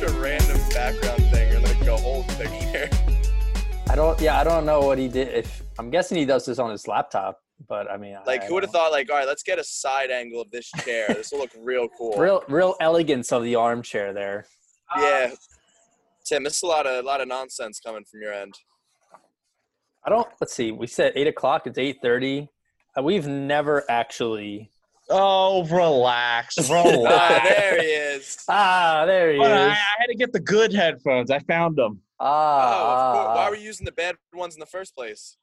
such a random background thing or like a whole picture. I don't. Yeah, I don't know what he did. If I'm guessing he does this on his laptop, but I mean, Like, I who would have thought? Like, all right, let's get a side angle of this chair. This will look real cool. Real, real elegance of the armchair there. Yeah. Tim, this is a lot of a lot of nonsense coming from your end. I don't. Let's see. We said eight o'clock. It's eight thirty. Uh, we've never actually. Oh, relax, Ah, there he is. Ah, there he But is. I had to get the good headphones. I found them. Oh, Ah, of course. Why ah, were you using the bad ones in the first place?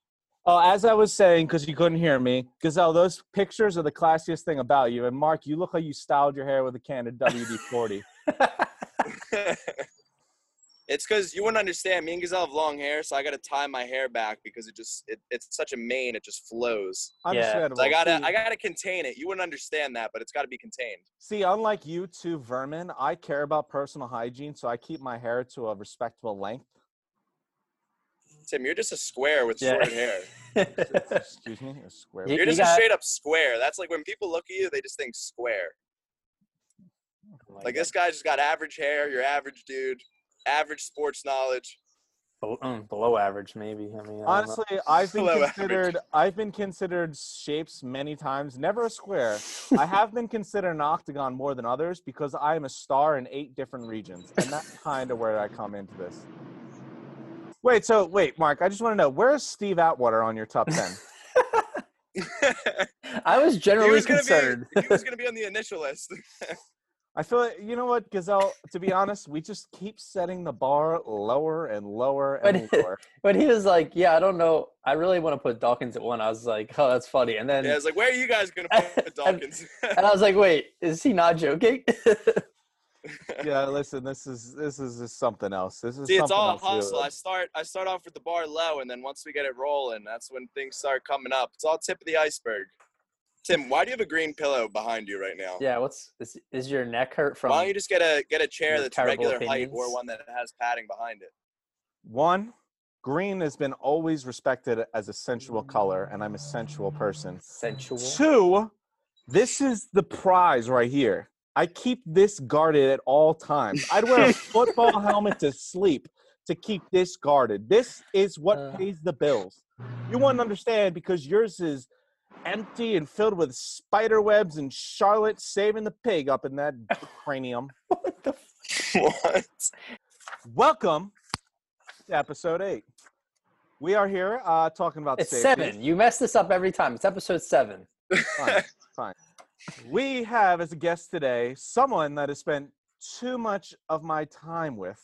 Oh, as I was saying, because you couldn't hear me, Gazelle, those pictures are the classiest thing about you. And Mark, you look like you styled your hair with a can of WD 40. it's because you wouldn't understand. Me and Gazelle have long hair, so I got to tie my hair back because it just it, it's such a mane. It just flows. Understandable. So I gotta I gotta contain it. You wouldn't understand that, but it's got to be contained. see, unlike you two vermin, I care about personal hygiene, so I keep my hair to a respectable length. Tim, you're just a square with Yeah. short hair. Excuse me, a square. You- You're just a got- straight up square. That's like when people look at you, they just think square. Oh Like God. this guy just got average hair. You're average dude. Average sports knowledge. Below, mm, below average, maybe. I mean, I don't know. Honestly, I've been Below average. considered I've been considered shapes many times, never a square. I have been considered an octagon more than others because I am a star in eight different regions. And that's kind of where I come into this. Wait, so wait, Mark, I just want to know where's Steve Atwater on your top 10? I was he generally was concerned. be he was gonna be on the initial list. I feel like, you know what, Gazelle, to be honest, we just keep setting the bar lower and lower and But- lower. But he was like, "Yeah, I don't know. I really want to put Dawkins at one." I was like, "Oh, that's funny." And then, yeah, I was like, where are you guys gonna put Dawkins? and I was like, "Wait, is he not joking?" Yeah, listen, this is this is just something else. This is See, it's something all else, hustle. I start I start off with the bar low, and then once we get it rolling, that's when things start coming up. It's all tip of the iceberg. Tim, why do you have a green pillow behind you right now? yeah, what's is, is your neck hurt from? Why don't you just get a get a chair that's terrible regular height or one that has padding behind it? One, green has been always respected as a sensual color, and I'm a sensual person. sensual? Two, this is the prize right here. I keep this guarded at all times. I'd wear a football helmet to sleep to keep this guarded. This is what Uh. pays the bills. You wouldn't understand because yours is empty and filled with spider webs and Charlotte saving the pig up in that cranium. What the f- what? Welcome to episode eight. We are here uh, talking about It's safety. seven. You mess this up every time. It's episode seven. Fine, fine. We have as a guest today someone that has spent too much of my time with.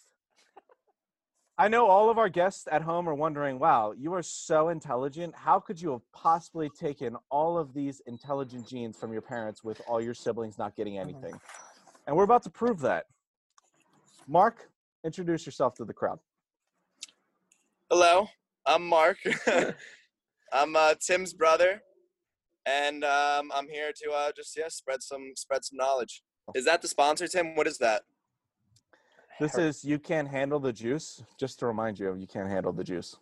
I know all of our guests at home are wondering, wow, you are so intelligent. How could you have possibly taken all of these intelligent genes from your parents with all your siblings not getting anything? And we're about to prove that. Mark, introduce yourself to the crowd. Hello, I'm Mark. I'm uh, Tim's brother, and um, I'm here to uh, just yeah spread some spread some knowledge. Is that the sponsor, Tim? What is that? This is You Can't Handle the Juice. Just to remind you, you can't handle the juice.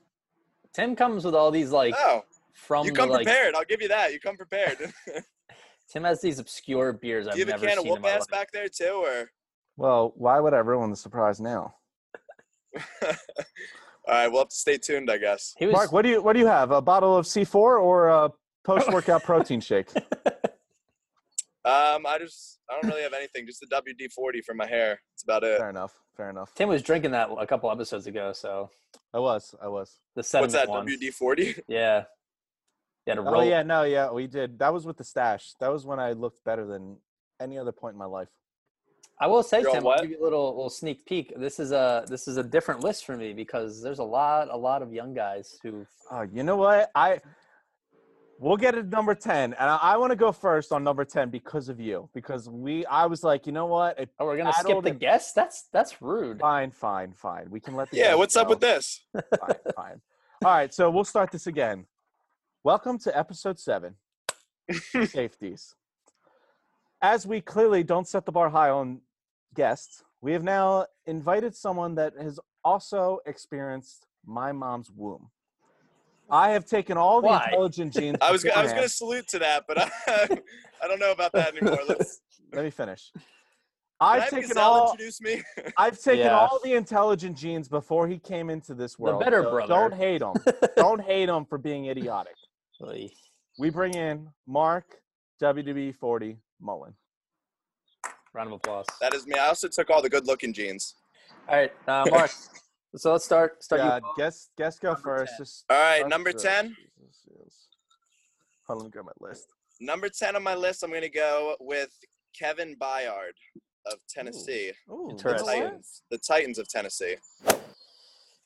Tim comes with all these like Oh, from you the, come like prepared. I'll give you that. You come prepared. Tim has these obscure beers I've you have a never can of seen in whoop my ass life. back there too, or? Well, why would I ruin the surprise now? All right, we'll have to stay tuned, I guess. Was Mark, what do you what do you have? A bottle of C4 or a post-workout protein shake? Um, I just I don't really have anything. Just the WD forty for my hair. That's about it. Fair enough. Fair enough. Tim was drinking that a couple episodes ago. So I was. I was. the seven What's that? one. WD forty? Yeah. Yeah, to Oh roll. yeah, no, yeah, we did. That was with the stash. That was when I looked better than any other point in my life. I will say, You're Tim, I'll give you a little little sneak peek. This is a this is a different list for me because there's a lot a lot of young guys who Oh, you know what? I we'll get it number ten, and I, I want to go first on number ten because of you. Because we, I was like, you know what? It, oh we're gonna skip the and- guest. That's that's rude. fine, fine, fine. We can let the Yeah. guests What's up with this? fine, fine. All right, so we'll start this again. Welcome to episode seven safeties. As we clearly don't set the bar high on guests, we have now invited someone that has also experienced my mom's womb. I have taken all the Why? intelligent genes. I was I was gonna salute to that, but I, I don't know about that anymore. Let's. Let me finish. I've taken all introduce me? I've taken Yeah. all the intelligent genes before he came into this world. The better so brother. Don't hate him. don't hate him for being idiotic. Oy. We bring in Mark WDB 40 Mullen. Round of applause. that is me. I also took all the good-looking genes. All right, uh, Mark. So let's start. Start. Yeah, guess guess go Number first. 10. Just All right, number 10. Hold on, let me grab my list. Number 10 on my list, I'm going to go with Kevin Byard of Tennessee. Ooh, The Interesting. you know what? Titans. The Titans of Tennessee. To be,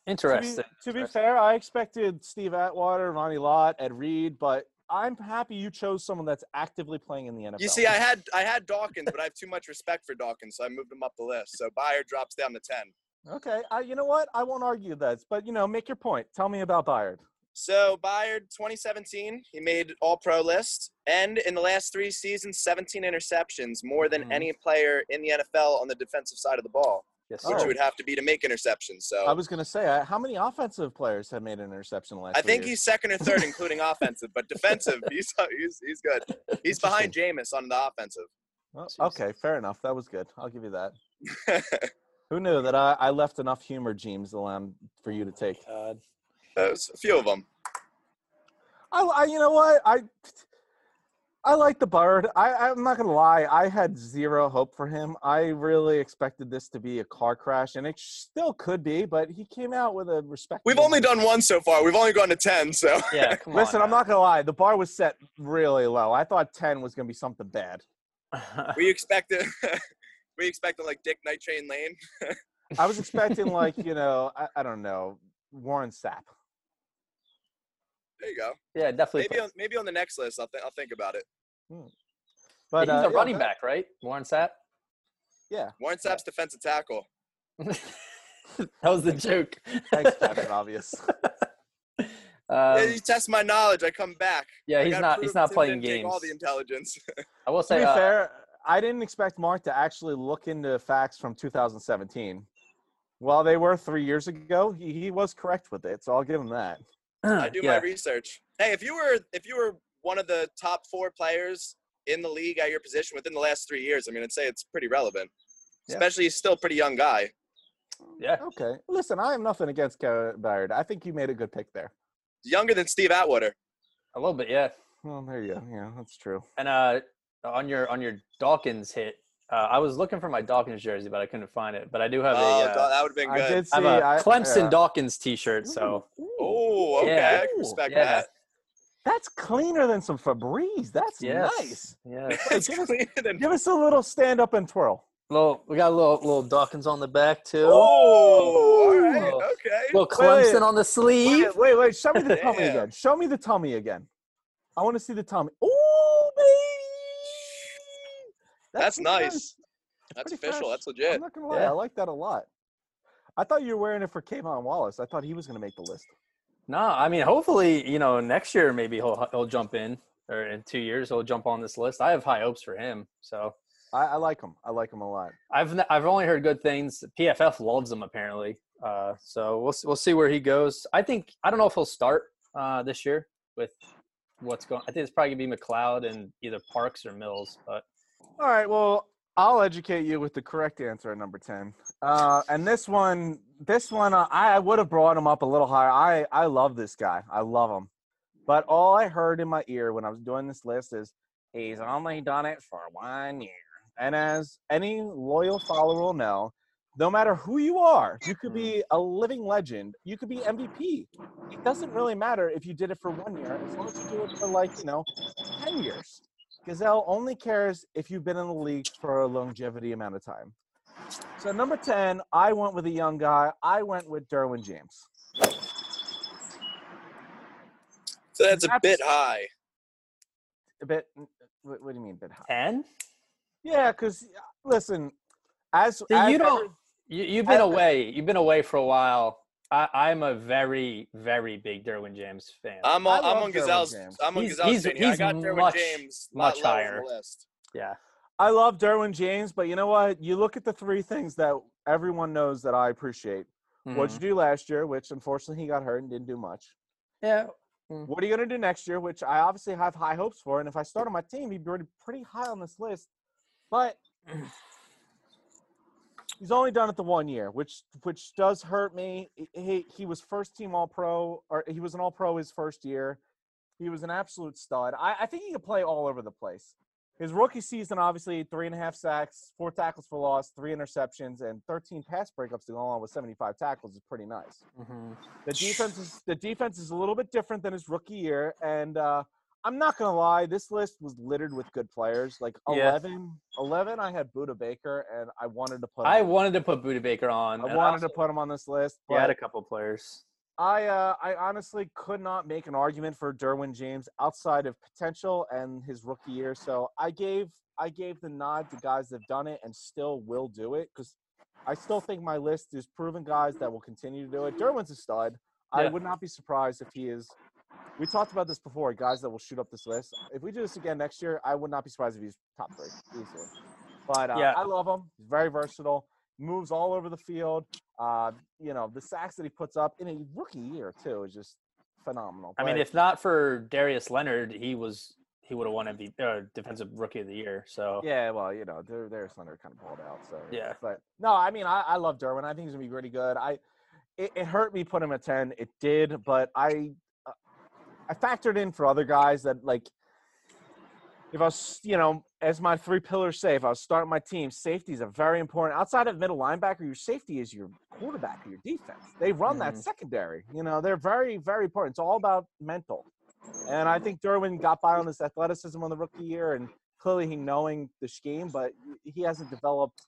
Interesting. to be Interesting. fair, I expected Steve Atwater, Ronnie Lott, Ed Reed, but I'm happy you chose someone that's actively playing in the NFL. You see, I had I had Dawkins, but I have too much respect for Dawkins, so I moved him up the list. So Byard drops down to 10. Okay, I, you know what? I won't argue that, but you know, make your point. Tell me about Byard. So Byard, 2017, he made All Pro list, and in the last three seasons, 17 interceptions, more than Mhm. any player in the NFL on the defensive side of the ball, Yes, which Oh. would have to be to make interceptions. So I was going to say, uh, how many offensive players have made an interception last? I think he's second or third, including offensive, but defensive, he's he's he's good. He's behind Jameis on the offensive. Well, okay, fair enough. That was good. I'll give you that. Who knew that I, I left enough humor genes alone for you oh to take? God. There's a few of them. I, I you know what I I like the bird. I I'm not gonna lie. I had zero hope for him. I really expected this to be a car crash, and it still could be. But he came out with a respect. We've only done one so far. We've only gone to 10, so Yeah. Come Listen, on I'm not gonna lie. The bar was set really low. I thought ten was gonna be something bad. not. we expected we expected like Dick Night Train Lane. I was expecting like you know I, I don't know Warren Sapp. There you go. yeah, definitely. Maybe on, maybe on the next list, I'll, th- I'll think about it. But he's uh, a yeah, running that- back, right? Warren Sapp. Yeah. Warren Sapp's defensive tackle. that was the joke. Thanks, Captain Obvious. Um, yeah, you test my knowledge. I come back. yeah, he's not. He's not playing didn't All the intelligence. I will To say. be uh, fair, I didn't expect Mark to actually look into facts from 2017. While they were three years ago, he, he was correct with it, so I'll give him that. I do yeah. my research. Hey, if you were if you were one of the top four players in the league at your position within the last three years, I mean, I'd say it's pretty relevant. Yeah. Especially he's still a pretty young guy. Yeah. Okay. Listen, I have nothing against Kevin Byard. I think you made a good pick there. Younger than Steve Atwater. A little bit, yeah. Well, there you go. Yeah, that's true. And uh, on your on your Dawkins hit, uh, I was looking for my Dawkins jersey, but I couldn't find it. But I do have Oh, a, uh, that would have been I did see. I have a I- Clemson yeah. Dawkins T-shirt. So Ooh, ooh. Oh, okay. Yeah. I can respect Yeah. that. That's cleaner than some Febreze. That's yes, nice. yeah. It's give us- cleaner than. Give us a little stand up and twirl. Little, we got a little little Dawkins on the back too. Oh, all right. Oh. Okay. little Wait, wait. Clemson on the sleeve. Wait, wait, wait. Show me the tummy Damn. again. Show me the tummy again. I want to see the tummy. Oh, baby. That's pretty nice. That's pretty official. fresh. That's legit. I'm not gonna lie. Yeah. I like that a lot. I thought you were wearing it for K'Von Wallace. I thought he was gonna make the list. No, I mean, hopefully, you know, next year maybe he'll he'll jump in, or in two years he'll jump on this list. I have high hopes for him. So I, I like him. I like him a lot. I've n- I've only heard good things. PFF loves him apparently. Uh, so we'll we'll see where he goes. I think I don't know if he'll start uh, this year with what's going. I think it's probably gonna be McLeod and either Parks or Mills. But All right. Well, I'll educate you with the correct answer at number ten. Uh, and this one, this one, uh, I would have brought him up a little higher. I I love this guy. I love him. But all I heard in my ear when I was doing this list is he's only done it for one year. And as any loyal follower will know, no matter who you are, you could be a living legend. You could be MVP. It doesn't really matter if you did it for one year, as long as you do it for like, you know, 10 years. Gazelle only cares if you've been in the league for a longevity amount of time. So number 10, I went with a young guy. I went with Derwin James. So that's a That's- bit high. A bit what, what do you mean bit high? ten, Yeah, because uh, listen, as, See, as you don't. You, you've been I- away. You've been away for a while. I, I'm a very very big Derwin James fan. I'm I on, I'm on Gazelles. I'm on He's- Gazelle's he's- train here. I he's got Derwin much- James much lot lower on higher. the list. yeah. I love Derwin James, but you know what? You look at the three things that everyone knows that I appreciate. What'd mm-hmm. you do last year, which unfortunately he got hurt and didn't do much. Yeah. Mm. What are you going to do next year, which I obviously have high hopes for? And if I start on my team, he'd be pretty, pretty high on this list. But He's only done it the one year, which which does hurt me. He he was first team All Pro, or he was an All Pro his first year. He was an absolute stud. I, I think he could play all over the place. His rookie season, obviously, three and a half sacks, four tackles for loss, three interceptions, and 13 pass breakups to go along with 75 tackles is pretty nice. Mm-hmm. The defense is the defense is a little bit different than his rookie year, and uh, I'm not gonna lie, this list was littered with good players. Like Yeah. 11, 11, I had Budda Baker, and I wanted to put. I wanted to put Budda Baker on. I wanted to put him on this list, He had a couple players. I uh, I honestly could not make an argument for Derwin James outside of potential and his rookie year. So I gave I gave the nod to guys that've done it and still will do it because I still think my list is proven guys that will continue to do it. Derwin's a stud. I would not be surprised if he is. We talked about this before, guys that will shoot up this list. If we do this again next year, I would not be surprised if he's top three easily. But uh, Yeah. I love him. He's very versatile. Moves all over the field. Uh, you know, the sacks that he puts up in a rookie year too is just phenomenal. I mean, if not for Darius Leonard, he was he would have won MVP uh, Defensive Rookie of the Year. So yeah, well, you know, there's Leonard kind of pulled out. So Yeah. but no, I mean, I, I love Derwin. I think he's gonna be really good. I it, it hurt me put him at ten. It did, but I I factored in for other guys that like if I was, you know, as my three pillars say, if I was starting my team, safety is a very important. Outside of middle linebacker, your safety is your quarterback or your defense. They run that Mhm. secondary. You know, they're very, very important. It's all about mental. And I think Derwin got by on his athleticism on the rookie year and clearly he knowing the scheme, but he hasn't developed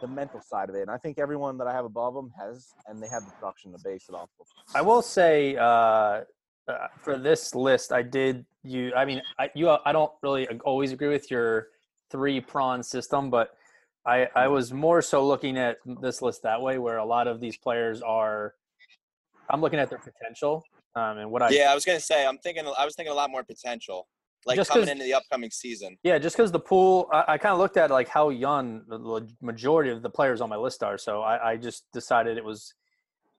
the mental side of it. And I think everyone that I have above him has, and they have the production to base it off of. I will say uh, uh, for this list, I did you. I mean, I you. I don't really always agree with your three prawn system, but I I was more so looking at this list that way, where a lot of these players are. I'm looking at their potential um, and what I Yeah, I was gonna say. I'm thinking. I was thinking a lot more potential, like Just coming into the upcoming season. Yeah, just because the pool, I, I kind of looked at like how young the the majority of the players on my list are. So I, I just decided it was,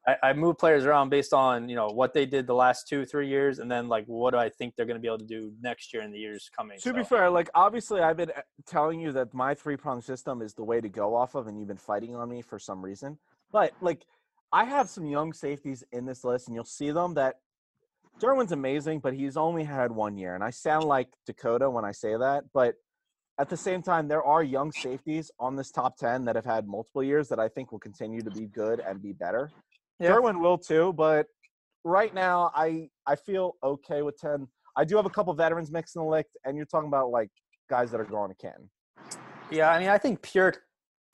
I, I moved players around based on you know what they did the last two three years, and then like what do I think they're going to be able to do next year and the years coming. To be fair, like obviously I've been uh, telling you that my three prong system is the way to go off of, and you've been fighting on me for some reason. But like I have some young safeties in this list, and you'll see them that Derwin's amazing, but he's only had one year. And I sound like Dakota when I say that, but at the same time, there are young safeties on this top 10 that have had multiple years that I think will continue to be good and be better. Yeah. Derwin will too, but right now I I feel okay with 10. I do have a couple veterans mixed in the list, and you're talking about like guys that are going to Canton. yeah, I mean, I think pure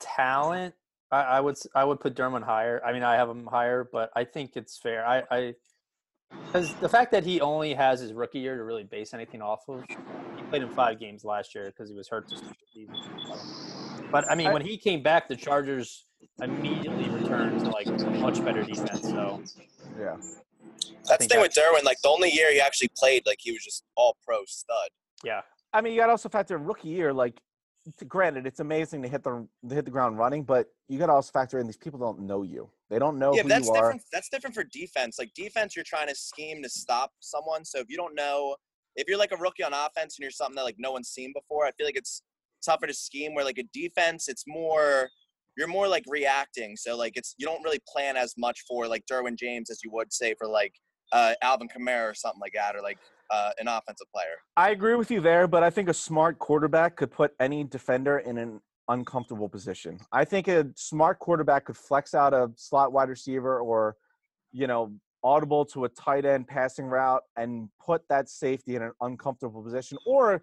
talent, I, I would I would put Dermot higher. I mean, I have him higher, but I think it's fair. I I because the fact that he only has his rookie year to really base anything off of, he played in five games last year because he was hurt. But I mean, when he came back, the Chargers immediately returned to like much better defense. So Yeah. That's the think thing with Derwin. Like the only year he actually played, like he was just all pro stud. yeah, I mean, you got to also factor in rookie year. Like, granted, it's amazing to hit the to hit the ground running, but you got to also factor in these people don't know you. They don't know yeah, who that's you are. different. That's different for defense. Like defense, you're trying to scheme to stop someone. So if you don't know, if you're like a rookie on offense and you're something that like no one's seen before, I feel like it's tougher to scheme. Where like a defense, it's more you're more like reacting. So like it's you don't really plan as much for like Derwin James as you would say for like uh, Alvin Kamara or something like that, or like uh, an offensive player. I agree with you there, but I think a smart quarterback could put any defender in an uncomfortable position. I think a smart quarterback could flex out a slot wide receiver or, you know, audible to a tight end passing route and put that safety in an uncomfortable position or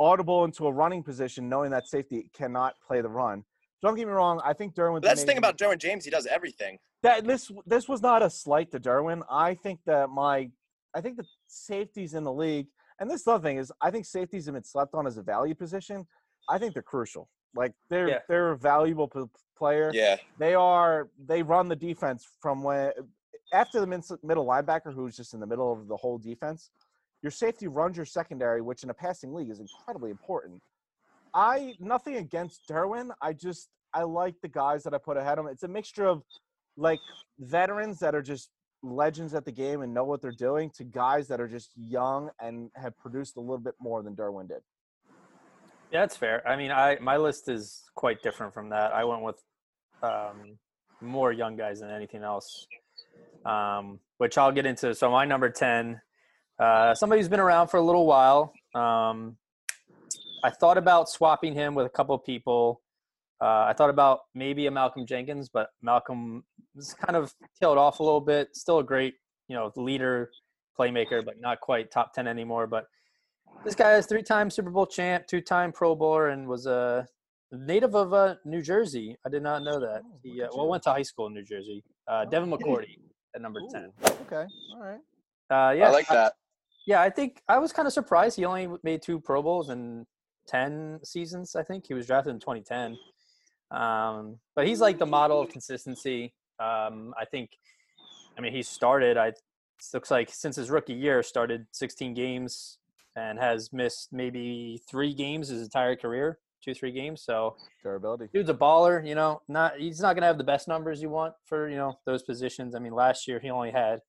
audible into a running position knowing that safety cannot play the run. Don't get me wrong, I think Derwin. But that's the thing about Derwin James; he does everything. that this this was not a slight to Derwin. I think that my I think the safeties in the league, and this other thing is, I think safeties have been slept on as a value position. I think they're crucial. Like they're Yeah. they're a valuable p- player. Yeah, They are they run the defense from when after the middle linebacker who's just in the middle of the whole defense. Your safety runs your secondary, which in a passing league is incredibly important. I nothing against Derwin. I just I like the guys that I put ahead of him. It's a mixture of like veterans that are just legends at the game and know what they're doing to guys that are just young and have produced a little bit more than Derwin did. yeah, that's fair. I mean, I my list is quite different from that. I went with um, more young guys than anything else, um, which I'll get into. So my number ten, uh, somebody who's been around for a little while. Um, I thought about swapping him with a couple of people. Uh, I thought about maybe a Malcolm Jenkins, but Malcolm was kind of tailed off a little bit. Still a great, you know, leader, playmaker, but not quite top ten anymore. But this guy is three-time Super Bowl champ, two-time Pro Bowler, and was a native of uh, New Jersey. I did not know that. Oh, he uh, well went to high school in New Jersey. Uh, oh, Devin McCourty at number Ooh, ten. Okay, all right. Uh, yeah, I like that. Yeah, I think I was kind of surprised he only made two Pro Bowls, and 10 seasons, I think. He was drafted in 2010. Um, but he's like the model of mm-hmm. consistency. Um, I think, I mean, he started, I looks like since his rookie year, started 16 games and has missed maybe three games his entire career, two, three games. So, durability. Dude's a baller, you know, not, he's not going to have the best numbers you want for, you know, those positions. I mean, last year he only had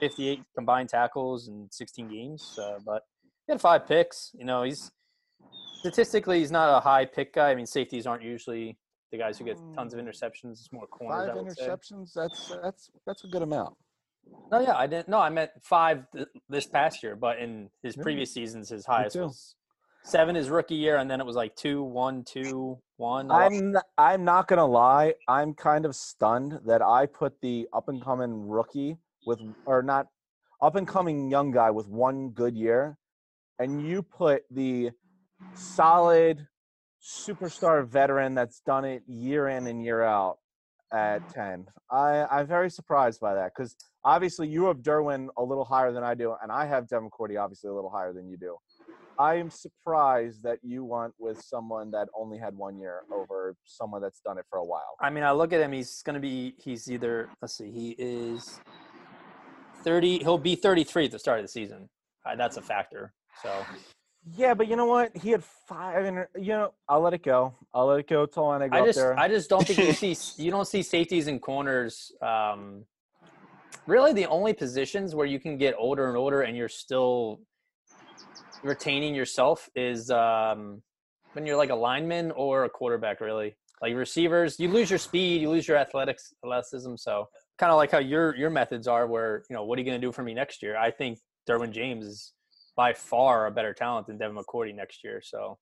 58 combined tackles in 16 games, uh, but he had five picks. You know, he's, statistically he's not a high pick guy. I mean, safeties aren't usually the guys who get tons of mm. interceptions. It's more corners. Five I would say. interceptions. That's that's that's a good amount. No, yeah, I didn't. No, I meant five th- this past year, but in his Yeah. previous seasons, his highest was seven his rookie year, and then it was like two, one, two, one. I'm n- I'm not gonna lie. I'm kind of stunned that I put the up and coming rookie with or not up and coming young guy with one good year, and you put the solid superstar veteran that's done it year in and year out at ten. I I'm very surprised by that because obviously you have Derwin a little higher than I do, and I have Devin McCourty obviously a little higher than you do. I am surprised that you went with someone that only had one year over someone that's done it for a while. I mean, I look at him. He's going to be. He's either. Let's see. He is thirty. He'll be thirty-three at the start of the season. Uh, that's a factor. So Yeah, but you know what? He had five. Inter- you know, I'll let it go. I'll let it go till when I go I just, there. I just don't think you see. You don't see safeties and corners. Um, really, the only positions where you can get older and older and you're still retaining yourself is um, when you're like a lineman or a quarterback. Really, like receivers, you lose your speed, you lose your athletics, athleticism. So kind of like how your your methods are. Where you know, what are you going to do for me next year? I think Derwin James is by far a better talent than Devin McCourty next year. So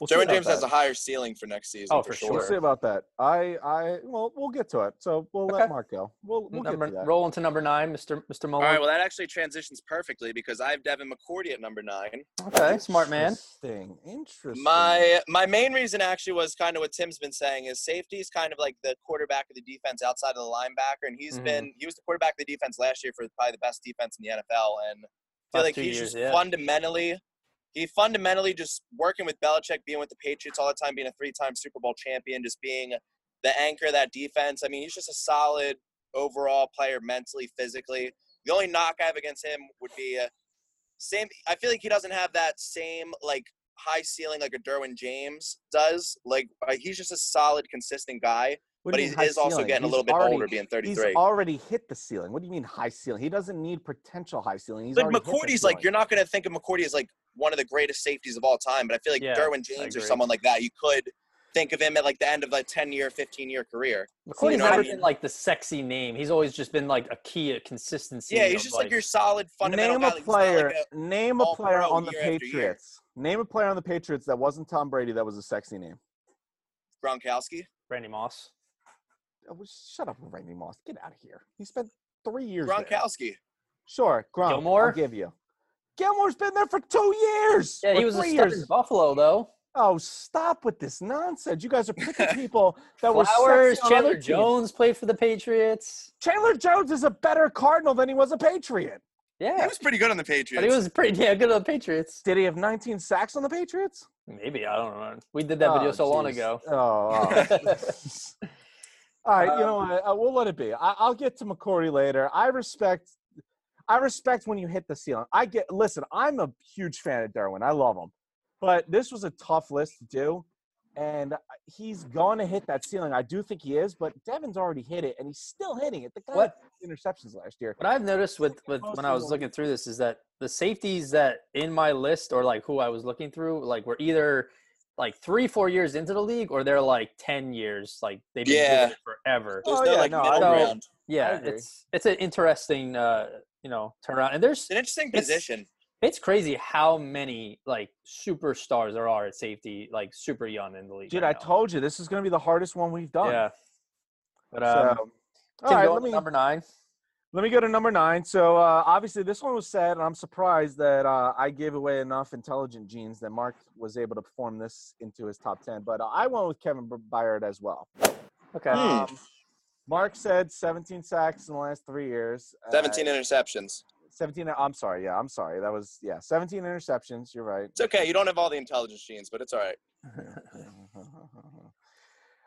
We'll Derwin about James has a higher ceiling for next season. Oh, for, for sure. We'll see about that. I, I, well, we'll get to it. So we'll let Okay. Mark go. We'll, we'll number, get to that. roll into number nine, Mr. Mr. All Mullen. right, well that actually transitions perfectly because I have Devin McCourty at number nine. Okay, smart man. Interesting. Interesting. My my main reason actually was kind of what Tim's been saying is safety is kind of like the quarterback of the defense outside of the linebacker, and he's Mhm. been he was the quarterback of the defense last year for probably the best defense in the NFL, and I feel Last like he's years, just yeah. fundamentally he fundamentally just working with Belichick, being with the Patriots all the time, being a three-time Super Bowl champion, just being the anchor of that defense. I mean, he's just a solid overall player mentally, physically. The only knock I have against him would be uh, same. I feel like he doesn't have that same like high ceiling like a Derwin James does. Like uh, he's just a solid, consistent guy, What but he is also ceiling? getting a little bit already- older, being 33. He's already hit the ceiling. What do you mean high ceiling? He doesn't need potential high ceiling. He's But McCourty's like you're not going to think of McCourty as like one of the greatest safeties of all time, but I feel like Yeah, Derwin James or someone like that, you could think of him at like the end of a 10 year, 15 year career. McCourty's you know what I never mean? been like the sexy name. He's always just been like a key of consistency. Yeah, he's just like, your solid fundamental Name guy. a like, he's not like player. a- name a player on the year after year. Patriots. Name a player on the Patriots that wasn't Tom Brady that was a sexy name. Gronkowski. Randy Moss. Uh, oh, well, shut up, Randy Moss. Get out of here. He spent three years. there. Gronkowski. Sure, Gronk. Gilmore? I'll give you. Gilmore's been there for two years. Yeah, he or was a three stud in. Buffalo though. Oh, stop with this nonsense! You guys are picking people that were Flowers, sexy on Chandler other teams. Jones played for the Patriots. Chandler Jones is a better Cardinal than he was a Patriot. Yeah, he was pretty good on the but Patriots. he was pretty yeah good on the Patriots. Did he have 19 sacks on the Patriots? Maybe I don't know. We did that oh, video Oh, so long ago. Oh. oh. All right, you know Um, what? Uh, we'll let it be. I, I'll get to McCourty later. I respect. I respect when you hit the ceiling. I get. Listen, I'm a huge fan of Derwin. I love him, but this was a tough list to do, and he's going to hit that ceiling. I do think he is, but Devin's already hit it, and he's still hitting it. The guy What- had interceptions last year. What I've noticed with, with when I was looking through this is that the safeties that in my list or like who I was looking through like were either like three, four years into the league, or they're like ten years, like they've been Yeah. doing it forever. There's Oh, no yeah, like no, middle I- ground. Yeah, it's it's an interesting, uh, you know, turnaround. And there's It's an interesting position. it's crazy how many like superstars there are at safety, like super young in the league. Dude, right I now. told you this is going to be the hardest one we've done. Yeah. But So, um, all can right, let me number nine. Let me go to number nine. So uh, obviously this one was said, and I'm surprised that uh, I gave away enough intelligent genes that Mark was able to perform this into his top ten. But uh, I went with Kevin Byard as well. Okay. Hmm. Um, Mark said 17 sacks in the last three years. Uh, 17 interceptions. 17. I'm sorry. Yeah, I'm sorry. That was yeah, 17 interceptions. You're right. It's okay. You don't have all the intelligence genes, but it's all right.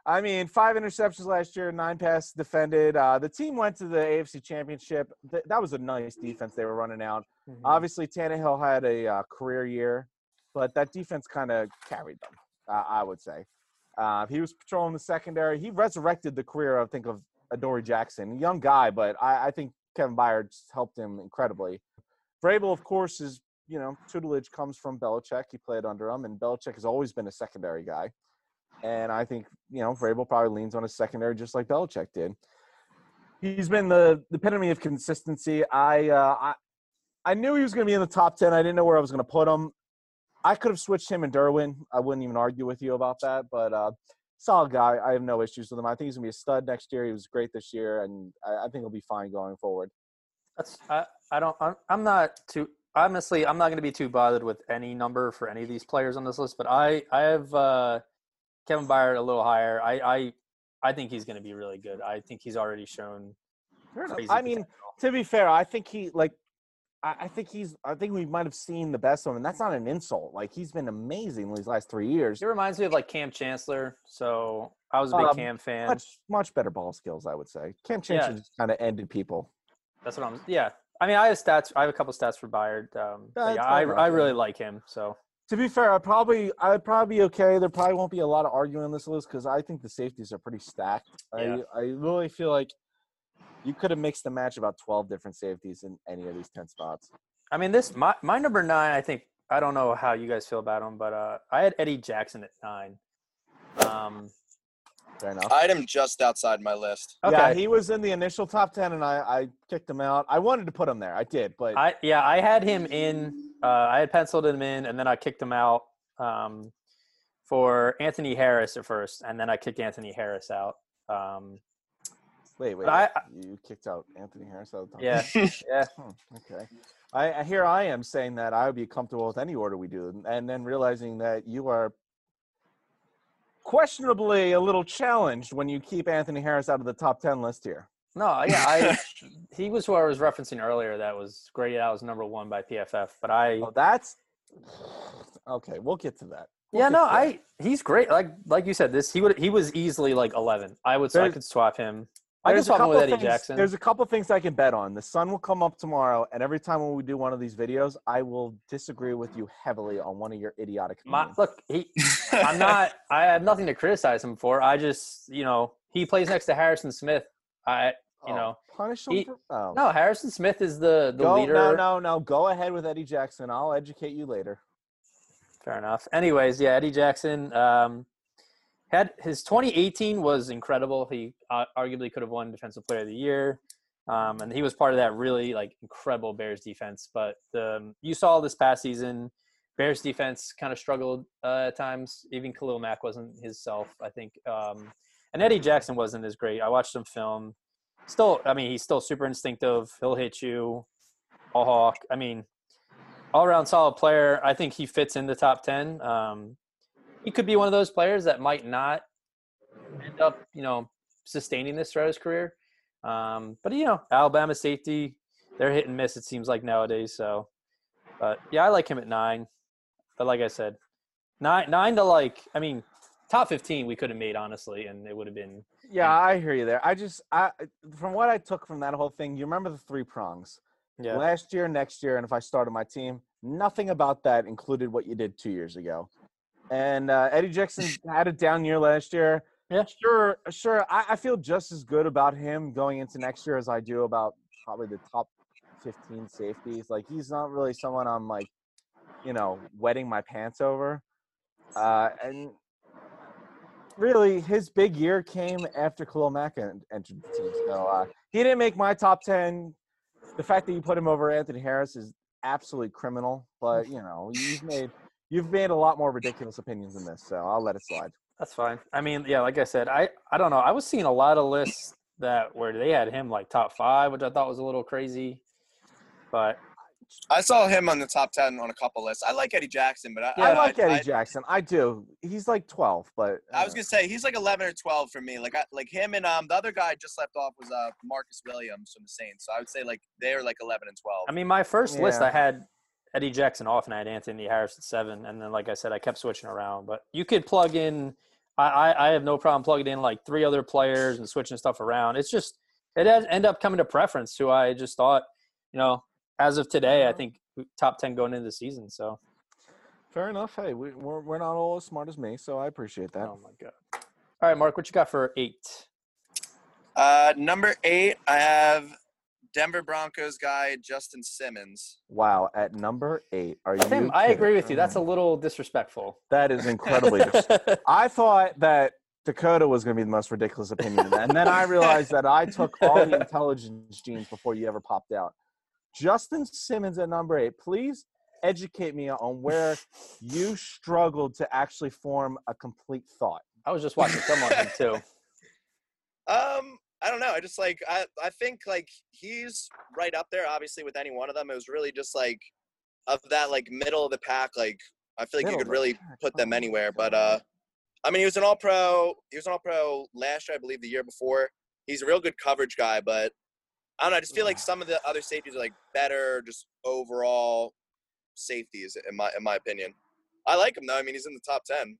I mean, five interceptions last year, nine passes defended. Uh, the team went to the AFC Championship. Th- that was a nice defense they were running out. Mhm. Obviously, Tannehill had a uh, career year, but that defense kind of carried them. Uh, I would say. Uh, he was patrolling the secondary. He resurrected the career, I think, of Adoree Jackson, young guy, but I, I think Kevin Byard helped him incredibly. Vrabel, of course, is you know tutelage comes from Belichick. He played under him, and Belichick has always been a secondary guy. And I think you know Vrabel probably leans on his secondary just like Belichick did. He's been the, the epitome of consistency. I uh, I I knew he was going to be in the top ten. I didn't know where I was going to put him. I could have switched him and Derwin. I wouldn't even argue with you about that. But uh, solid guy. I have no issues with him. I think he's going to be a stud next year. He was great this year, and I, I think he'll be fine going forward. That's I, I don't I'm, I'm not too honestly I'm not going to be too bothered with any number for any of these players on this list, but I I have uh, Kevin Byard a little higher. I I I think he's going to be really good. I think he's already shown. I mean, to be fair, I think he like. I I think he's. I think we might have seen the best of him, and that's not an insult. Like he's been amazing these last three years. he reminds me of like Kam Chancellor. So I was a big Um, Kam fan. Much, much better ball skills, I would say. Kam Chancellor just kind of ended people. That's what I'm. Yeah. I mean, I have stats. I have a couple stats for Byard. Um, but yeah, I I really like him. So To be fair, I probably I'd probably be okay. There probably won't be a lot of arguing on this list because I think the safeties are pretty stacked. Yeah. I I really feel like you could have mixed and matched about twelve different safeties in any of these ten spots. I mean, this my my number nine. I think I don't know how you guys feel about him, but uh, I had Eddie Jackson at nine. Um, Fair enough. I had him just outside my list. okay. Yeah, he was in the initial top ten, and I I kicked him out. I wanted to put him there. I did, but I yeah, I had him in. Uh, I had penciled him in, and then I kicked him out um, for Anthony Harris at first, and then I kicked Anthony Harris out. Um, wait, wait, I- you kicked out Anthony Harris out of the top yeah, yeah. Hmm, okay. I I- here I am saying that I would be comfortable with any order we do, and then realizing that you are questionably a little challenged when you keep Anthony Harris out of the top ten list here. No, yeah, I he was who I was referencing earlier. That was graded out as number one by PFF, but I Oh, that's okay. We'll get to that. We'll yeah, no, that. I he's great. Like like you said, this he would he was easily like eleven. I would I could swap him. I can There's a with couple Eddie things- Jackson. There's a couple things I can bet on. The sun will come up tomorrow, and every time when we do one of these videos, I will disagree with you heavily on one of your idiotic. My, look, he I'm not. I have nothing to criticize him for. I just, you know, he plays next to Harrison Smith. I, you Oh, know, punish him. he- for, oh. no, Harrison Smith is the the Go, leader. No, no, no. Go ahead with Eddie Jackson. I'll educate you later. Fair enough. Anyways, yeah, Eddie Jackson um, had his 2018 was incredible. He uh, arguably could have won Defensive Player of the Year, um, and he was part of that really like incredible Bears defense. But um, you saw this past season, Bears defense kind of struggled uh, at times. Even Khalil Mack wasn't his self, I think, um, and Eddie Jackson wasn't as great. I watched him film. Still, I mean, he's still super instinctive. He'll hit you, a hawk. I mean, all around solid player. I think he fits in the top 10. Um, he could be one of those players that might not end up, you know, sustaining this throughout his career. Um, but, you know, Alabama safety, they're hit and miss, it seems like nowadays. So, but yeah, I like him at nine. But like I said, nine, nine to like, I mean, top 15 we could have made, honestly, and it would have been, Yeah, I hear you there. I just, I, from what I took from that whole thing, you remember the three prongs. yeah. Last year, next year, and if I started my team, nothing about that included what you did two years ago. And uh, Eddie Jackson had a down year last year. Yeah. Sure, sure. I, I feel just as good about him going into next year as I do about probably the top 15 safeties. Like, he's not really someone I'm like, you know, wetting my pants over. Uh, and really, his big year came after Khalil Mack entered the team. So uh, he didn't make my top 10. The fact that you put him over Anthony Harris is absolutely criminal. But, you know, you've made. You've made a lot more ridiculous opinions than this, so I'll let it slide. That's fine. I mean, yeah, like I said, I I don't know. I was seeing a lot of lists that where they had him like top five, which I thought was a little crazy. But I saw him on the top ten on a couple lists. I like Eddie Jackson, but I, Yeah, I like Eddie I, Jackson. I do. He's like 12, but I was uh, gonna say he's like eleven or twelve for me. Like I, like him and um the other guy I just left off was uh Marcus Williams from the Saints. So I would say like they're like eleven and twelve. I mean, my first list, I had Eddie Jackson off, and I had Anthony Harris at seven, and then like I said, I kept switching around. But you could plug in. I I, I have no problem plugging in like three other players and switching stuff around. It's just it has end up coming to preference. Who I just thought, you know, as of today, I think top ten going into the season. So fair enough. Hey, we, we're, we're not all as smart as me, so I appreciate that. oh my god. All right, Mark, what you got for eight? Uh, number eight, I have Denver Broncos guy Justin Simmons. Wow, at number eight, are you? Tim, I agree with you. That's a little disrespectful. that is incredibly. dis- I thought that Dakota was going to be the most ridiculous opinion, and then I realized that I took all the intelligence genes before you ever popped out. Justin Simmons at number eight. Please educate me on where you struggled to actually form a complete thought. I was just watching film on him too. Um, I don't know. I just like I I think like he's right up there. Obviously, with any one of them, it was really just like of that like middle of the pack. Like I feel like Middle you could really pack, put them oh anywhere. But uh, I mean, he was an All Pro. He was an All Pro last year, I believe, the year before. He's a real good coverage guy, but I don't know. I just feel like some of the other safeties are like better, just overall safeties in my in my opinion. I like him though. I mean, he's in the top ten.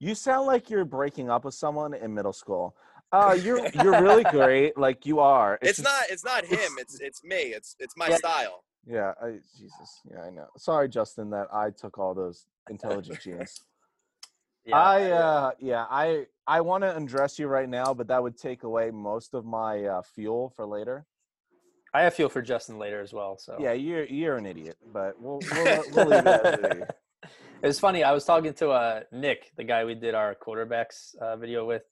You sound like you're breaking up with someone in middle school. Uh, you're you're really great, like you are. It's, just- not. It's not him. It's it's me. It's it's my Yeah. style. Yeah, I, Jesus. Yeah, I know. Sorry, Justin, that I took all those intelligent genes. Yeah. I uh yeah, I I want to undress you right now, but that would take away most of my uh, fuel for later. I have fuel for Justin later as well. So Yeah, you're you're an idiot, but we'll we'll, we'll leave it it is. it was funny. I was talking to uh, Nick, the guy we did our quarterbacks uh, video with,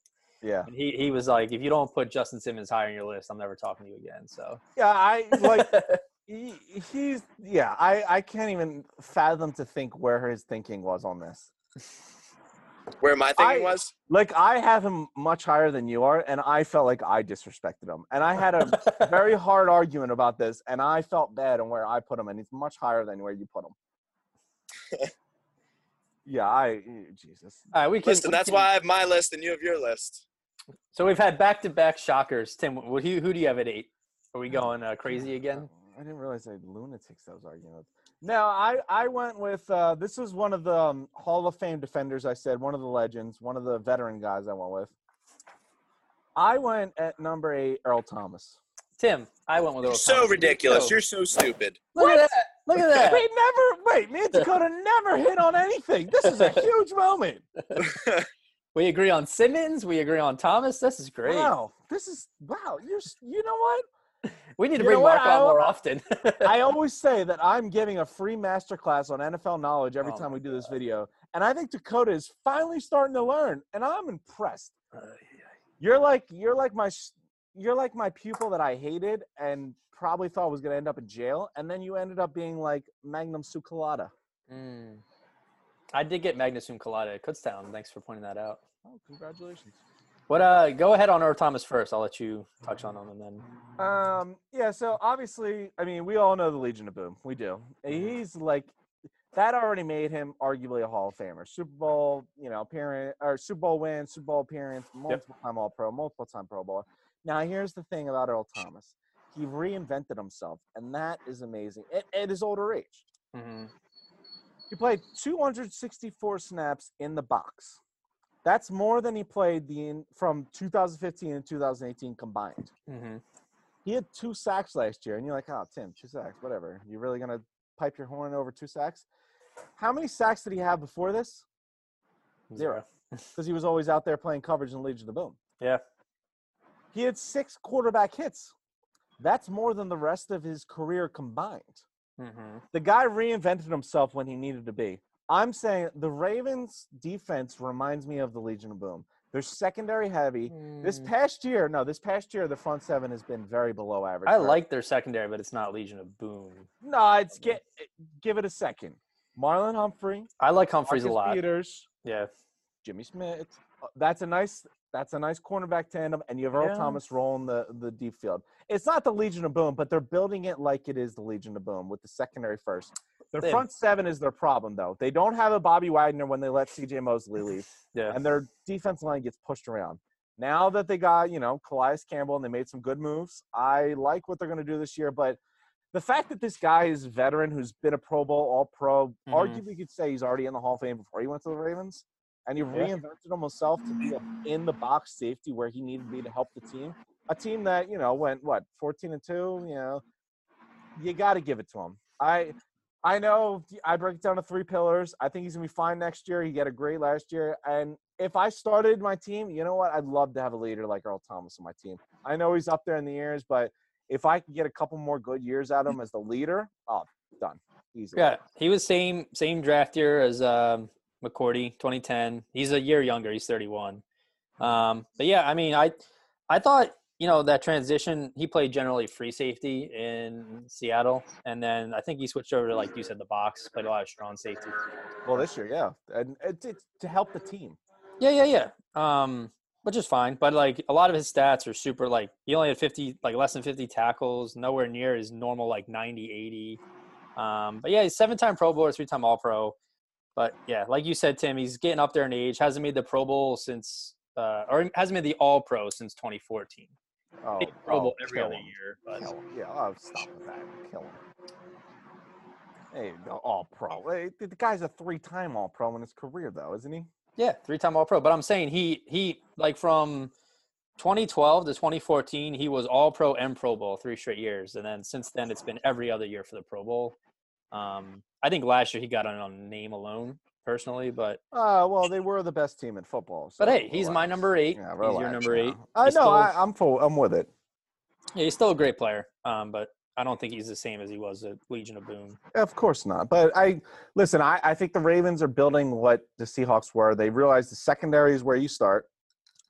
Yeah. and he he was like, "If you don't put Justin Simmons higher in your list, I'm never talking to you again." So Yeah, I like he, he's yeah, I I can't even fathom to think where his thinking was on this. Where my thinking I- was. Like I have him much higher than you are, and I felt like I disrespected him. And I had a very hard argument about this, and I felt bad on where I put him, and he's much higher than where you put him. yeah, I Jesus. all right, we can. Listen, we that's can- why I have my list and you have your list. So we've had back to back shockers. Tim, who, who do you have at eight? Are we going uh, crazy again? I didn't realize I had lunatics I was arguing with. No, I I went with uh, this was one of the um, Hall of Fame defenders. I said one of the legends, one of the veteran guys. I went with. I went at number eight, Earl Thomas. Tim, I went with You're Earl so Thomas. ridiculous. You're so stupid. Look at that! Look at that! Wait, never. Wait, me and Dakota never hit on anything. This is a huge moment. We agree on Simmons. We agree on Thomas. This is great. Wow, this is wow. You're. You know what? We need to You bring? Mark on more often. I always say that I'm giving a free masterclass on NFL knowledge every Oh time we do this video, and I think Dakota is finally starting to learn, and I'm impressed. You're like you're like my you're like my pupil that I hated and probably thought was going to end up in jail, and then you ended up being like Magnum Su Colada. Mm. I did get Magnus Cum Colada at Kutztown. Thanks for pointing that out. Oh, congratulations. But uh, go ahead on Earl Thomas first. I'll let you touch on him and then. Um, yeah, so obviously, I mean, we all know the Legion of Boom. We do. He's like that already made him arguably a Hall of Famer. Super Bowl, you know, appearance or Super Bowl win, Super Bowl appearance, multiple time All Pro, multiple time Pro Bowler. Now, here's the thing about Earl Thomas. He reinvented himself, and that is amazing at, at his older age. Mhm. He played 264 snaps in the box. That's more than he played the in, from 2015 and 2018 combined. Mhm. He had two sacks last year, and you're like, oh, Tim, two sacks, whatever. You really gonna pipe your horn over two sacks? How many sacks did he have before this? Zero. Because he was always out there playing coverage in Legion of the Boom. Yeah. He had six quarterback hits. That's more than the rest of his career combined. Mhm. The guy reinvented himself when he needed to be. I'm saying the Ravens defense reminds me of the Legion of Boom. They're secondary heavy. This Mm, past year, no, this past year the front seven has been very below average. I like their secondary, but it's not Legion of Boom. No, it's get give it a second. Marlon Humphrey, I like Humphreys a Marcus lot. Peters, Yeah. Jimmy Smith. Uh, That's a nice that's a nice cornerback tandem, and you have Earl Yeah. Thomas rolling the the deep field. It's not the Legion of Boom, but they're building it like it is the Legion of Boom with the secondary first. Their front seven is their problem, though. They don't have a Bobby Wagner when they let C.J. Mosley leave, Yeah. and their defense line gets pushed around. Now that they got you know Calais Campbell and they made some good moves, I like what they're going to do this year. But the fact that this guy is a veteran who's been a Pro Bowl, All Pro, Mhm. arguably you could say he's already in the Hall of Fame before he went to the Ravens, and he Yeah. reinvented himself to be a in the box safety where he needed to be to help the team. A team that you know went what fourteen and two. You know, you got to give it to him. I. I know I break it down to three pillars. I think he's gonna be fine next year. He got a great last year, and if I started my team, you know what? I'd love to have a leader like Earl Thomas on my team. I know he's up there in the years, but if I could get a couple more good years out of him as the leader, oh, done, easy. Yeah. He was same same draft year as um, McCourty, 2010. He's a year younger. He's 31. Um, but yeah, I mean, I I thought you know that transition. He played generally free safety in Seattle, and then I think he switched over to like you said the box. Played a lot of strong safety. Well, this year, yeah, and it's, it's to help the team. Yeah, yeah, yeah. Um, which is fine, but like a lot of his stats are super. Like he only had 50, like less than 50 tackles, nowhere near his normal like 90, 80. Um, but yeah, he's seven-time Pro Bowler, three-time All-Pro. But yeah, like you said, Tim, he's getting up there in age. Hasn't made the Pro Bowl since, uh, or hasn't made the All-Pro since 2014. Oh, Pro Bowl oh, every other him. year. But. Yeah, oh, stop with that. Kill him. Hey, all pro. Hey, the guy's a three-time all pro in his career, though, isn't he? Yeah, three-time All-Pro. But I'm saying he he like from 2012 to 2014, he was All-Pro and Pro Bowl three straight years, and then since then it's been every other year for the Pro Bowl. Um, I think last year he got on name alone personally, but Uh, well, they were the best team in football. but so hey, he's my number eight. Yeah, he's your number now. eight. I know. I, I'm full. I'm with it. Yeah, he's still a great player. Um, but I don't think he's the same as he was at Legion of Boom. Of course not. But I listen. I, I think the Ravens are building what the Seahawks were. They realize the secondary is where you start,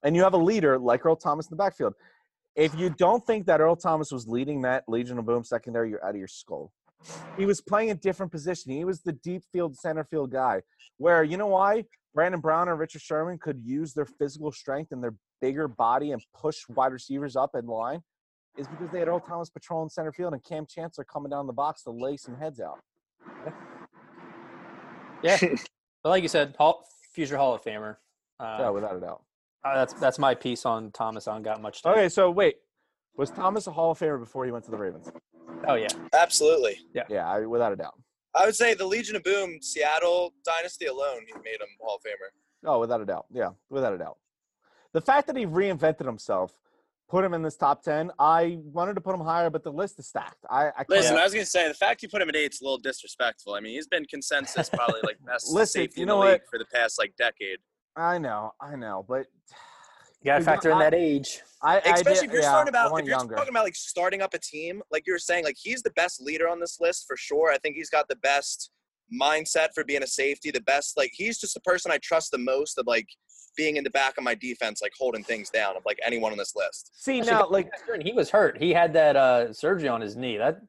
and you have a leader like Earl Thomas in the backfield. If you don't think that Earl Thomas was leading that Legion of Boom secondary, you're out of your skull. He was playing a different position. He was the deep field center field guy. Where you know why Brandon Browner and Richard Sherman could use their physical strength and their bigger body and push wide receivers up in line is because they had Earl Thomas patrolling center field and Kam Chancellor coming down the box to lay some heads out. Yeah, but like you said, Hall, future Hall of Famer. Uh, Yeah, without a doubt. uh, that's that's my piece on Thomas. I don't got much. To Okay, so wait, was Thomas a Hall of Famer before he went to the Ravens? Oh yeah, Absolutely. Yeah, I, without a doubt. I would say the Legion of Boom, Seattle dynasty alone, he made him Hall of Famer. Oh, without a doubt. Yeah, without a doubt. The fact that he reinvented himself put him in this top ten. I wanted to put him higher, but the list is stacked. I, I can't- Listen, I was gonna say the fact you put him at eight is a little disrespectful. I mean, he's been consensus probably like best Listen, safety you in know the league what? for the past like decade. I know, I know, but you got to factor in that age. I, I Especially did- if you're yeah, starting about if you're younger. talking about like starting up a team, like you were saying, like he's the best leader on this list for sure. I think he's got the best mindset for being a safety, the best like he's just the person I trust the most of like being in the back of my defense, like holding things down of like anyone on this list. See Especially now, like he was hurt. He had that uh, surgery on his knee. That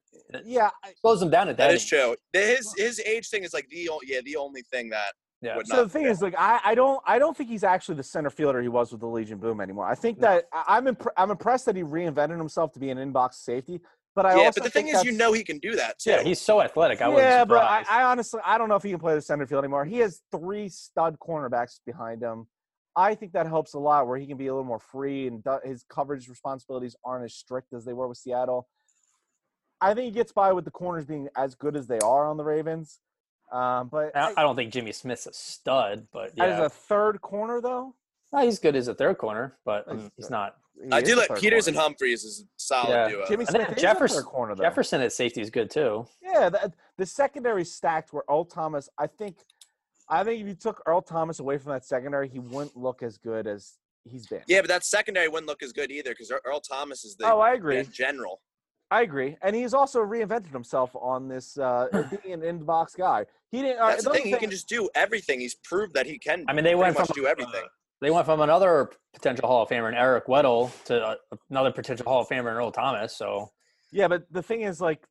yeah, I- slows him down at that. That is age. true. His his age thing is like the yeah the only thing that Yeah. would So not the thing fit. is, like, I, I don't I don't think he's actually the center fielder he was with the Legion Boom anymore. I think that I- I'm impre- I'm impressed that he reinvented himself to be an inbox safety. But I yeah, also but the thing is, you know he can do that too. Yeah, he's so athletic. I wasn't yeah, but I. I honestly I don't know if he can play the center field anymore. He has three stud cornerbacks behind him. I think that helps a lot, where he can be a little more free and do- his coverage responsibilities aren't as strict as they were with Seattle. I think he gets by with the corners being as good as they are on the Ravens. Um, but I, I don't think Jimmy Smith's a stud, but as a third corner, though, No, he's good as a third corner, but um, He's he's not. he I do like third Peters corner. and Humphreys is a solid Yeah. duo. Jimmy I Smith think is Jefferson- a third corner though. Jefferson at safety is good too. Yeah, the, the secondary stacked where Earl Thomas. I think, I think if you took Earl Thomas away from that secondary, he wouldn't look as good as he's been. Yeah, but that secondary wouldn't look as good either because Earl Thomas is the Oh, I agree. general. I agree, and he's also reinvented himself on this uh, being an in-box guy. He didn't. uh, That's the thing. He can just do everything. He's proved that he can. I mean, they went from do everything. They went from another potential Hall of Famer in Eric Weddle to uh, another potential Hall of Famer in Earl Thomas. So Yeah, but the thing is, like,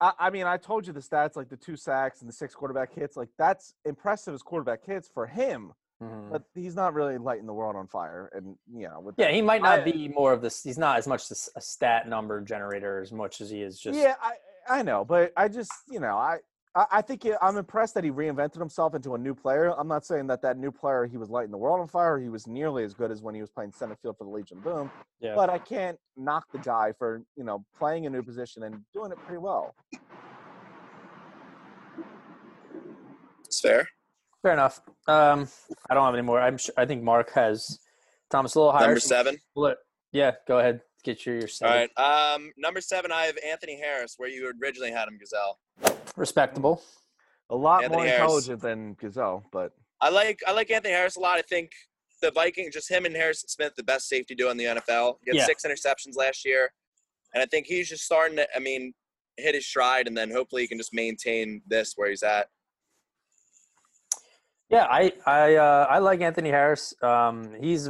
I, I mean, I told you the stats, like the two sacks and the six quarterback hits. Like, that's impressive as quarterback hits for him, mhm. but he's not really lighting the world on fire. And you know, with yeah, that- he might not I- be more of this. He's not as much this, a stat number generator as much as he is just. yeah, I I know, but I just you know, I. I I think it- I'm impressed that he reinvented himself into a new player. I'm not saying that that new player he was lighting the world on fire. He was nearly as good as when he was playing center field for the Legion Boom. Yeah. But I can't knock the guy for you know playing a new position and doing it pretty well. It's fair. Fair enough. Um, I don't have any more. I'm. Sure, I think Mark has Thomas a little higher. Number seven. Yeah, go ahead. Get your your All seven. right. Um, number seven, I have Anthony Harris, where you originally had him, Gazelle. Respectable. A lot Anthony more Harris. intelligent than Gazelle, but I like I like Anthony Harris a lot. I think the Vikings, just him and Harrison Smith, the best safety duo in the NFL. He had Yeah. six interceptions last year, and I think he's just starting to. I mean, hit his stride, and then hopefully he can just maintain this where he's at. Yeah, I I uh, I like Anthony Harris. Um, he's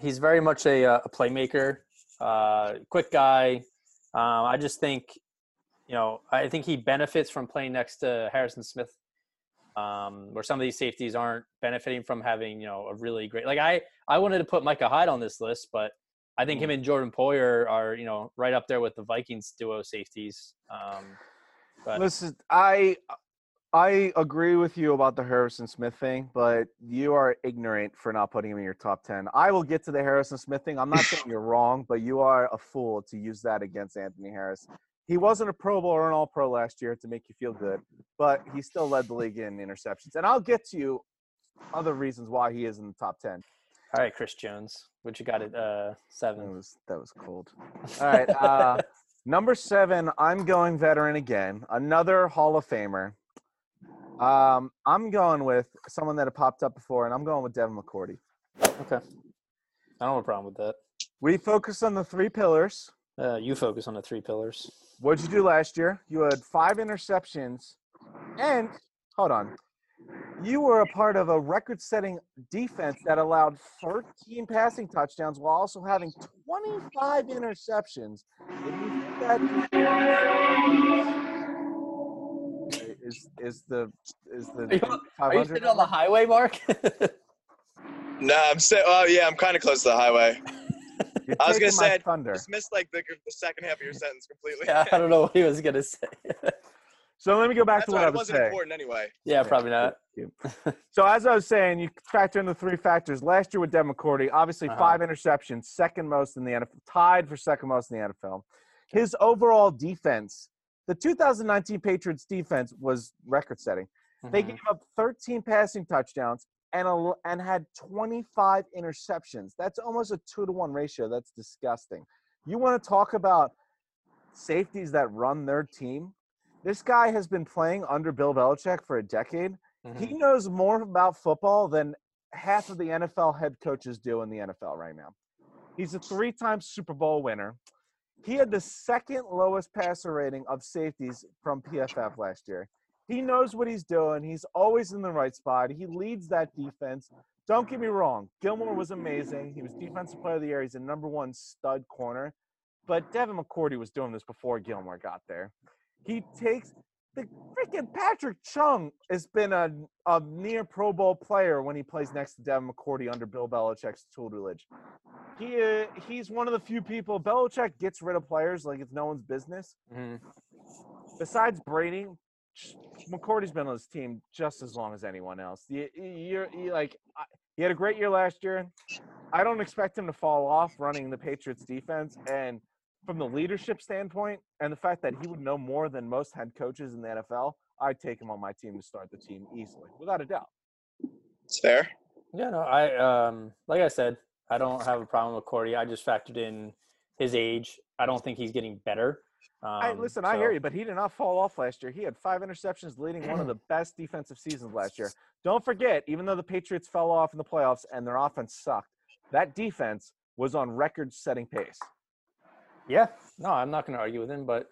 he's very much a, uh, a playmaker, uh, quick guy. Um, I just think, you know, I think he benefits from playing next to Harrison Smith, um, where some of these safeties aren't benefiting from having you know a really great. Like I I wanted to put Micah Hyde on this list, but I think him and Jordan Poyer are you know right up there with the Vikings duo safeties. Um, but listen, I I agree with you about the Harrison Smith thing, but you are ignorant for not putting him in your top ten. I will get to the Harrison Smith thing. I'm not saying you're wrong, but you are a fool to use that against Anthony Harris. He wasn't a Pro Bowl or an All Pro last year to make you feel good, but he still led the league in interceptions. And I'll get to you other reasons why he is in the top ten. all right, Chris Jones, what you got at uh, That seven? was that was cold. All right, uh, number seven. I'm going veteran again. Another Hall of Famer. Um, I'm going with someone that had popped up before, and I'm going with Devin McCourty. Okay, I don't have a problem with that. We focus on the three pillars. Uh, you focus on the three pillars. What'd you do last year? You had five interceptions, and hold on, you were a part of a record-setting defense that allowed 13 passing touchdowns while also having 25 interceptions. If you think that is is the is the Are you- Are you sitting on the highway, Mark? No, I'm saying. Oh yeah, I'm kind of close to the highway. You're I was gonna taking my say, thunder. Just missed like the, the second half of your sentence completely. yeah, I don't know what he was gonna say. So let me go back That's to what why I it was wasn't saying. important anyway. yeah, probably not. So as I was saying, you factor in the three factors. Last year with Devin McCourty, obviously Uh-huh. five interceptions, second most in the NFL, tied for second most in the NFL. His overall defense, the 2019 Patriots defense was record-setting. They Mhm. gave up 13 passing touchdowns and a, and had 25 interceptions. That's almost a two to one ratio. That's disgusting. You want to talk about safeties that run their team? This guy has been playing under Bill Belichick for a decade. Mhm. He knows more about football than half of the NFL head coaches do in the NFL right now. He's a three time Super Bowl winner. He had the second lowest passer rating of safeties from PFF last year. He knows what he's doing. He's always in the right spot. He leads that defense. Don't get me wrong. Gilmore was amazing. He was defensive player of the year. He's a number one stud corner. But Devin McCourty was doing this before Gilmore got there. He takes the freaking Patrick Chung has been a, a near Pro Bowl player when he plays next to Devin McCourty under Bill Belichick's tutelage. He uh, he's one of the few people. Belichick gets rid of players like it's no one's business. Mhm. Besides Brady, McCourty's been on his team just as long as anyone else. You, you're you like he had a great year last year. I don't expect him to fall off running the Patriots defense and from the leadership standpoint and the fact that he would know more than most head coaches in the NFL, I'd take him on my team to start the team easily, without a doubt. It's fair. Yeah, no, I um, like I said, I don't have a problem with Cordy. I just factored in his age. I don't think he's getting better. Um, I, listen, I hear you, but he did not fall off last year. He had five interceptions, leading one of the best defensive seasons last year. Don't forget, even though the Patriots fell off in the playoffs and their offense sucked, that defense was on record-setting pace. Yeah, no, I'm not going to argue with him, but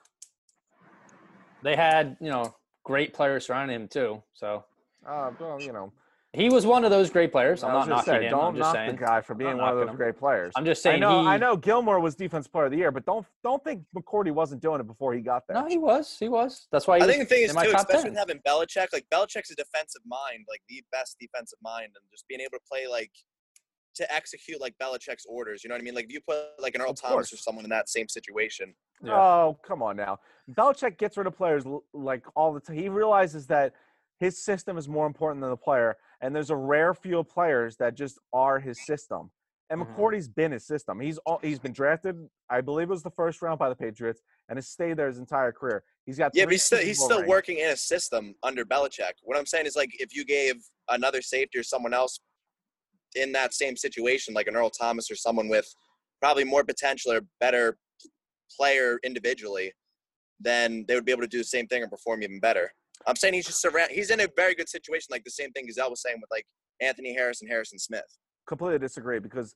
they had you know great players surrounding him too. So Uh, well, you know, he was one of those great players. I'm not gonna knocking say, him. don't I'm just knock saying. the guy for being one of those him. great players. I'm just I saying. know, he, I know, Gilmore was defense player of the year, but don't don't think McCourty wasn't doing it before he got there. No, he was. He was. That's why he I was think the thing is in my too, top especially 10. with having Belichick, like Belichick's a defensive mind, like the best defensive mind, and just being able to play like to execute like Belichick's orders. You know what I mean? Like if you put like an Earl Of Thomas or someone in that same situation. Yeah. Oh, come on now. Belichick gets rid of players like all the time. He realizes that his system is more important than the player, and there's a rare few of players that just are his system. And Mhm. McCourty's been his system. He's all, he's been drafted, I believe it was the first round by the Patriots, and has stayed there his entire career. He's got Yeah, but he's still he's still rings. working in a system under Belichick. What I'm saying is like if you gave another safety or someone else in that same situation, like an Earl Thomas or someone with probably more potential or better player individually, then they would be able to do the same thing or perform even better. I'm saying he's just surround. He's in a very good situation, like the same thing Gazelle was saying with like Anthony Harris and Harrison Smith. completely disagree because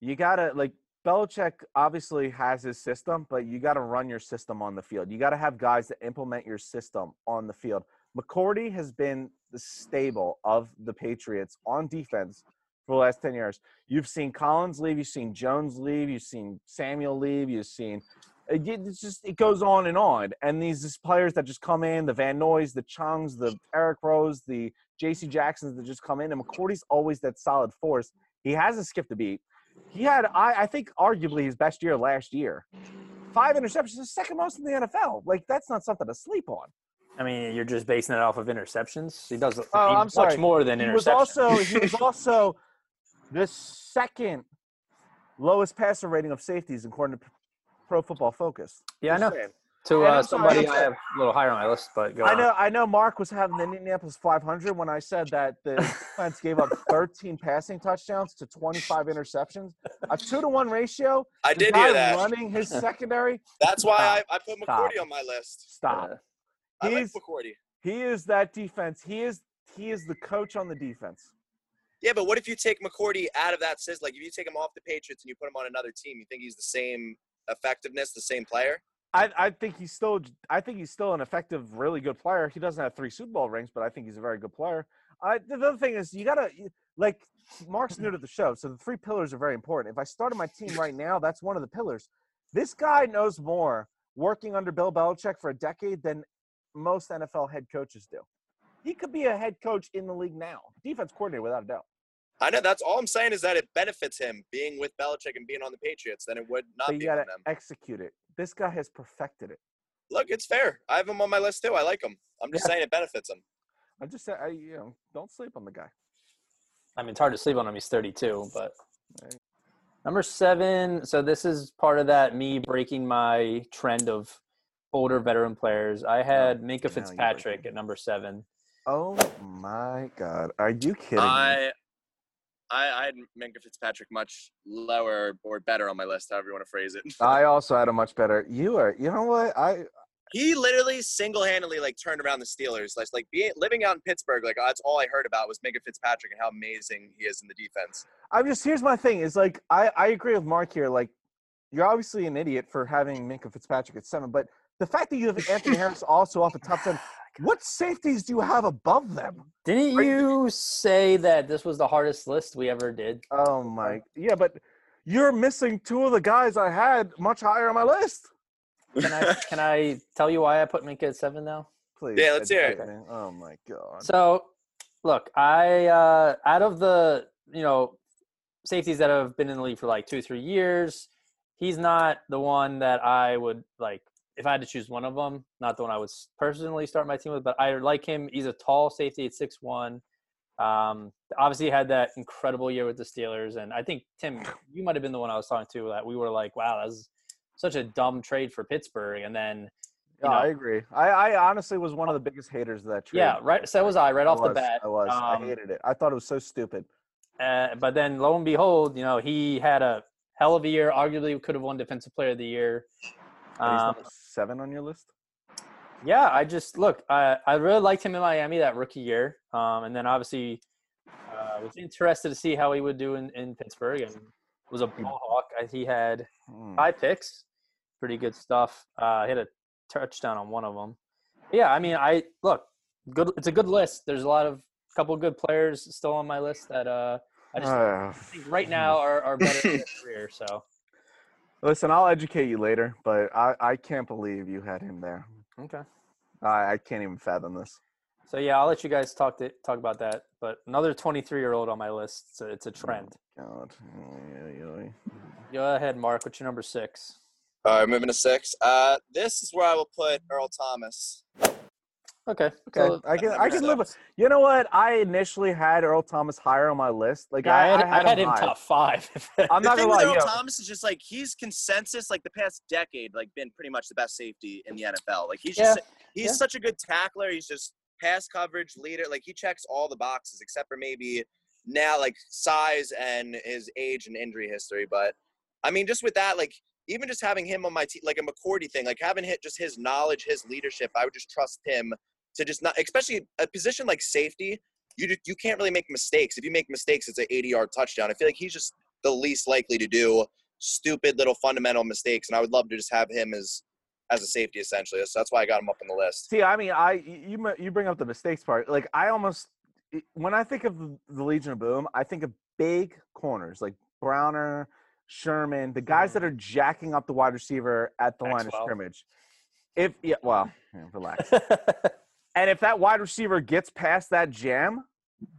you gotta like Belichick obviously has his system, but you gotta run your system on the field. You gotta have guys that implement your system on the field. McCourty has been the stable of the Patriots on defense for the last 10 years. You've seen Collins leave, you've seen Jones leave, you've seen Samuel leave, you've seen uh, it it's just it goes on and on. And these just players that just come in, the Van Noys, the Chungs, the Eric Rowes, the JC Jacksons that just come in, and McCourty's always that solid force. He hasn't skipped a beat. He had, I, I think, arguably his best year last year. Five interceptions, the second most in the NFL. Like that's not something to sleep on. I mean, you're just basing it off of interceptions. He does Oh, I'm much sorry. more than interceptions. He was also he was also the second lowest passer rating of safeties according to Pro Football Focus. yeah, I know. saying. To uh, I'm sorry, somebody I'm have a little higher on my list, but go I on. know I know Mark was having the Indianapolis 500 when I said that the defense gave up 13 passing touchdowns to 25 interceptions. A two to one ratio. I The did hear that. running his secondary. That's why I, I put Stop. McCourty on my list. Stop. Uh, I like McCourty. He is that defense. He is he is the coach on the defense. Yeah, but what if you take McCourty out of that system? Like if you take him off the Patriots and you put him on another team, you think he's the same effectiveness, the same player? I, I think he's still I think he's still an effective, really good player. He doesn't have three Super Bowl rings, but I think he's a very good player. I, the other thing is you gotta like Mark's new to the show, so the three pillars are very important. If I started my team right now, that's one of the pillars. This guy knows more working under Bill Belichick for a decade than most NFL head coaches do. He could be a head coach in the league now, defense coordinator without a doubt. I know that's all I'm saying is that it benefits him being with Belichick and being on the Patriots than it would not But you be gotta them. execute it. This guy has perfected it. Look, it's fair. I have him on my list too. I like him. I'm just Yeah. saying it benefits him. I'm just say, I, you know, don't sleep on the guy. I mean, it's hard to sleep on him. He's 32, but number seven. So this is part of that me breaking my trend of older veteran players. I had Minka now Fitzpatrick at number seven. Oh my God. Are you kidding me? I, I I had Minkah Fitzpatrick much lower or better on my list, however you want to phrase it. I also had a much better. You are. You know what? I. he literally single-handedly like turned around the Steelers. Like, like being living out in Pittsburgh, like that's all I heard about was Minkah Fitzpatrick and how amazing he is in the defense. I'm just. Here's my thing. Is like I. I agree with Mark here. Like, you're obviously an idiot for having Minkah Fitzpatrick at seven, but the fact that you have Anthony Harris also off the top ten. What safeties do you have above them? Didn't Are you say that this was the hardest list we ever did? Oh my. Yeah, but you're missing two of the guys I had much higher on my list. Can I can I tell you why I put Minkah at seven now? Please. Yeah, let's hear it. me. Oh my God. So, look, I uh, out of the you know safeties that have been in the league for like two three years, he's not the one that I would like if I had to choose one of them. Not the one I would personally start my team with, but I like him. He's a tall safety at six one. Um, obviously had that incredible year with the Steelers, and I think Tim, you might have been the one I was talking to that we were like, wow, that's such a dumb trade for Pittsburgh, and then Yeah, know- I agree. I, I honestly was one of the biggest haters of that trade. yeah, right. So was I right I off the bat. I was. I Um, hated it. I thought it was so stupid. Uh, but then lo and behold, you know, he had a hell of a year. Arguably could have won Defensive Player of the Year. Um, seven on your list. yeah, I just look. I I really liked him in Miami that rookie year, um, and then obviously uh, was interested to see how he would do in, in Pittsburgh, and was a ball hawk. He had Hmm. five picks, pretty good stuff. Uh, hit a touchdown on one of them. Yeah, I mean, I look good. It's a good list. There's a lot of couple of good players still on my list that uh, I just Uh, think right now are, are better in their career. So listen, I'll educate you later, but I, I can't believe you had him there. okay. I, I can't even fathom this. So yeah, I'll let you guys talk to talk about that. But another 23 year old on my list. So it's a trend. God. Oy, oy, oy. Go ahead, Mark. What's your number six? All right, moving to six. Uh, this is where I will put Earl Thomas. Okay. Okay, So, I can I Number can live with. six. You know what? I initially had Earl Thomas higher on my list. Like yeah, I had, I, I had him high. top five. I'm the not thing gonna with lie. Earl yo, Thomas is just like he's consensus like the past decade like been pretty much the best safety in the NFL. Like he's Yeah, just he's yeah. such a good tackler. He's just pass coverage leader. Like he checks all the boxes except for maybe now like size and his age and injury history. But I mean, just with that, like even just having him on my team, like a McCourty thing, like having hit just his knowledge, his leadership, I would just trust him to just not, especially a position like safety. You ju- you can't really make mistakes. If you make mistakes, it's an 80 yard touchdown. I feel like he's just the least likely to do stupid little fundamental mistakes, and I would love to just have him as as a safety essentially. So that's why I got him up on the list. See, I mean, I you you you bring up the mistakes part. Like I almost when I think of the- the Legion of Boom, I think of big corners like Browner, Sherman, the guys that mm-hmm. are jacking up the wide receiver at the line of scrimmage. If yeah, well, yeah, relax. And if that wide receiver gets past that jam,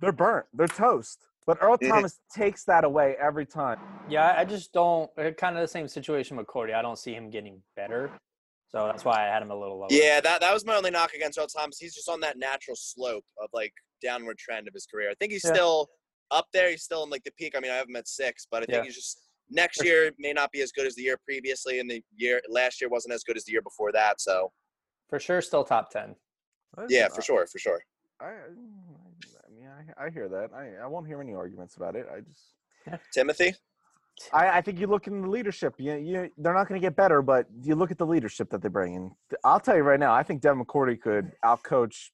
they're burnt. They're toast. But Earl. Thomas takes that away every time. yeah, I just don't. uh, Kind of the same situation with Cordy. I don't see him getting better. So that's why I had him a little lower. Yeah, that that was my only knock against Earl Thomas. He's just on that natural slope of like downward trend of his career. I think he's Yeah. still up there. He's still in like the peak. I mean, I have him at six, but I think Yeah. he's just next year may not be as good as the year previously, and the year last year wasn't as good as the year before that. So For sure, still top 10. Yeah, uh, for sure, for sure. I, I, mm, I mean, I, I hear that. I, I won't hear any arguments about it. I just, Timothy. I, I think you look in the leadership. You, you, they're not going to get better, but you look at the leadership that they bring in. I'll tell you right now. I think Devin McCourty could outcoach.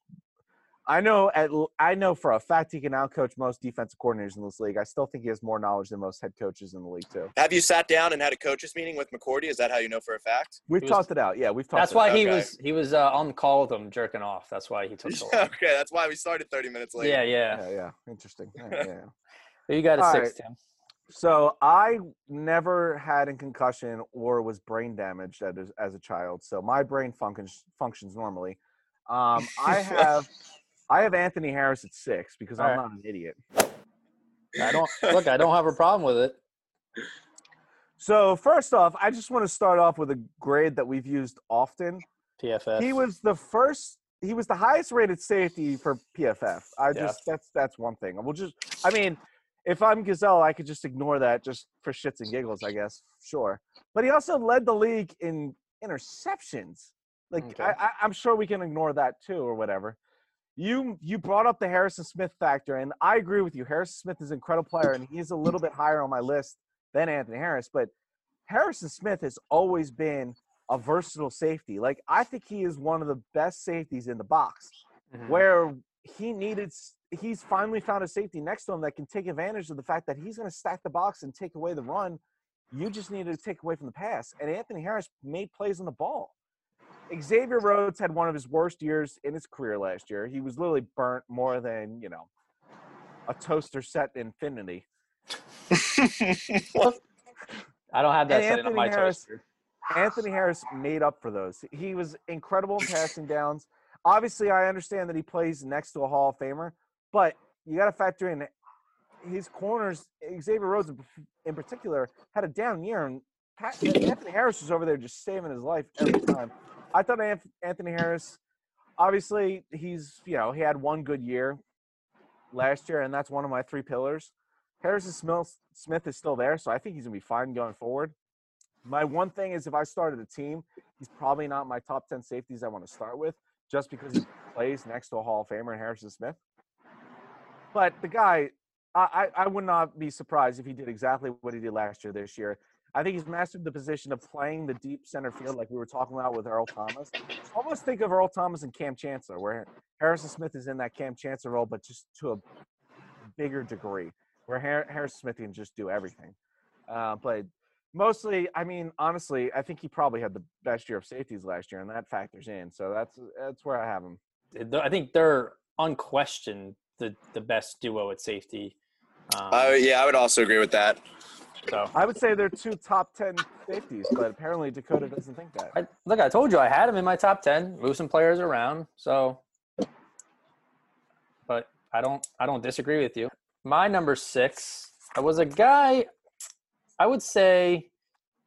I know at l- I know for a fact he can outcoach most defensive coordinators in this league. I still think he has more knowledge than most head coaches in the league too. Have you sat down and had a coaches meeting with McCourty? Is that how you know for a fact? We've was- talked it out. Yeah, we've talked. That's it why out. he Okay. was he was uh, on the call with him jerking off. That's why he took so long. okay, that's why we started 30 minutes late. yeah, yeah. Yeah, yeah, interesting. Yeah, yeah, yeah. You got a All six, right. Tim. So I never had a concussion or was brain damaged as, as a child. So my brain functions functions normally. Um, I have I have Anthony Harris at six because I'm All right. not an idiot. I don't look. I don't have a problem with it. So first off, I just want to start off with a grade that we've used often. PFF. He was the first. He was the highest rated safety for PFF. I Yeah. just that's that's one thing. We'll just. I mean, if I'm Gazelle, I could just ignore that just for shits and giggles. I guess sure. But he also led the league in interceptions. Like mm, Okay. I, I, I'm sure we can ignore that too, or whatever. You you brought up the Harrison Smith factor, and I agree with you. Harrison Smith is an incredible player, and he's a little bit higher on my list than Anthony Harris. But Harrison Smith has always been a versatile safety. Like I think he is one of the best safeties in the box. Mhm. Where he needed, he's finally found a safety next to him that can take advantage of the fact that he's going to stack the box and take away the run. You just needed to take away from the pass, and Anthony Harris made plays on the ball. Xavier Rhodes had one of his worst years in his career last year. He was literally burnt more than you know a toaster set infinity. I don't have that And setting on Anthony my Harris- toaster. Anthony Harris made up for those. He was incredible in passing downs. Obviously, I understand that he plays next to a Hall of Famer, but you got to factor in his corners. Xavier Rhodes, in- in particular, had a down year, and Anthony Harris was over there just saving his life every time. I thought Anthony Harris, obviously, he's you know he had one good year last year, and that's one of my three pillars. Harrison Smith is still there, so I think he's gonna be fine going forward. My one thing is if I started a team, he's probably not my top 10 safeties I want to start with just because he plays next to a Hall of Famer in Harrison Smith. But the guy, I, I would not be surprised if he did exactly what he did last year this year. I think he's mastered the position of playing the deep center field like we were talking about with Earl Thomas. Almost think of Earl Thomas and Kam Chancellor, where Harrison Smith is in that Kam Chancellor role, but just to a bigger degree, where Har- Harrison Smith can just do everything. Uh, but Mostly, I mean, honestly, I think he probably had the best year of safeties last year, and that factors in. So that's that's where I have him. I think they're unquestioned the the best duo at safety. Um, Uh, yeah, I would also agree with that. So I would say they're two top ten safeties, but apparently Dakota doesn't think that. I, look, I told you I had him in my top ten. Move some players around, so. But I don't. I don't disagree with you. My number six I was a guy. I would say,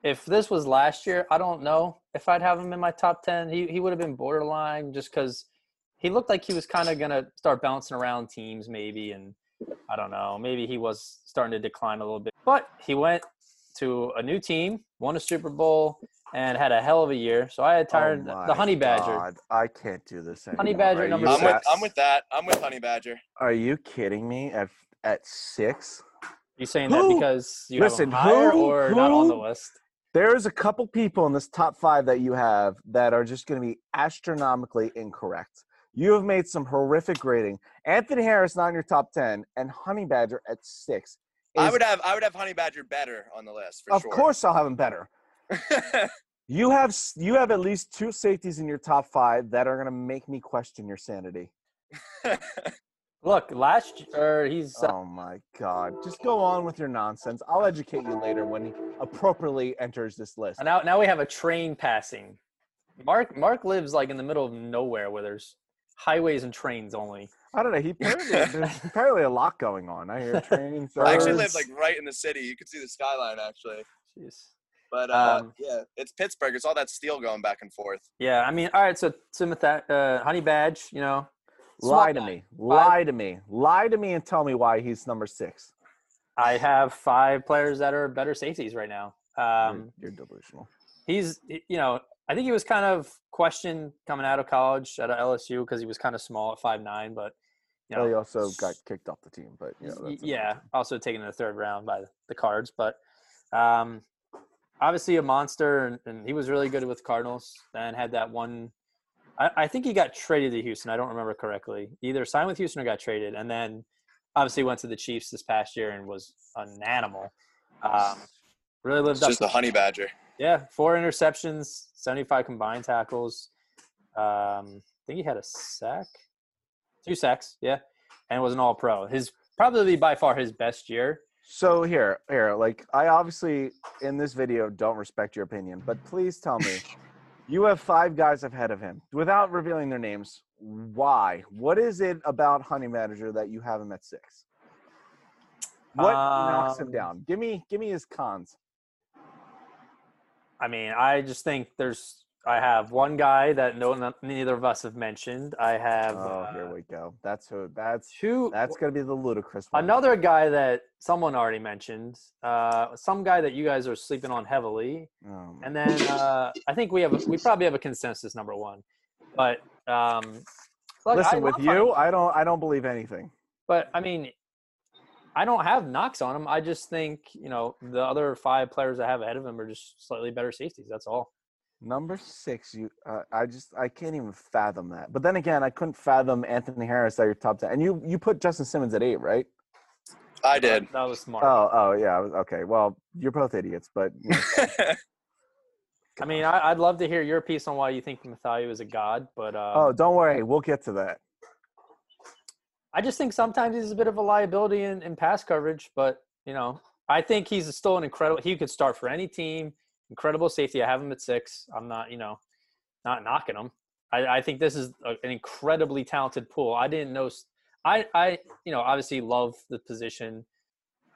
if this was last year, I don't know if I'd have him in my top ten. He he would have been borderline just because he looked like he was kind of gonna start bouncing around teams maybe, and I don't know. Maybe he was starting to decline a little bit, but he went to a new team, won a Super Bowl, and had a hell of a year. So I had oh tired Oh the Honey Badger. God, I can't do this anymore. Honey Badger Are number you I'm with, six. I'm with that. I'm with Honey Badger. Are you kidding me? At at six, You saying that because you listen, have him higher who- or not on the list? there's a couple people in this top five that you have that are just going to be astronomically incorrect. You have made some horrific grading. Anthony Harris not in your top ten, and Honey Badger at six. I would have I would have Honey Badger better on the list for of sure. course, I'll have him better. You have you have at least two safeties in your top five that are going to make me question your sanity. Look, last year he's uh, Oh my God! Just go on with your nonsense. I'll educate you later when he appropriately enters this list. now now we have a train passing. Mark Mark lives like in the middle of nowhere where there's highways and trains only. I don't know. He apparently there's apparently a lot going on. I hear trains. I actually birds. live like right in the city. You could see the skyline actually. Jeez. But uh, Um, yeah, it's Pittsburgh. It's all that steel going back and forth. Yeah, I mean, all right. So Timothy, uh, Honey Badge, you know, Lie to guy. me. Lie to me. Lie to me and tell me why he's number six. I have five players that are better safeties right now. Um, you're, you're delusional. he's you know I think he was kind of questioned coming out of college at LSU because he was kind of small at five nine, but you know Well, he also got kicked off the team, but you know, y- that's a- yeah, also taken in the third round by the Cards, but um, obviously a monster, and, and he was really good with Cardinals. And had that one. I, I think he got traded to Houston. I don't remember correctly. Either signed with Houston or got traded, and then obviously went to the Chiefs this past year and was an animal. Um, really lived It's up just the Honey Badger. yeah, four interceptions, 75 combined tackles. Um, I think he had a sack, two sacks, yeah, and was an all pro. His probably by far his best year. So here, here, like I obviously in this video don't respect your opinion, but please tell me, you have five guys ahead of him without revealing their names. Why? What is it about Honey Badger that you have him at six? What knocks him Um, down? Give me, give me his cons. I mean, I just think there's. I have one guy that no neither of us have mentioned. I have Oh, here uh, we go. That's who. That's two. that's gonna be the ludicrous one. Another guy that someone already mentioned. Uh, some guy that you guys are sleeping on heavily. Oh, And then uh, I think we have a, we probably have a consensus number one, but um, look, I Listen, with you, I don't, I don't believe anything. but I mean, I don't have knocks on him. I just think you know the other five players I have ahead of him are just slightly better safeties. That's all. Number six, you, uh, I just, I can't even fathom that. But then again, I couldn't fathom Anthony Harris at your top ten, and you, you put Justin Simmons at eight, right? I did. That was smart. Oh, oh yeah, okay. Well, you're both idiots, but you know, I mean, I, I'd love to hear your piece on why you think Mathieu is a god, but uh, oh, don't worry, we'll get to that. I just think sometimes he's a bit of a liability in, in pass coverage. But you know, I think he's still an incredible. He could start for any team. Incredible safety. I have him at six. I'm not, you know, not knocking him. I, I think this is a, an incredibly talented pool. I didn't know. I, I, you know, obviously love the position,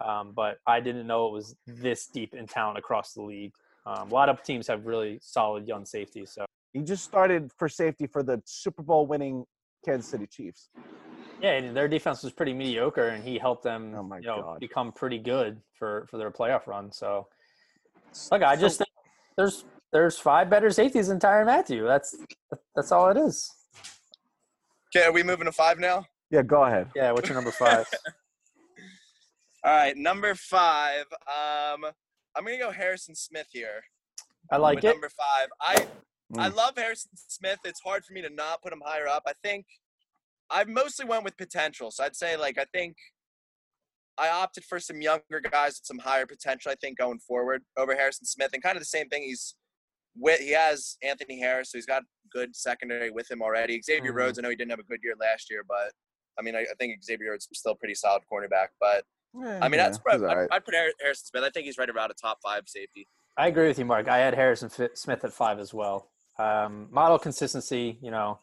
um, but I didn't know it was this deep in talent across the league. Um, a lot of teams have really solid young safeties. So He just started for safety for the Super Bowl winning Kansas City Chiefs. yeah, and their defense was pretty mediocre, and he helped them, Oh my you know, God. become pretty good for for their playoff run. So, look, I just think there's there's five better safeties than Tyrann Mathieu. That's that's all it is. Okay, are we moving to five now? Yeah, go ahead. Yeah, what's your number five? All right, number five. Um, I'm gonna go Harrison Smith here. I like it. Number five. I I Mm. love Harrison Smith. It's hard for me to not put him higher up. I think I mostly went with potential, so I'd say like I think I opted for some younger guys with some higher potential. I think going forward over Harrison Smith, and kind of the same thing. He's with he has Anthony Harris, so he's got good secondary with him already. Xavier Mhm. Rhodes, I know he didn't have a good year last year, but I mean, I, I think Xavier Rhodes is still a pretty solid cornerback. But I mean, that's he's I'd, right. I'd put Harrison Smith. I think he's right around a top five safety. I agree with you, Mark. I had Harrison Smith at five as well. Um, model consistency, you know,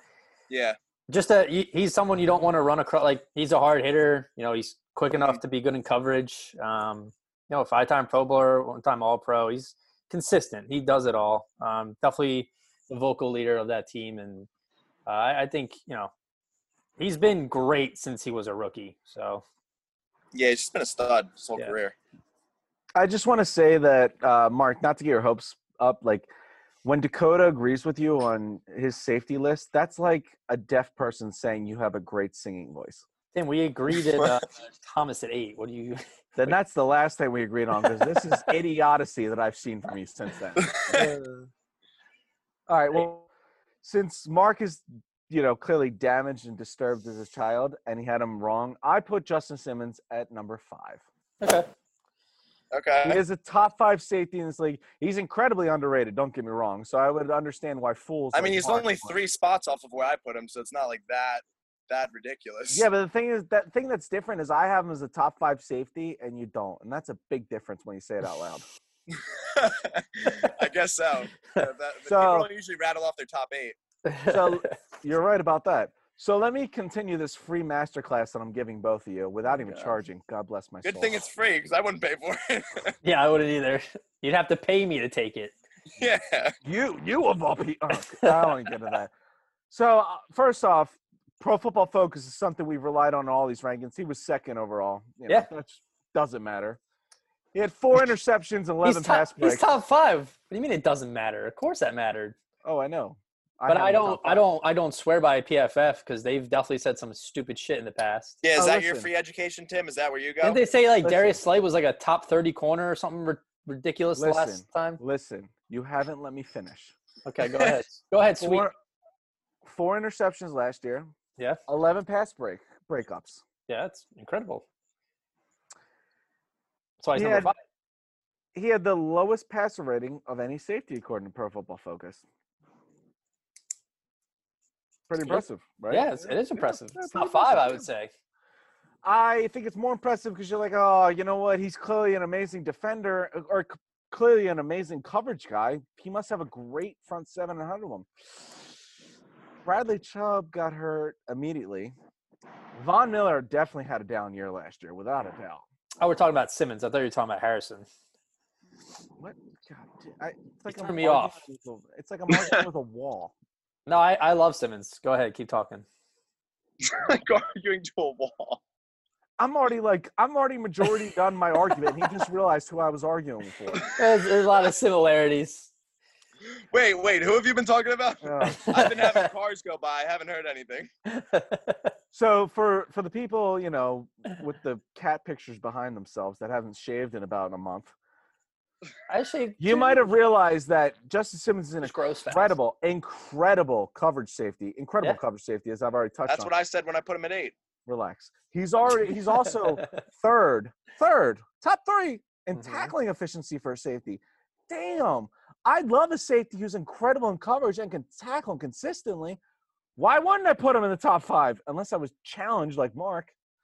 Yeah, just that he's someone you don't want to run across. Like he's a hard hitter. You know, he's quick enough to be good in coverage. Um, you know, five-time Pro Bowler, one-time All-Pro. He's consistent. He does it all. Um, definitely the vocal leader of that team, and uh, I, I think you know he's been great since he was a rookie. So yeah, he's just been a stud his whole Yeah. career. I just want to say that, uh, Mark, not to get your hopes up, like when Dakota agrees with you on his safety list, that's like a deaf person saying you have a great singing voice. Tim, we agreed at uh, Thomas at eight. What do you? Then that's the last thing we agreed on because this is idiocy that I've seen from you since then. All right. Well, since Mark is, you know, clearly damaged and disturbed as a child, and he had him wrong, I put Justin Simmons at number five. Okay. He is a top five safety in this league. He's incredibly underrated. Don't get me wrong. So I would understand why fools. I like mean, he's only three spots off of where I put him, so it's not like that that ridiculous. Yeah, but the thing is, that thing that's different is I have him as a top five safety, and you don't, and that's a big difference when you say it out loud. I guess so. So- people don't usually rattle off their top eight. So you're right about that. So let me continue this free masterclass that I'm giving both of you without even God. charging. God bless my soul. Good soul. thing it's free because I wouldn't pay for it. yeah, I wouldn't either. You'd have to pay me to take it. yeah. You, you of all people. Oh, I don't want to get into that. So uh, first off, Pro Football Focus is something we've relied on in all these rankings. He was second overall. You know, Yeah. that doesn't matter. He had four interceptions and 11 He's pass top, he's top five. What do you mean it doesn't matter? Of course that mattered. Oh, I know. But I don't I don't I don't swear by PFF because they've definitely said some stupid shit in the past. Yeah, is Oh, that your free education, Tim? Is that where you go? Didn't they say like Listen. Darius Slay was like a top thirty corner or something ri- ridiculous the last time? Listen, you haven't let me finish. Okay, go ahead. Go ahead, sweet. Four, four interceptions last year. Yeah. 11 pass break breakups. Yeah, it's incredible. So why he's He number had- five. He had the lowest passer rating of any safety according to Pro Football Focus. Pretty impressive, right? Yeah, it's, it is impressive. yeah, It's not five, I would say. I think it's more impressive because you're like, oh, you know what? He's clearly an amazing defender uh, or c- clearly an amazing coverage guy. He must have a great front seven ahead of him. Bradley Chubb got hurt immediately. Von Miller definitely had a down year last year, without a doubt. Oh, we're talking about Simmons. I thought you were talking about Harrison. What? God, dude, I, it's like I'm me off. with a- It's like I'm arguing with a wall. No, I, I love Simmons. Go ahead, keep talking. like arguing to a wall. I'm already like I'm already majority done my argument. And he just realized who I was arguing for. There's, there's a lot of similarities. Wait, wait. Who have you been talking about? Uh, I've been having cars go by. I haven't heard anything. so for for the people you know with the cat pictures behind themselves that haven't shaved in about a month, Actually, you might have realized that Justin Simmons is an Just grows fast. incredible, incredible coverage safety. Incredible Yeah. coverage safety, as I've already touched That's on. what I said when I put him at eight. Relax. He's already. He's also third, third, top three in Mhm. tackling efficiency for a safety. Damn, I'd love a safety who's incredible in coverage and can tackle consistently. Why wouldn't I put him in the top five unless I was challenged like Mark?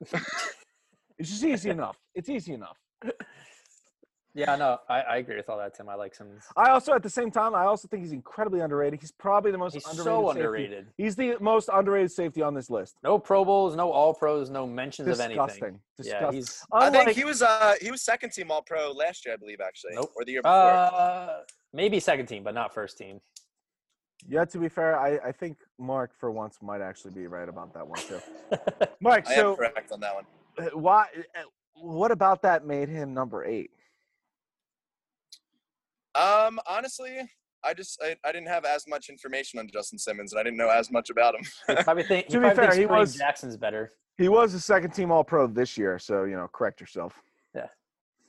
it's just easy enough. It's easy enough. yeah, no, I, I agree with all that, Tim. I like Simmons. I also, at the same time, I also think he's incredibly underrated. He's probably the most He's underrated. so safety. underrated. He's the most underrated safety on this list. No Pro Bowls, no All Pros, no mentions of anything. Disgusting. Yeah, Disgusting. he's I Unlike, think he was uh he was second team All Pro last year, I believe, actually, Nope. or the year before. uh, maybe second team, but not first team. Yeah, to be fair, I, I think Mark for once might actually be right about that one too. Mark, I am so correct on that one. uh, why? uh, What about that made him number eight? Um, honestly, I just I, I didn't have as much information on Justin Simmons, and I didn't know as much about him. Probably think, To be fair, he was- Jackson's better. He was a second team All Pro this year, so you know, correct yourself. yeah,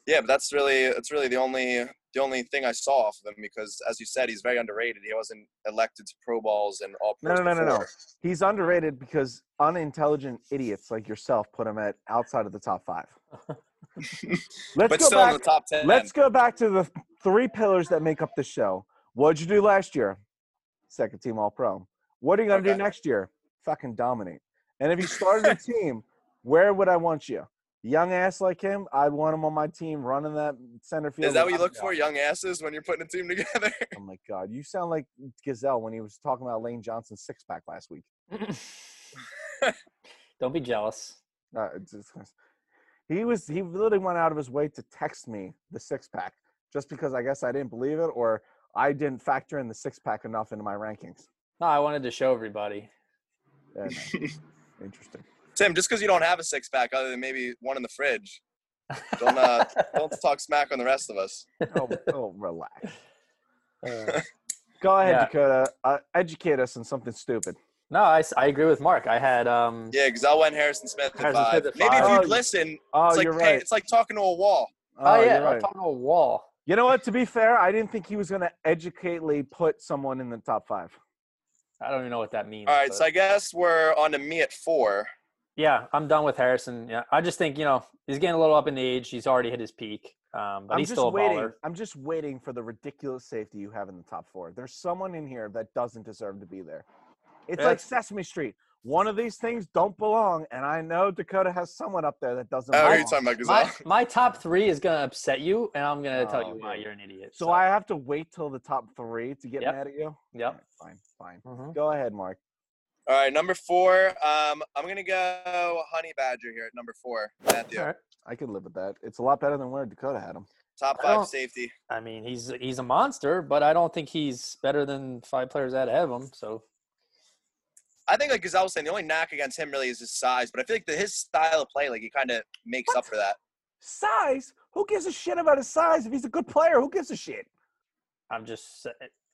yeah, but that's really that's really the only the only thing I saw off of him because, as you said, he's very underrated. He wasn't elected to Pro Bowls and all Pro. No, no, no, no, no. He's underrated because unintelligent idiots like yourself put him at outside of the top five. Let's But go still in back. the top ten. Let's go back to the three pillars that make up the show. What'd you do last year? Second team All Pro. What are you gonna do next year? Fucking dominate. And if you started a team, where would I want you? Young ass like him, I'd want him on my team running that center field. Is that what you look for, young asses, when you're putting a team together? Oh my god, you sound like Gazelle when he was talking about Lane Johnson's six pack last week. Don't be jealous. Uh, just- he was he literally went out of his way to text me the six pack just because I guess I didn't believe it or I didn't factor in the six pack enough into my rankings. No, I wanted to show everybody. Yeah, no. Interesting. Tim, just because you don't have a six pack, other than maybe one in the fridge, don't uh, don't talk smack on the rest of us. Oh, oh relax. Uh, Go ahead, Yeah. Dakota. Uh, educate us on something stupid. no, I, I agree with Mark. I had um Yeah, because I went Harrison Smith at Harrison five. Smith at Maybe if you'd listen, Oh, it's like you're hey, it's like talking to a wall. oh, yeah, you're I'm right. talking to a wall. You know what? To be fair, I didn't think he was going to educately put someone in the top five. I don't even know what that means. All right, but- so I guess we're on to me at four. yeah, I'm done with Harrison. Yeah, I just think you know he's getting a little up in age. He's already hit his peak, um, but I'm he's just still a waiting. baller. I'm just waiting for the ridiculous safety you have in the top four. There's someone in here that doesn't deserve to be there. It's Yeah. like Sesame Street. One of these things don't belong, and I know Dakota has someone up there that doesn't Oh, who are belong. you talking about, My my top three is gonna upset you, and I'm gonna tell Oh, you why yeah. you're an idiot. so I have to wait till the top three to get Yep. mad at you. yep. Fine, fine. Mhm. Go ahead, Mark. All right, number four. Um, I'm gonna go Honey Badger here at number four. Mathieu, All right. I can live with that. It's a lot better than where Dakota had him. top five don't- safety. I mean, he's he's a monster, but I don't think he's better than five players that have him. So I think like Gazelle was saying, the only knock against him really is his size, but I feel like the, his style of play, like he kind of makes What? up for that. Size? Who gives a shit about his size? If he's a good player, who gives a shit? I'm just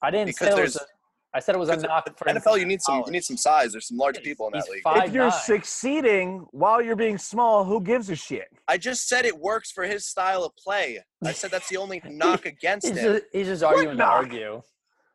I didn't Because say it was. there's- A, I said it was a knock for NFL, you need some, you need some size. There's some large He's- people in he's that league. Five if you're nine. succeeding while you're being small, who gives a shit? I just said it works for his style of play. I said that's the only knock against He's him. just, he's just arguing to knock? argue.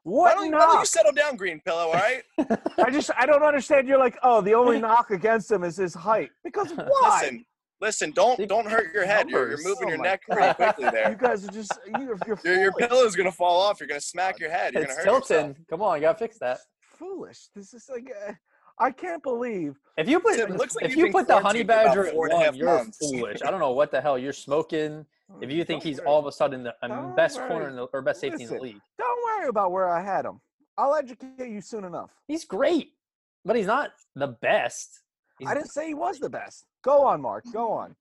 What Why don't, why don't you settle down, Green Pillow? All right. I just I don't understand. You're like, oh, the only knock against him is his height. Because why? Listen, listen. Don't don't hurt your head. You're, you're moving Oh your neck pretty quickly there. you guys are just you're, you're Your your foolish. pillow's gonna fall off. You're gonna smack your head. You're It's gonna hurt tilting. yourself. Come on, you gotta fix that. foolish. This is like uh, I can't believe. If you put looks like if you've you been put the honey quarantined for about badger at four and one, you're months. foolish. I don't know what the hell you're smoking. If you think Don't he's worry. all of a sudden the um, Don't best worry. corner in the, or best safety in the league, Don't worry about where I had him. I'll educate you soon enough. he's great, but he's not the best. He's I didn't say he was the best. Go on, Mark. Go on.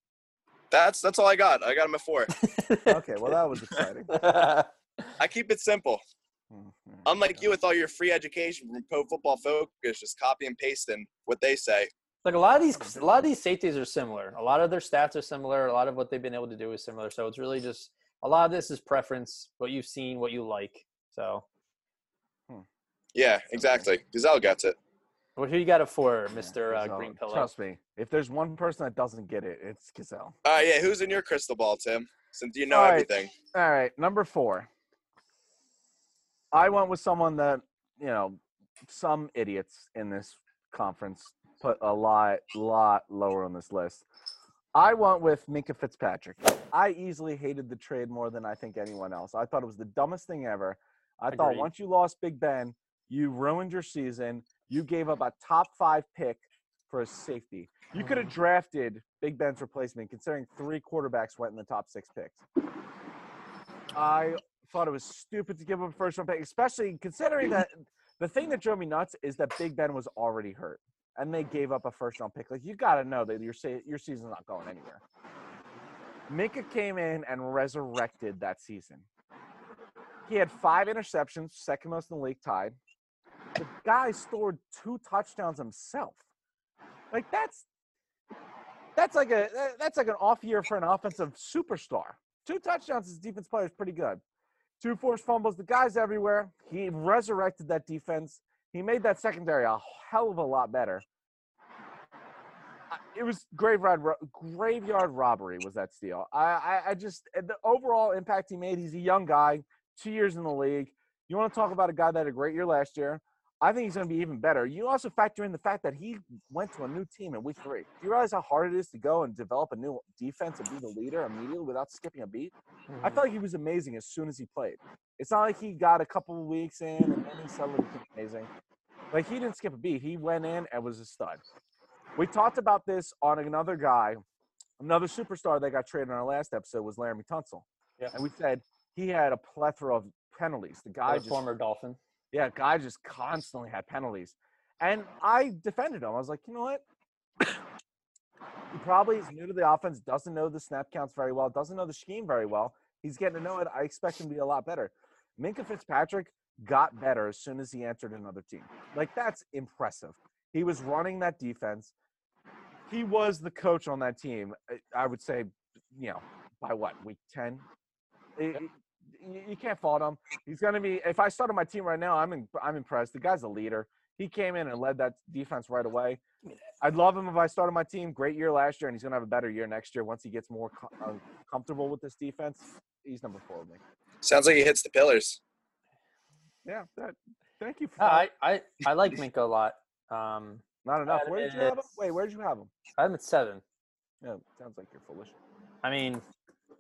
That's that's all I got. I got him at four. Okay, well that was exciting. I keep it simple. Hmm, hmm. Unlike you with all your free education from Pro Football Focus, just copy and pasting what they say. Like a lot of these, a lot of these safeties are similar. A lot of their stats are similar. A lot of what they've been able to do is similar. So it's really just a lot of this is preference, what you've seen, what you like. So, Yeah, exactly. Gazelle gets it. Well, who you got it for, Yeah, Mister uh, Green Pillow? Trust me, if there's one person that doesn't get it, it's Gazelle. All right, yeah. Who's in your crystal ball, Tim? Since you know All right. everything. All right, number four. I went with someone that you know some idiots in this conference put a lot, lot lower on this list. I went with Minkah Fitzpatrick. I easily hated the trade more than I think anyone else. I thought it was the dumbest thing ever. I thought Agreed. once you lost Big Ben, you ruined your season. You gave up a top five pick for a safety. You could have mm-hmm. drafted Big Ben's replacement, considering three quarterbacks went in the top six picks. I thought it was stupid to give up a first round pick, especially considering that the thing that drove me nuts is that Big Ben was already hurt, and they gave up a first round pick. Like you got to know that your se- your season's not going anywhere. Minkah came in and resurrected that season. He had five interceptions, second most in the league, tied. The guy scored two touchdowns himself. Like that's that's like a that's like an off year for an offensive superstar. Two touchdowns as a defense player is pretty good. Two forced fumbles. The guy's everywhere. He resurrected that defense. He made that secondary a hell of a lot better. It was graveyard graveyard robbery was that steal. I, I I just eh, the overall impact he made. He's a young guy, two years in the league. You want to talk about a guy that had a great year last year? I think he's going to be even better. You also factor in the fact that he went to a new team in week three. Do you realize how hard it is to go and develop a new defense and be the leader immediately without skipping a beat? I mm-hmm. felt like he was amazing as soon as he played. It's not like he got a couple of weeks in and then he suddenly became amazing. Like he didn't skip a beat. He went in and was a stud. We talked about this on another guy, another superstar that got traded in our last episode was Laremy Tunsil. Yeah. And we said he had a plethora of penalties. The guy just former Dolphin. yeah, guy just constantly had penalties. And I defended him. I was like, you know what? he probably is new to the offense, doesn't know the snap counts very well, doesn't know the scheme very well. He's getting to know it. I expect him to be a lot better. Minkah Fitzpatrick got better as soon as he entered another team. Like, that's impressive. He was running that defense. He was the coach on that team. I- would say, you know, by what, week 10? It- it- you you can't fault him. He's gonna be. If I started my team right now, I'm in, I'm impressed. The guy's a leader. He came in and led that defense right away. I'd love him if I started my team. Great year last year, and he's gonna have a better year next year once he gets more co- uh, comfortable with this defense. He's number four with me. Sounds like he hits the pillars. Yeah. That, thank you. For No, I, I, I like Minkah a lot. Um, Not enough. Where did you have him? Wait, where did you have him? I'm at seven. Yeah, sounds like you're foolish. I mean,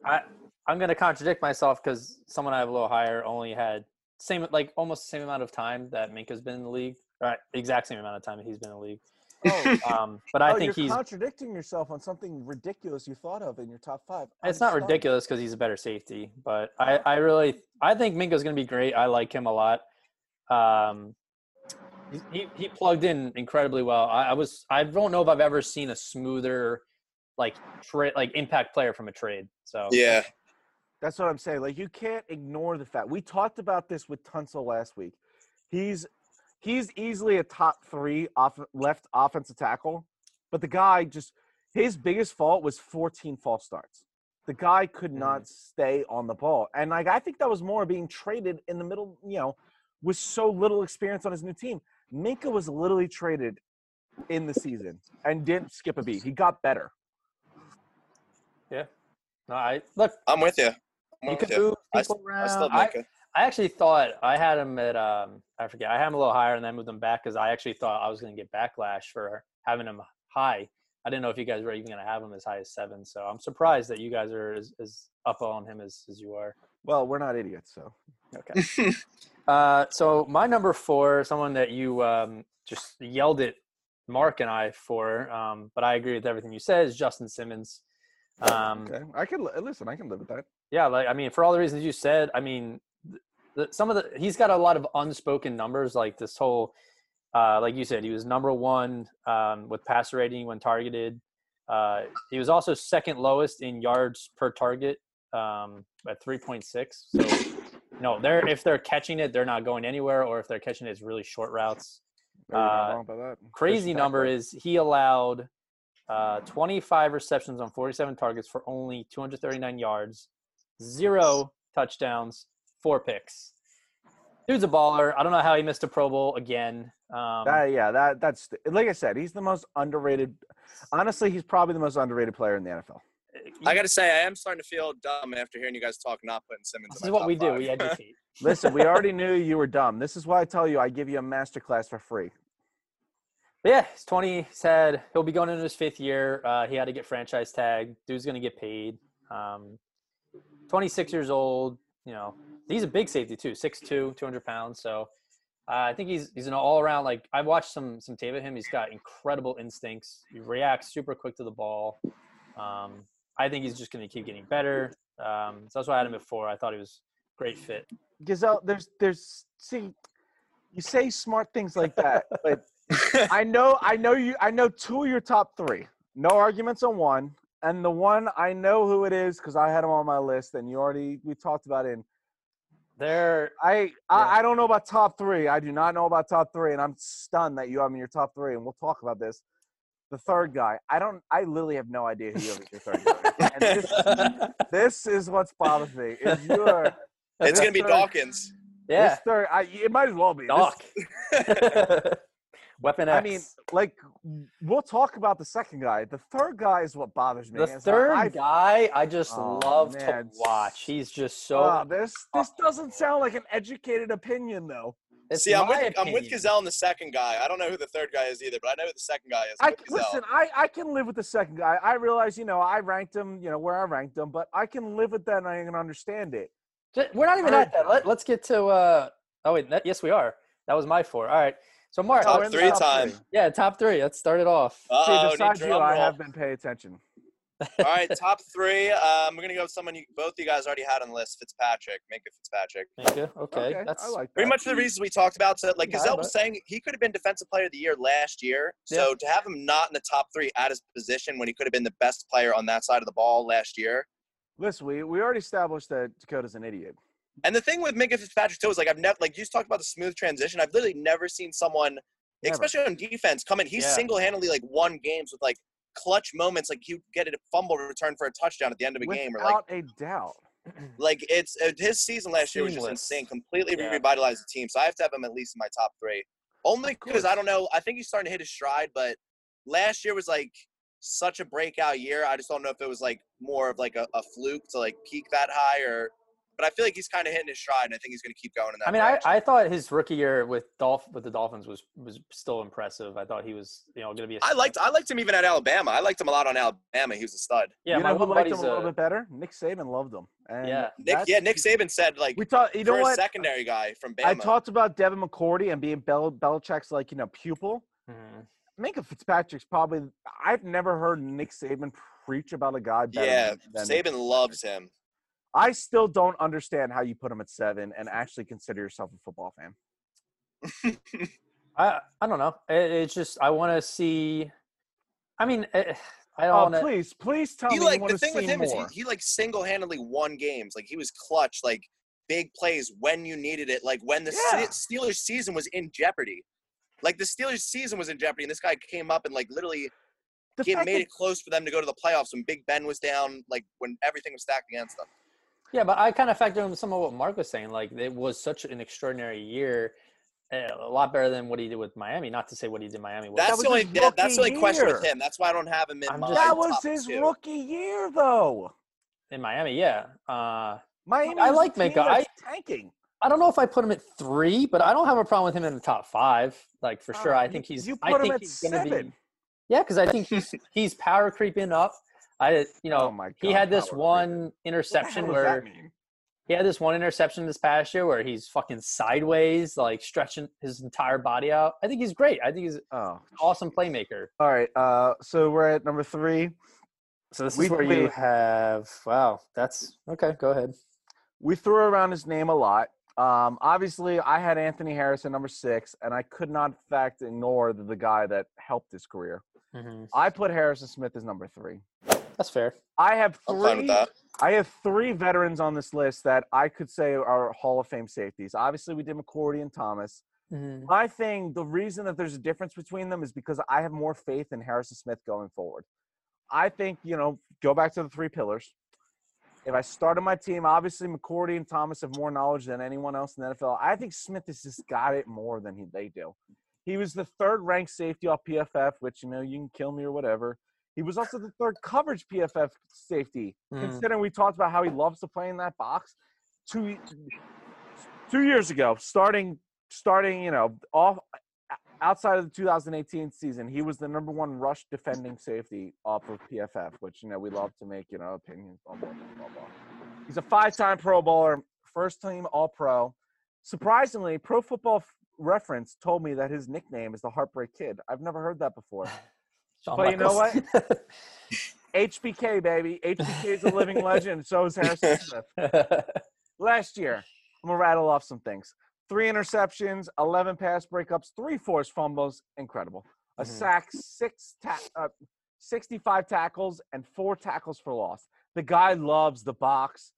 I I'm gonna contradict myself because someone I have a little higher only had same like almost the same amount of time that Minkah's been in the league. Right, exact same amount of time that he's been in the league. Oh, Um, but I oh, think you're he's contradicting yourself on something ridiculous you thought of in your top five. it's I'm not stunned. ridiculous because he's a better safety. But I I really I think Minkah's gonna be great. I like him a lot. Um, he he, he plugged in incredibly well. I, I was I don't know if I've ever seen a smoother like trade like impact player from a trade. So Yeah. That's what I'm saying. Like you can't ignore the fact we talked about this with Tunsil last week. He's he's easily a top three off left offensive tackle, but the guy just his biggest fault was 14 false starts. The guy could not mm-hmm. stay on the ball, and like I think that was more being traded in the middle. You know, with so little experience on his new team. Minkah was literally traded in the season and didn't skip a beat. He got better. no, I look I'm with you. I'm you with could you. move people I still around. I, Minkah. I actually thought I had him at um I forget I had him a little higher and then moved him back because I actually thought I was going to get backlash for having him high. I didn't know if you guys were even going to have him as high as seven, so I'm surprised that you guys are as, as up on him as, as you are. Well, we're not idiots, so Okay. uh, so my number four, someone that you um, just yelled at Mark and I for, um, but I agree with everything you said, is Justin Simmons. Um, okay. I can li- listen. I can live with that. Yeah, like I mean, for all the reasons you said, I mean, the, some of the he's got a lot of unspoken numbers, like this whole, uh, like you said, he was number one um, with passer rating when targeted. Uh, he was also second lowest in yards per target um, at 3.6. So, no, they're if they're catching it, they're not going anywhere, or if they're catching it, it's really short routes. No, you're not Uh, wrong about that. Crazy number is he allowed uh, 25 receptions on 47 targets for only 239 yards, zero touchdowns, four picks. Dude's a baller. I don't know how he missed a Pro Bowl again. Um, That, yeah, that that's like I said, he's the most underrated. Honestly, he's probably the most underrated player in the NFL. I got to say, I am starting to feel dumb after hearing you guys talk not putting Simmons. this in is what top we do. five. We educate. Listen, we already knew you were dumb. This is why I tell you I give you a master class for free. But yeah, he's 20. He said he'll be going into his fifth year. Uh, he had to get franchise tag. Dude's going to get paid. Um, 26 years old. You know, he's a big safety too. 6'2", 200 pounds. So uh, I think he's he's an all around. Like I watched some some tape of him. He's got incredible instincts. He reacts super quick to the ball. Um, I think he's just going to keep getting better. Um, so that's why I had him at four. I thought he was great fit. Gazelle, there's there's see, you say smart things like that, but I know I know you I know two of your top three. No arguments on one. And the one I know who it is because I had him on my list, and you already we talked about it. There, They're I, Yeah. I I don't know about top three. I do not know about top three, and I'm stunned that you have him in your top three. And we'll talk about this. The third guy, I don't. I literally have no idea who you have as your third guy. And this, this is what's bothers me. Is you're it's gonna be Third- Dawkins. yeah. This third, I, it might as well be. This- Doc. Weapon X. I mean, like we'll talk about the second guy. The third guy is what bothers me. the is that third I- guy, I just Oh, love man. to watch. He's just so. Ah, this this doesn't sound like an educated opinion though. it's See, I'm my with I'm with. Gazelle and the second guy. I don't know who the third guy is either, but I know who the second guy is. I'm I listen. I I can live with the second guy. I realize, you know, I ranked him, you know, where I ranked him, but I can live with that and I can understand it. We're not even Third at that. Let, let's get to. uh Oh wait, that, yes we are. That was my four. All right. So Mark, Top we're in the three top time. three. yeah, top three. Let's start it off. Uh-oh, need besides you, drum I have been paying attention. All right, top three. Um, we're gonna go with someone you both you guys already had on the list. Fitzpatrick, Minkah Fitzpatrick. Thank you. Okay, that's I like that. Pretty much the reasons we talked about. So, like Yeah, Gazelle but- was saying, he could have been Defensive Player of the Year last year. So to have him not in the top three at his position when he could have been the best player on that side of the ball last year. Listen, we, we already established that Dakota's an idiot. And the thing with Minkah Fitzpatrick too is like I've never like you just talked about the smooth transition. I've literally never seen someone, Never. especially on defense, come in. He's Yeah. single handedly like won games with like clutch moments. Like he get a fumble return for a touchdown at the end of a game, or like Without a doubt. like it's uh, his season last year was just insane. Completely Yeah. revitalized the team. So I have to have him at least in my top three. Only because. I don't know. I think he's starting to hit his stride, but last year was like such a breakout year. I just don't know if it was like more of like a, a fluke to like peak that high or. But I feel like he's kind of hitting his stride, and I think he's going to keep going in that. I mean, I, direction. I thought his rookie year with Dolph with the Dolphins was was still impressive. I thought he was you know going to be. A I liked I liked him even at Alabama. I liked him a lot on Alabama. He was a stud. Yeah, you my know who liked him a little a- bit better? Nick Saban loved him. And Yeah. Nick, that's- yeah, Nick Saban said like We talked. you know for a what? secondary guy from Bama. I talked about Devin McCourty and being Bel- Belichick's like you know pupil. Mhm. Minkah Fitzpatrick's probably. I've never heard Nick Saban preach about a guy. Better yeah, than, than Saban loves him. I still don't understand how you put him at seven and actually consider yourself a football fan. I I don't know. It, it's just I want to see. I mean, eh, I don't Oh, want to. please, please tell he me like you the thing see with him is he, he like single-handedly won games like he was clutch like big plays when you needed it like when the Se- steelers season was in jeopardy like the steelers season was in jeopardy and this guy came up and like literally he made that- it close for them to go to the playoffs when big ben was down like when everything was stacked against them Yeah, but I kind of factor in some of what Mark was saying. Like it was such an extraordinary year, eh, a lot better than what he did with Miami. Not to say what he did in Miami. Was that's was the only that- that's the rookie only question with him that's why i don't have him in I'm my just- that was top his two. rookie year, though. in Miami. Yeah. Uh, Miami. I like team Minkah. that's tanking. I don't know if I put him at three, but I don't have a problem with him in the top five. Like for sure, Uh, I you- think he's. You I put think him at he's gonna seven. be. Yeah, because I think he's he's power creeping up. I you know oh God, he had this one creeping. What the interception hell does that where he had this one interception this past year where he's fucking sideways, like stretching his entire body out. I think he's great. I think he's an Oh, awesome playmaker. all right. Uh, so we're at number three. So this We- is where you have wow. That's okay. Go ahead. We threw around his name a lot. Um, obviously, I had Anthony Harrison number six, and I could not, in fact, ignore the, the guy that helped his career. Mhm. I put Harrison Smith as number three. That's fair. I have i'm fine with three. that I have three veterans on this list that I could say are Hall of Fame safeties. Obviously, we did McCourty and Thomas. Mhm. My thing, the reason that there's a difference between them is because I have more faith in Harrison Smith going forward. I think, you know, go back to the three pillars. If I started my team, obviously McCourty and Thomas have more knowledge than anyone else in the NFL. I think Smith has just got it more than he, they do. He was the third ranked safety off PFF, which, you know, you can kill me or whatever. He was also the third coverage PFF safety, Mhm. considering we talked about how he loves to play in that box. Two, two years ago, starting starting, you know, off outside of the 2018 season, he was the number one rush defending safety off of PFF, which you know we love to make you know opinions. Blah, blah, blah, blah, blah. He's a five-time Pro Bowler, first team All Pro. Surprisingly, Pro Football Reference told me that his nickname is the Heartbreak Kid. I've never heard that before. Shawn But you know what? HBK baby, HBK is a living legend. So is Harrison Smith. last year. I'm gonna rattle off some things. Three interceptions, 11 pass breakups, three forced fumbles, incredible. A Mhm. sack, six ta- uh, 65 tackles, and four tackles for loss. The guy loves the box.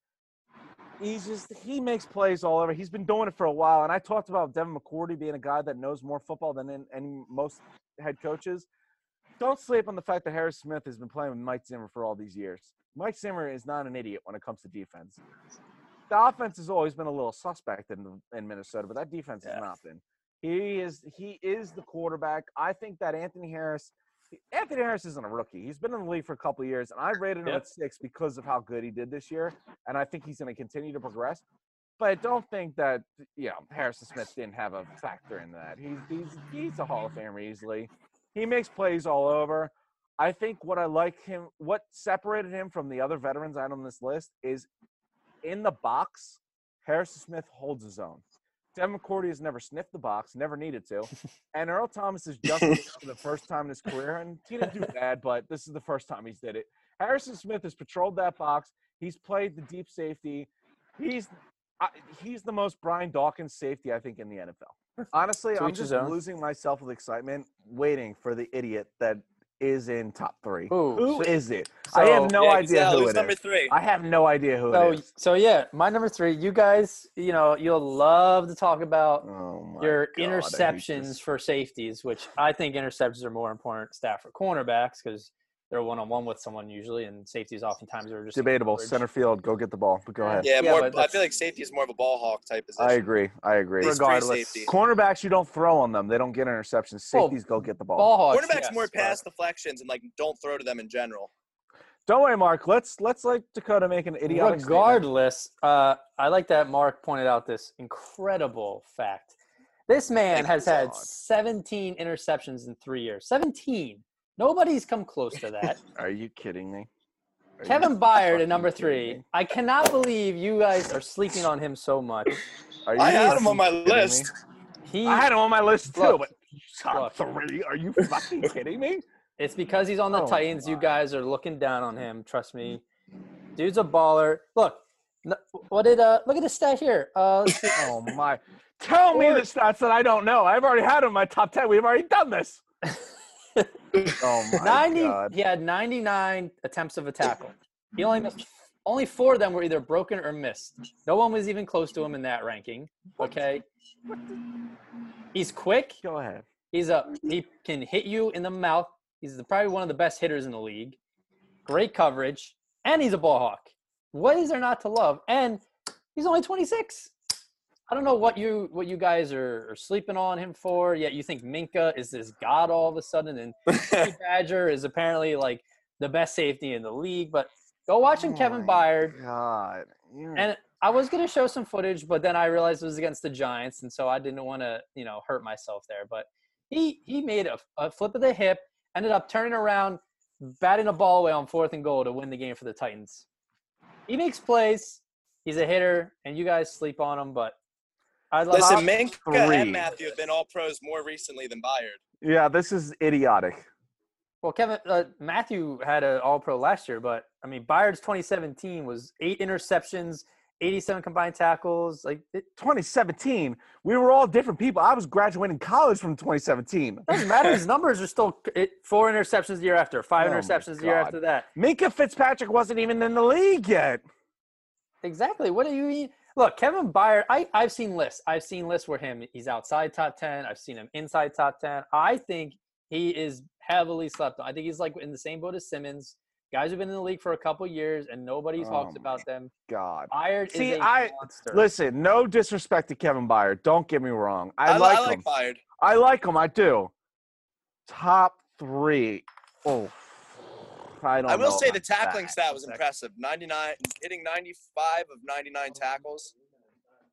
He's just he makes plays all over. He's been doing it for a while, and I talked about Devin McCourty being a guy that knows more football than any most head coaches. Don't sleep on the fact that Harris Smith has been playing with Mike Zimmer for all these years. Mike Zimmer is not an idiot when it comes to defense the offense has always been a little suspect in, in Minnesota, but that defense Yeah. has not been. He is he is the quarterback. I think that Anthony Harris Anthony Harris isn't a rookie. He's been in the league for a couple of years, and I rated him Yep. at six because of how good he did this year. And I think he's going to continue to progress. But I don't think that you know Harrison Smith didn't have a factor in that. He's he's he's a Hall of Famer easily. He makes plays all over. I think what I like him, what separated him from the other veterans out on this list is in the box. Harrison Smith holds his own. Devin McCourty has never sniffed the box, never needed to. And Earl Thomas is just for the first time in his career. And he didn't do bad, but this is the first time he's did it. Harrison Smith has patrolled that box. He's played the deep safety. He's I, he's the most Brian Dawkins safety I think in the NFL. Honestly, To I'm just losing myself with excitement, waiting for the idiot that is in top three. Ooh, Who so- is it? I have no yeah, idea who it number is. three? I have no idea who So, it is. so yeah, my number three. You guys, you know, you'll love to talk about Oh your God, interceptions for safeties, which I think interceptions are more important stat for cornerbacks because they're one on one with someone usually, and safeties oftentimes are just Debatable. Center field, go get the ball. But go ahead. Yeah, Yeah, more. but I feel like safety is more of a ball hawk type position. I agree. I agree. Regardless. Cornerbacks, you don't throw on them. They don't get interceptions. Well, Safeties go get the ball. ball hawks. Quarterbacks yes, more but- pass deflections and like don't throw to them in general. Don't worry, Mark. Let's let's like Dakota make an idiotic. Regardless, uh, I like that Mark pointed out this incredible fact. This man Thank has you, had 17 interceptions in three years. 17. Nobody's come close to that. Are you kidding me? Are Kevin Byard at number three. I cannot believe you guys are sleeping on him so much. Are you I had him on my fucking kidding me? list. He, I had him on my list too, Look, but top look. three? Are you fucking kidding me? it's because he's on the Oh Titans. You guys are looking down on him. Trust me. Dude's a baller. Look, what did uh? Look at the stat here. Uh. Oh my! Tell me the stats that I don't know. I've already had him in my top ten. We've already done this. Oh my 90 god! he had 99 attempts of a tackle. He only missed only four of them were either broken or missed. No one was even close to him in that ranking okay? He's quick. Go ahead. he's a he can hit you in the mouth. He's the, probably one of the best hitters in the league. Great coverage and he's a ball hawk. What is there not to love? And he's only 26 I don't know what you what you guys are, are sleeping on him for. Yet you think Minkah is this god all of a sudden, and Badger is apparently like the best safety in the league. But go watching Oh Kevin Byard. God. You're- And I was gonna show some footage, but then I realized it was against the Giants, and so I didn't want to, you know, hurt myself there. But he he made a, a flip of the hip, ended up turning around, batting a ball away on fourth and goal to win the game for the Titans. He makes plays. He's a hitter, and you guys sleep on him, but. Listen, Minkah three. and Mathieu have been all pros more recently than Byard. yeah, this is idiotic. Well, Kevin uh, Mathieu had an All Pro last year, but I mean, Byard's 2017 was eight interceptions, 87 combined tackles. Like it 2017. We were all different people. I was graduating college from 2017. doesn't matter. His numbers are still it, four interceptions the year after, five Oh interceptions the year after that. Minkah Fitzpatrick wasn't even in the league yet. Exactly. What do you mean? Look, Kevin Byard. I I've seen lists. I've seen lists where him he's outside top 10. I've seen him inside top 10. I think he is heavily slept on. I think he's like in the same boat as Simmons. Guys who've been in the league for a couple years and nobody Oh talks my about them. God. Byard See, is a I- monster. Listen, no disrespect to Kevin Byard. Don't get me wrong. I, I, like I like him. Byard. I like him. I do. Top three. Oh, I will say the tackling that. stat was impressive. 99, hitting 95 of 99 tackles.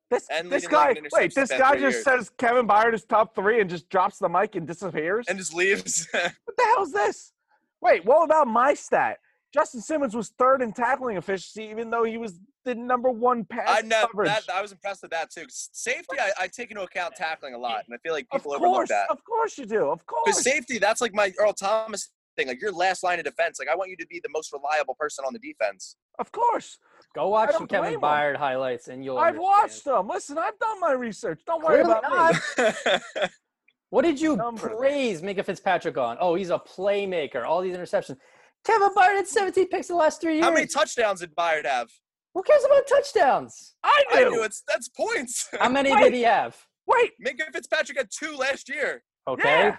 This, this guy. Wait, this guy just years. says Kevin Byard is top three and just drops the mic and disappears. And just leaves. what the hell's this? Wait, what about my stat? Justin Simmons was third in tackling efficiency, even though he was the number one pass I know coverage. that. I was impressed with that too. Safety, I, I take into account tackling a lot, and I feel like people overlook that. of course you do. Of Because course. safety, that's like my Earl Thomas thing. Like your last line of defense. Like I want you to be the most reliable person on the defense. Of course. Go watch some Kevin blame him. Byard highlights, and you'll. I've understand. watched them. Listen, I've done my research. Don't worry Clearly about me. What did you Numbers. praise Minkah Fitzpatrick on? Oh, he's a playmaker. All these interceptions. Kevin Byard had 17 picks in the last three years. How many touchdowns did Byard have? Who cares about touchdowns? I I do. knew it's that's points. How many Wait. did he have? Wait, Minkah Fitzpatrick had two last year. Okay. yeah.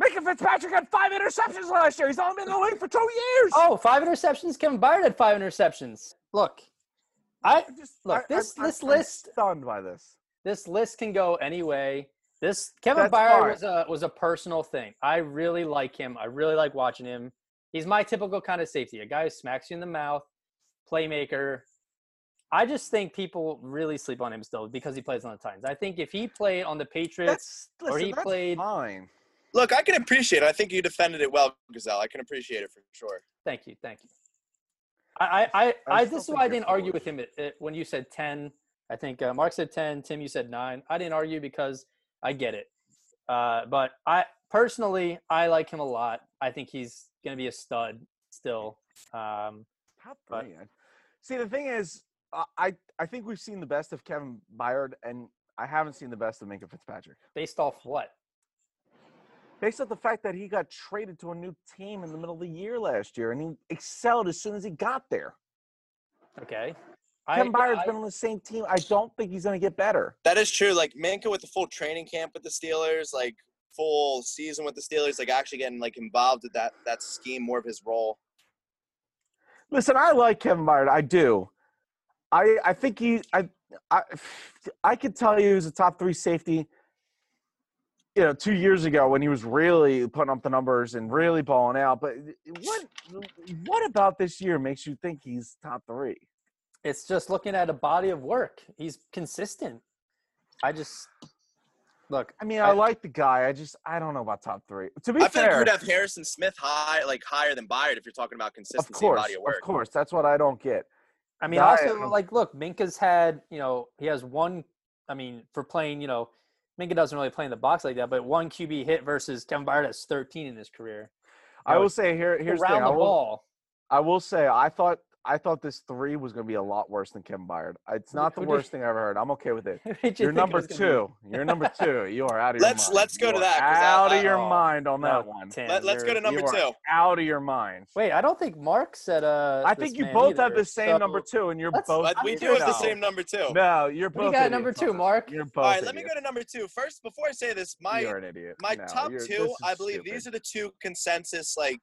Minkah Fitzpatrick had five interceptions last year. He's only been in the league for two years. Oh, five interceptions. Kevin Byard had five interceptions. Look, I I just, look, I- this- I'm- this I'm list- stunned by this. this list can go any way. This Kevin That's Byard was a was a personal thing. I really like him. I really like watching him. He's my typical kind of safety, a guy who smacks you in the mouth, playmaker. I just think people really sleep on him still because he plays on the Titans. I think if he played on the Patriots, That's or he played- fine. Look, I can appreciate it. I think you defended it well, Gazelle. I can appreciate it for sure. thank you, thank you. I I I, I I this is why I didn't argue with him at, at- when you said ten. I think uh, Mark said ten. Tim, you said nine. I didn't argue because I get it. Uh, but I personally, I like him a lot. I think he's going to be a stud still. Um, Top three. I- See, the thing is, I I think we've seen the best of Kevin Byard, and I haven't seen the best of Minkah Fitzpatrick. based off what? Based on the fact that he got traded to a new team in the middle of the year last year, and he excelled as soon as he got there. Okay. Kevin I, Byard's I- been on the same team. I don't think he's going to get better. That is true. Like Minkah with the full training camp with the Steelers, like full season with the Steelers, like actually getting like involved with that that scheme, more of his role. Listen, I like Kevin Byard. I do. I I think he I I I could tell you he's a top three safety. You know, two years ago when he was really putting up the numbers and really balling out. But what what about this year makes you think he's top three? it's just looking at a body of work. He's consistent. I just look. I mean, I, I- like the guy. I just I don't know about top three. To be fair, I feel like you'd have Harrison Smith high, like higher than Byard if you're talking about of consistency and course, body of work. of course, that's what I don't get. I mean, No, I- also like, look, Minkah's had, you know, he has one. I mean, for playing, you know, Minkah doesn't really play in the box like that, but one QB hit versus Kevin Byard has 13 in his career. I will say here here's the thing. the I will. I will say I thought I thought this three was going to be a lot worse than Kevin Byard. It's not the Who did you- worst thing I ever heard. I'm okay with it. You You're think it number was two. You're number two. You are out of your Let's- mind. let's go You to are that, 'cause I- Out I- of your oh, mind on that No, one. Tim, Let, let's go to number two. Out of your mind. Wait, I don't think Mark said. Uh, I this think you man both have the same number two, and you're both. We do have the same number two. No, you're both. We got number two. Mark. You're both. All right, let me go to number two. First, before I say this, my You're an idiot. my No, top two, I believe stupid. these are the two consensus like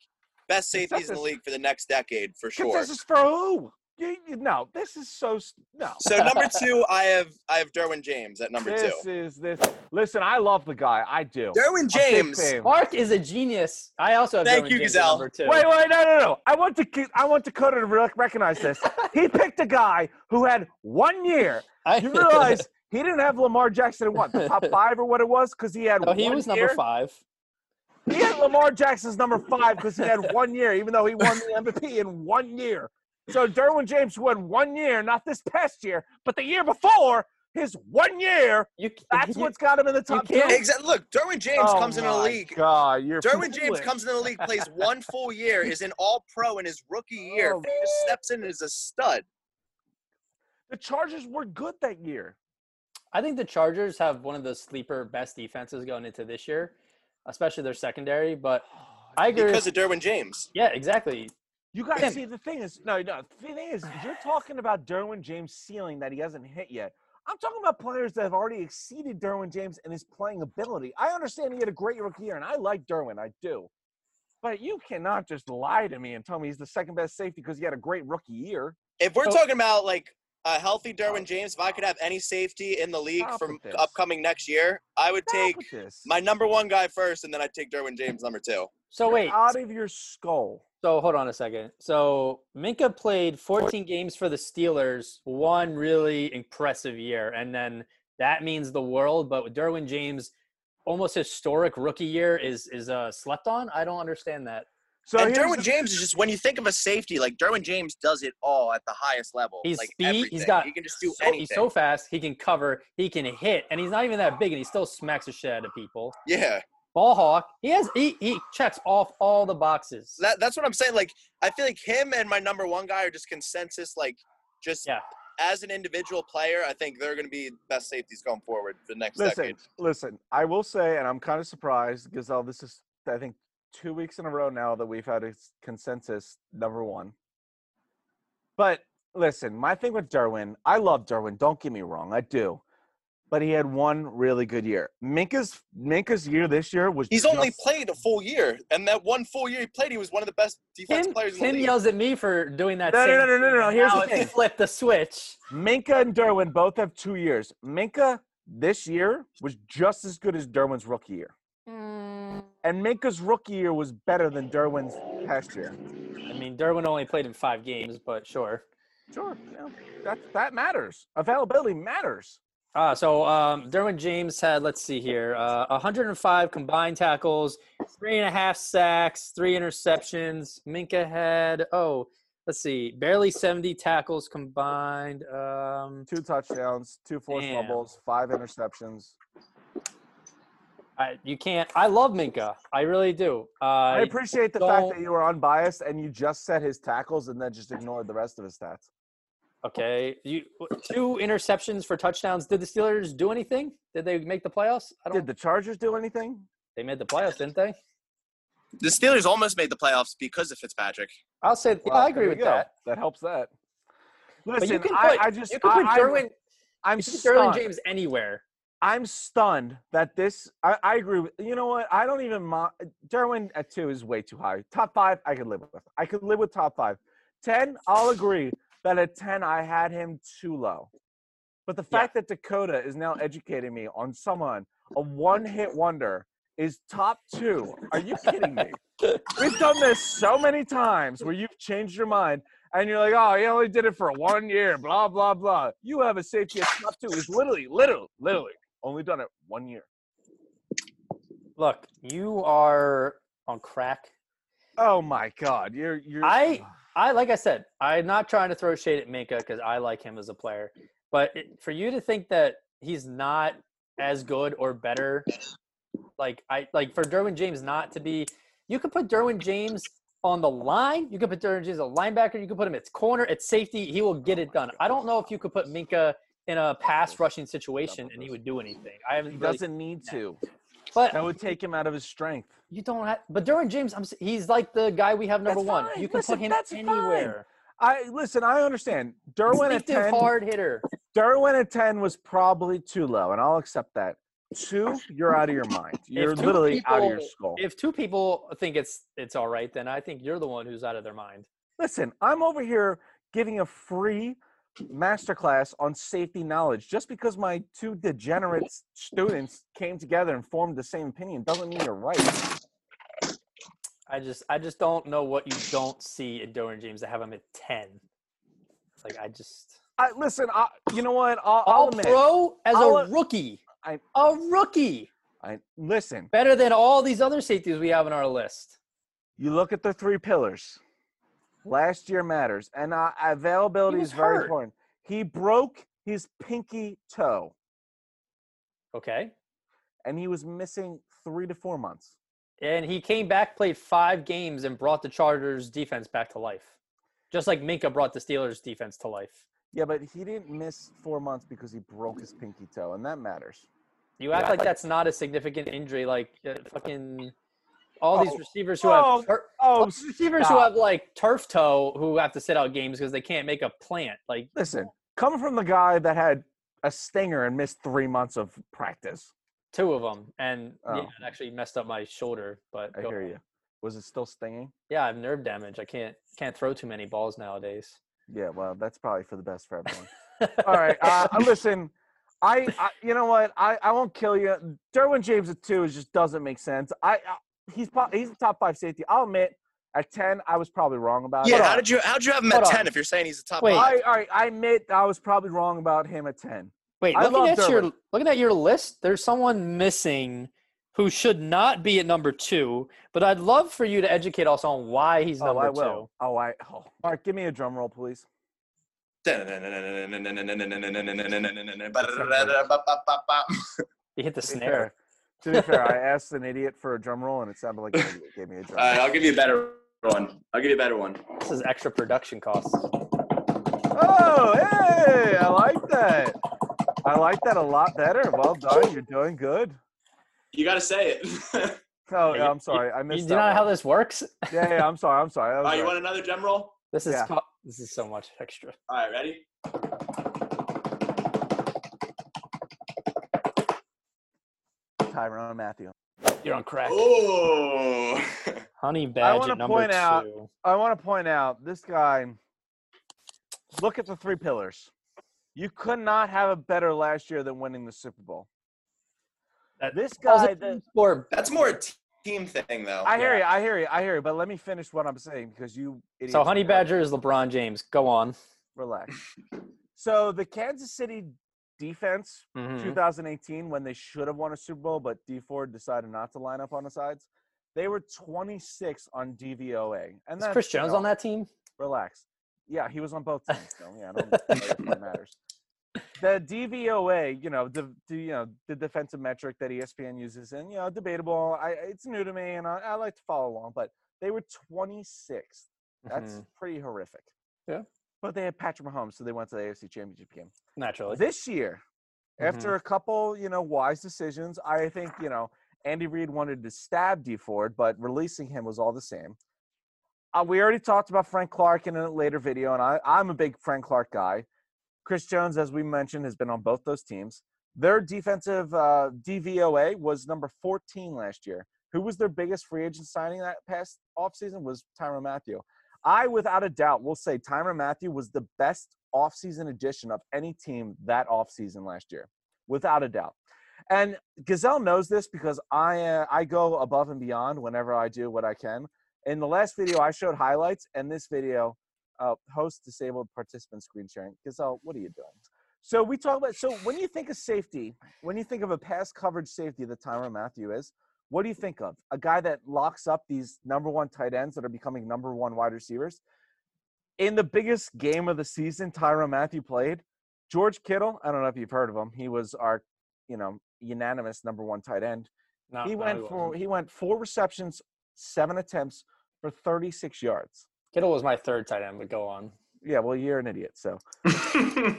best safeties in the league for the next decade for sure. Consensus for who? You, you, no, this is so no. So number two, I have I have Derwin James at number this two. is this. Listen, I love the guy. I do. Derwin James. Mark is a genius. I also have Thank Derwin you, James Gazelle. number two. Wait, wait, no, no, no. I want to. I want Dakota to recognize this. He picked a guy who had one year. I, You realize he didn't have Lamar Jackson in what the top five or what it was because he had. no, he was year. number five. He had Lamar Jackson's number five because he had one year, even though he won the MVP in one year. So Derwin James won one year, not this past year, but the year before, his one year. You, That's you, what's got him in the top. Exactly. Look, Derwin James Oh comes in the league. God, you're Derwin James comes in the league, plays one full year, is an All Pro in his rookie year. Oh. He just steps in as a stud. The Chargers were good that year. I think the Chargers have one of the sleeper best defenses going into this year, especially their secondary. But oh, I agree. Because of Derwin James. yeah, exactly. You guys Tim. see the thing is no, no. The thing is, you're talking about Derwin James' ceiling that he hasn't hit yet. I'm talking about players that have already exceeded Derwin James and his playing ability. I understand he had a great rookie year, and I like Derwin, I do. But you cannot just lie to me and tell me he's the second best safety because he had a great rookie year. If we're So- talking about like a healthy Derwin James, if I could have any safety in the league Stop from upcoming next year, I would Stop take my number one guy first, and then I'd take Derwin James number two. So You're wait. out of your skull. So hold on a second. So Minkah played 14 games for the Steelers, one really impressive year, and then that means the world. But with Derwin James, almost historic rookie year is is uh, slept on. I don't understand that. So and Derwin the- James is just when you think of a safety, like Derwin James does it all at the highest level. He's like speed. everything. He's got. he can just do so, anything. He's so fast. He can cover. He can hit, and he's not even that big, and he still smacks the shit out of people. yeah, Ball hawk. He has. He he checks off all the boxes. that, that's what I'm saying. Like I feel like him and my number one guy are just consensus. Like just Yeah. as an individual player, I think they're going to be best safeties going forward for the next Listen, decade. listen. I will say, and I'm kind of surprised, Gazelle. This is, I think, two weeks in a row now that we've had a consensus number one. But listen, my thing with Derwin, I love Derwin. Don't get me wrong, I do. But he had one really good year. Minkah's Minkah's year this year was. He's only played a full year, and that one full year he played, he was one of the best defense Tim, players in the Tim league. yells at me for doing that. No, no, same no, no, no, thing. no, here's the Now it's thing. Flip the switch. Minkah and Derwin both have two years. Minkah this year was just as good as Derwin's rookie year. And Minkah's rookie year was better than Derwin's past year. I mean, Derwin only played in five games, but sure. Sure, yeah, that that matters. Availability matters. Ah, so um, Derwin James had, let's see here, uh, 105 combined tackles, three and a half sacks, three interceptions. Minkah had, oh, let's see, barely 70 tackles combined. Um, Two touchdowns, two forced fumbles, five interceptions. I, you can't. I love Minkah. I really do. Uh, I appreciate the fact that you were unbiased and you just said his tackles and then just ignored the rest of his stats. okay, you two interceptions for touchdowns. Did the Steelers do anything? Did they make the playoffs? I don't. Did the Chargers do anything? they made the playoffs, didn't they? The Steelers almost made the playoffs because of Fitzpatrick. I'll say. Yeah, Well, I agree with go. that. That helps that. But you can I, put, I just you can put I, I'm- Derwin, I'm, you can put Derwin stunned. James anywhere. I'm stunned that this. I, I agree with. You know what? I don't even. Derwin at two is way too high. Top five, I could live with. I could live with top five. Ten, I'll agree that at ten I had him too low. But the Yeah. fact that Dakota is now educating me on someone a one-hit wonder is top two. Are you kidding me? We've done this so many times where you've changed your mind and you're like, oh, he only did it for one year, blah, blah, blah. You have a safety at top two. He's literally, literally, literally only done it one year. Look, you are on crack. Oh my God. You're, you're, I- I like I said, I'm not trying to throw shade at Minkah because I like him as a player, but it, for you to think that he's not as good or better, like I like for Derwin James not to be, you could put Derwin James on the line. You could put Derwin James a linebacker. You could put him at corner, at safety. He will oh get it done. I don't know if you could put Minkah in a pass rushing situation and he would do anything. I haven't he really, doesn't need to. but That would take him out of his strength. you don't have. But Derwin James, I'm, he's like the guy we have number That's one. fine. You can Listen, put him that's fine. anywhere. I listen. I understand. Derwin at ten. hard hitter. Derwin at ten was probably too low, and I'll accept that. Two, you're out of your mind. You're literally out of your people- skull. If two people think it's it's all right, then I think you're the one who's out of their mind. Listen, I'm over here giving a free masterclass on safety knowledge. Just because my two degenerate students came together and formed the same opinion doesn't mean you're right. I just I just don't know what you don't see in Derwin James to have him at ten. Like I just I, listen, I, you know what? I'll, I'll admit. pro as I'll- a rookie. I- a rookie I, listen, better than all these other safeties we have on our list. you look at the three pillars. Last year matters, and uh, availability is very hurt. important. He broke his pinky toe, Okay, and he was missing three to four months. and he came back, played five games, and brought the Chargers defense back to life, just like Minkah brought the Steelers defense to life. Yeah, but he didn't miss four months because he broke his pinky toe, and that matters. You act Yeah, like like- that's not a significant injury, like uh, fucking all these Oh, receivers who oh, have tur- Oh, all these receivers who have like turf toe who have to sit out games because they can't make a plant. Like listen, coming from the guy that had a stinger and missed three months of practice. two of them, and yeah, Oh. it actually messed up my shoulder. But I hear on. you. Was it still stinging? Yeah, I have nerve damage. I can't can't throw too many balls nowadays. Yeah, well, that's probably for the best for everyone. All right, uh, listen, I, I, you know what? I, I won't kill you. Derwin James at two is just doesn't make sense. I he's pro- he's a top five safety. I'll admit, at ten, I was probably wrong about him. Yeah, it. how did you how'd you have him Hold at on. ten if you're saying he's a top Wait. five? I, all right, I admit I was probably wrong about him at ten. Wait, I looking love at your looking at your list, there's someone missing who should not be at number two. But I'd love for you to educate us on why he's Oh, number I two. will. Oh, I. Oh. Mark, give me a drum roll, please. You hit the snare. Fair, to be fair, I asked an idiot for a drum roll, and it sounded like an idiot gave me a drum All right, roll. I'll give you a better one. I'll give you a better one. This is extra production costs. Oh, hey! I like that. I like that a lot better. Well done. You're doing good. You got to say it. Oh, Yeah, yeah, I'm sorry. I You missed do that not know how this works. Yeah, yeah, I'm sorry. I'm sorry. That All was right, you want another drum roll? This is Yeah. co- this is so much extra. All right, ready? Tyrann Mathieu. You're on crack. Oh. Honey Badger I wanna number point out- I want to point out this guy. Look at the three pillars. You could not have a better last year than winning the Super Bowl. That- This guy, a the, team. That's more a team thing, though. I hear Yeah. you, I hear you, I hear you. But let me finish what I'm saying because you. So Honey Badger is LeBron James. Go on. Relax. So the Kansas City defense, Mhm. 2018, when they should have won a Super Bowl, but Dee Ford decided not to line up on the sides, they were 26 on DVOA. And Is that's, Chris you Jones know, on that team? Relax. Yeah, he was on both teams. So yeah, I don't it matters. The DVOA, you know, the, the you know the defensive metric that ESPN uses, and you know, debatable. I it's new to me, and I, I like to follow along. But they were 26th. That's Mhm. pretty horrific. Yeah. But they had Patrick Mahomes, so they went to the AFC Championship game. naturally. This year, after a couple, you know, wise decisions, I think, you know, Andy Reid wanted to stab Dee Ford, but releasing him was all the same. Uh, we already talked about Frank Clark in a later video, and I, I'm a big Frank Clark guy. Chris Jones, as we mentioned, has been on both those teams. Their defensive uh, DVOA was number 14 last year. Who was their biggest free agent signing that past offseason was Tyrann Mathieu. I, without a doubt, will say Tyrann Mathieu was the best offseason addition of any team that offseason last year, without a doubt. And Gazelle knows this because I uh, I go above and beyond whenever I do what I can. In the last video, I showed highlights, and this video, uh, host disabled participant screen sharing. Gazelle, what are you doing? So we talk about. So when you think of safety, when you think of a pass coverage safety that Tyrann Mathieu is, what do you think of? A guy that locks up these number one tight ends that are becoming number one wide receivers. In the biggest game of the season, Tyrann Mathieu played. George Kittle, I don't know if you've heard of him. He was our, you know, unanimous number one tight end. No, he no, went for he went four receptions, seven attempts for 36 yards. Kittle was my third tight end, but go on. Yeah, well, you're an idiot. So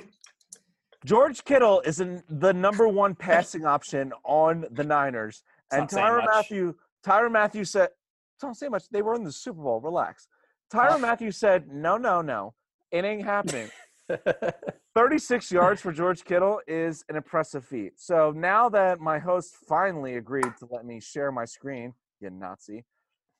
George Kittle is in the number one passing option on the Niners, and not saying Tyron much. Matthew. Tyrann Mathieu said, "Don't say much. They were in the Super Bowl. Relax." Tyrann Mathieu said, "No, no, no, it ain't happening." 36 yards for George Kittle is an impressive feat. So now that my host finally agreed to let me share my screen, you Nazi,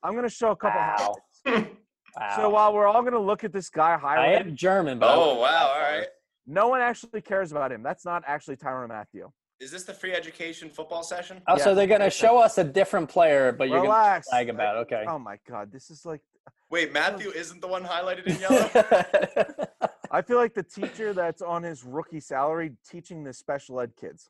I'm going to show a couple. Wow. highlights. wow. So while we're all going to look at this guy I highlighted, am German, but oh wow! that All far. right. no one actually cares about him. That's not actually Tyrann Mathieu. Is this the free education football session? Oh, Yeah. so they're gonna show us a different player, but you're Relax. gonna brag about. it. Okay. Oh my God, this is like Wait, Mathieu isn't the one highlighted in yellow. I feel like the teacher that's on his rookie salary teaching the special ed kids.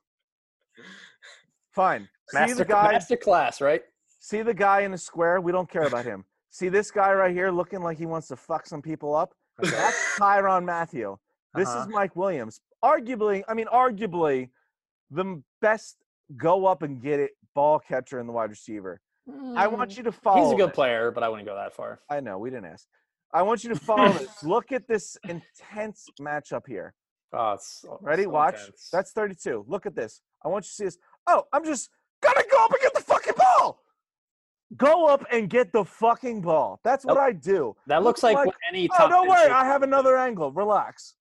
Fine. See master, the guy. master class, right? See the guy in the square. We don't care about him. See this guy right here looking like he wants to fuck some people up. That's Tyrann Mathieu. This Uh-huh. is Mike Williams. Arguably, I mean, arguably, the best go up and get it ball catcher in the wide receiver. I want you to follow. Mm. He's a good player, but I wouldn't go that far. I know we didn't ask. I want you to follow this. Look at this intense matchup here. Oh, it's so- Ready? so Watch. intense. That's 32. Look at this. I want you to see this. Oh, I'm just gonna go up and get the fucking ball. Go up and get the fucking ball. That's what Nope. I do. that looks like, what any Oh, don't worry. I have another angle. Relax.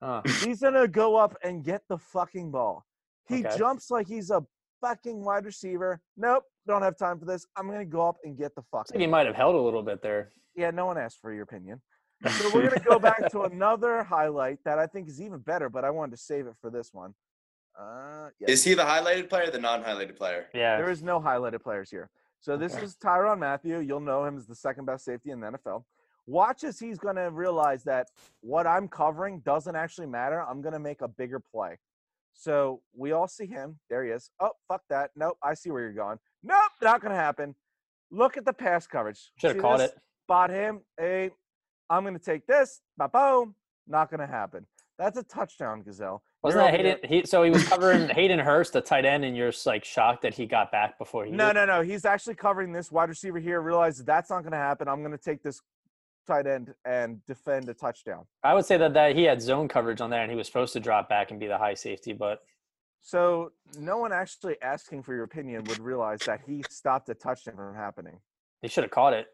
Uh, He's gonna go up and get the fucking ball. He Okay. jumps like he's a fucking wide receiver. Nope, don't have time for this. I'm gonna go up and get the I think he might have held a little bit there. Yeah, no one asked for your opinion. So we're gonna go back to another highlight that I think is even better, but I wanted to save it for this one. Uh, yeah. Is he the highlighted player or the non-highlighted player? Yeah. There is no highlighted players here. So this Okay. is Tyrann Mathieu. You'll know him as the second best safety in the NFL. Watch as he's going to realize that what I'm covering doesn't actually matter. I'm going to make a bigger play. So we all see him. There he is. Oh, fuck that. Nope. I see where you're going. Nope. Not going to happen. Look at the pass coverage. Should have caught this? it. Spot him. Hey, I'm going to take this. Ba boom. Not going to happen. That's a touchdown, Gazelle. Wasn't You're that Hayden? He, so he was covering Hayden Hurst, the tight end, and you're just like shocked that he got back before he. No, did? no, no. He's actually covering this wide receiver here. Realizes that's not going to happen. I'm going to take this tight end and defend a touchdown. I would say that, that he had zone coverage on there, and he was supposed to drop back and be the high safety, but So no one actually asking for your opinion would realize that he stopped a touchdown from happening. he should have caught it.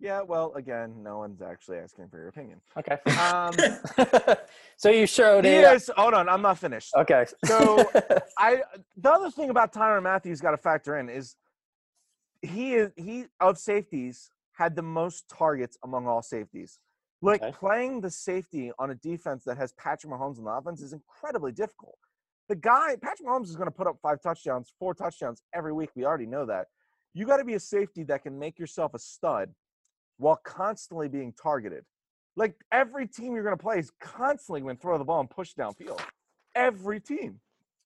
Yeah, well, again, no one's actually asking for your opinion. Okay. Um, so you showed it. uh, is. Hold on, I'm not finished. Okay. So I the other thing about Tyrann Mathieu's got to factor in is he is he of safeties had the most targets among all safeties. Like Okay. playing the safety on a defense that has Patrick Mahomes on the offense is incredibly difficult. The guy, Patrick Mahomes, is going to put up five touchdowns, four touchdowns every week. We already know that. You got to be a safety that can make yourself a stud while constantly being targeted. Like every team you're going to play is constantly going to throw the ball and push downfield. Every team.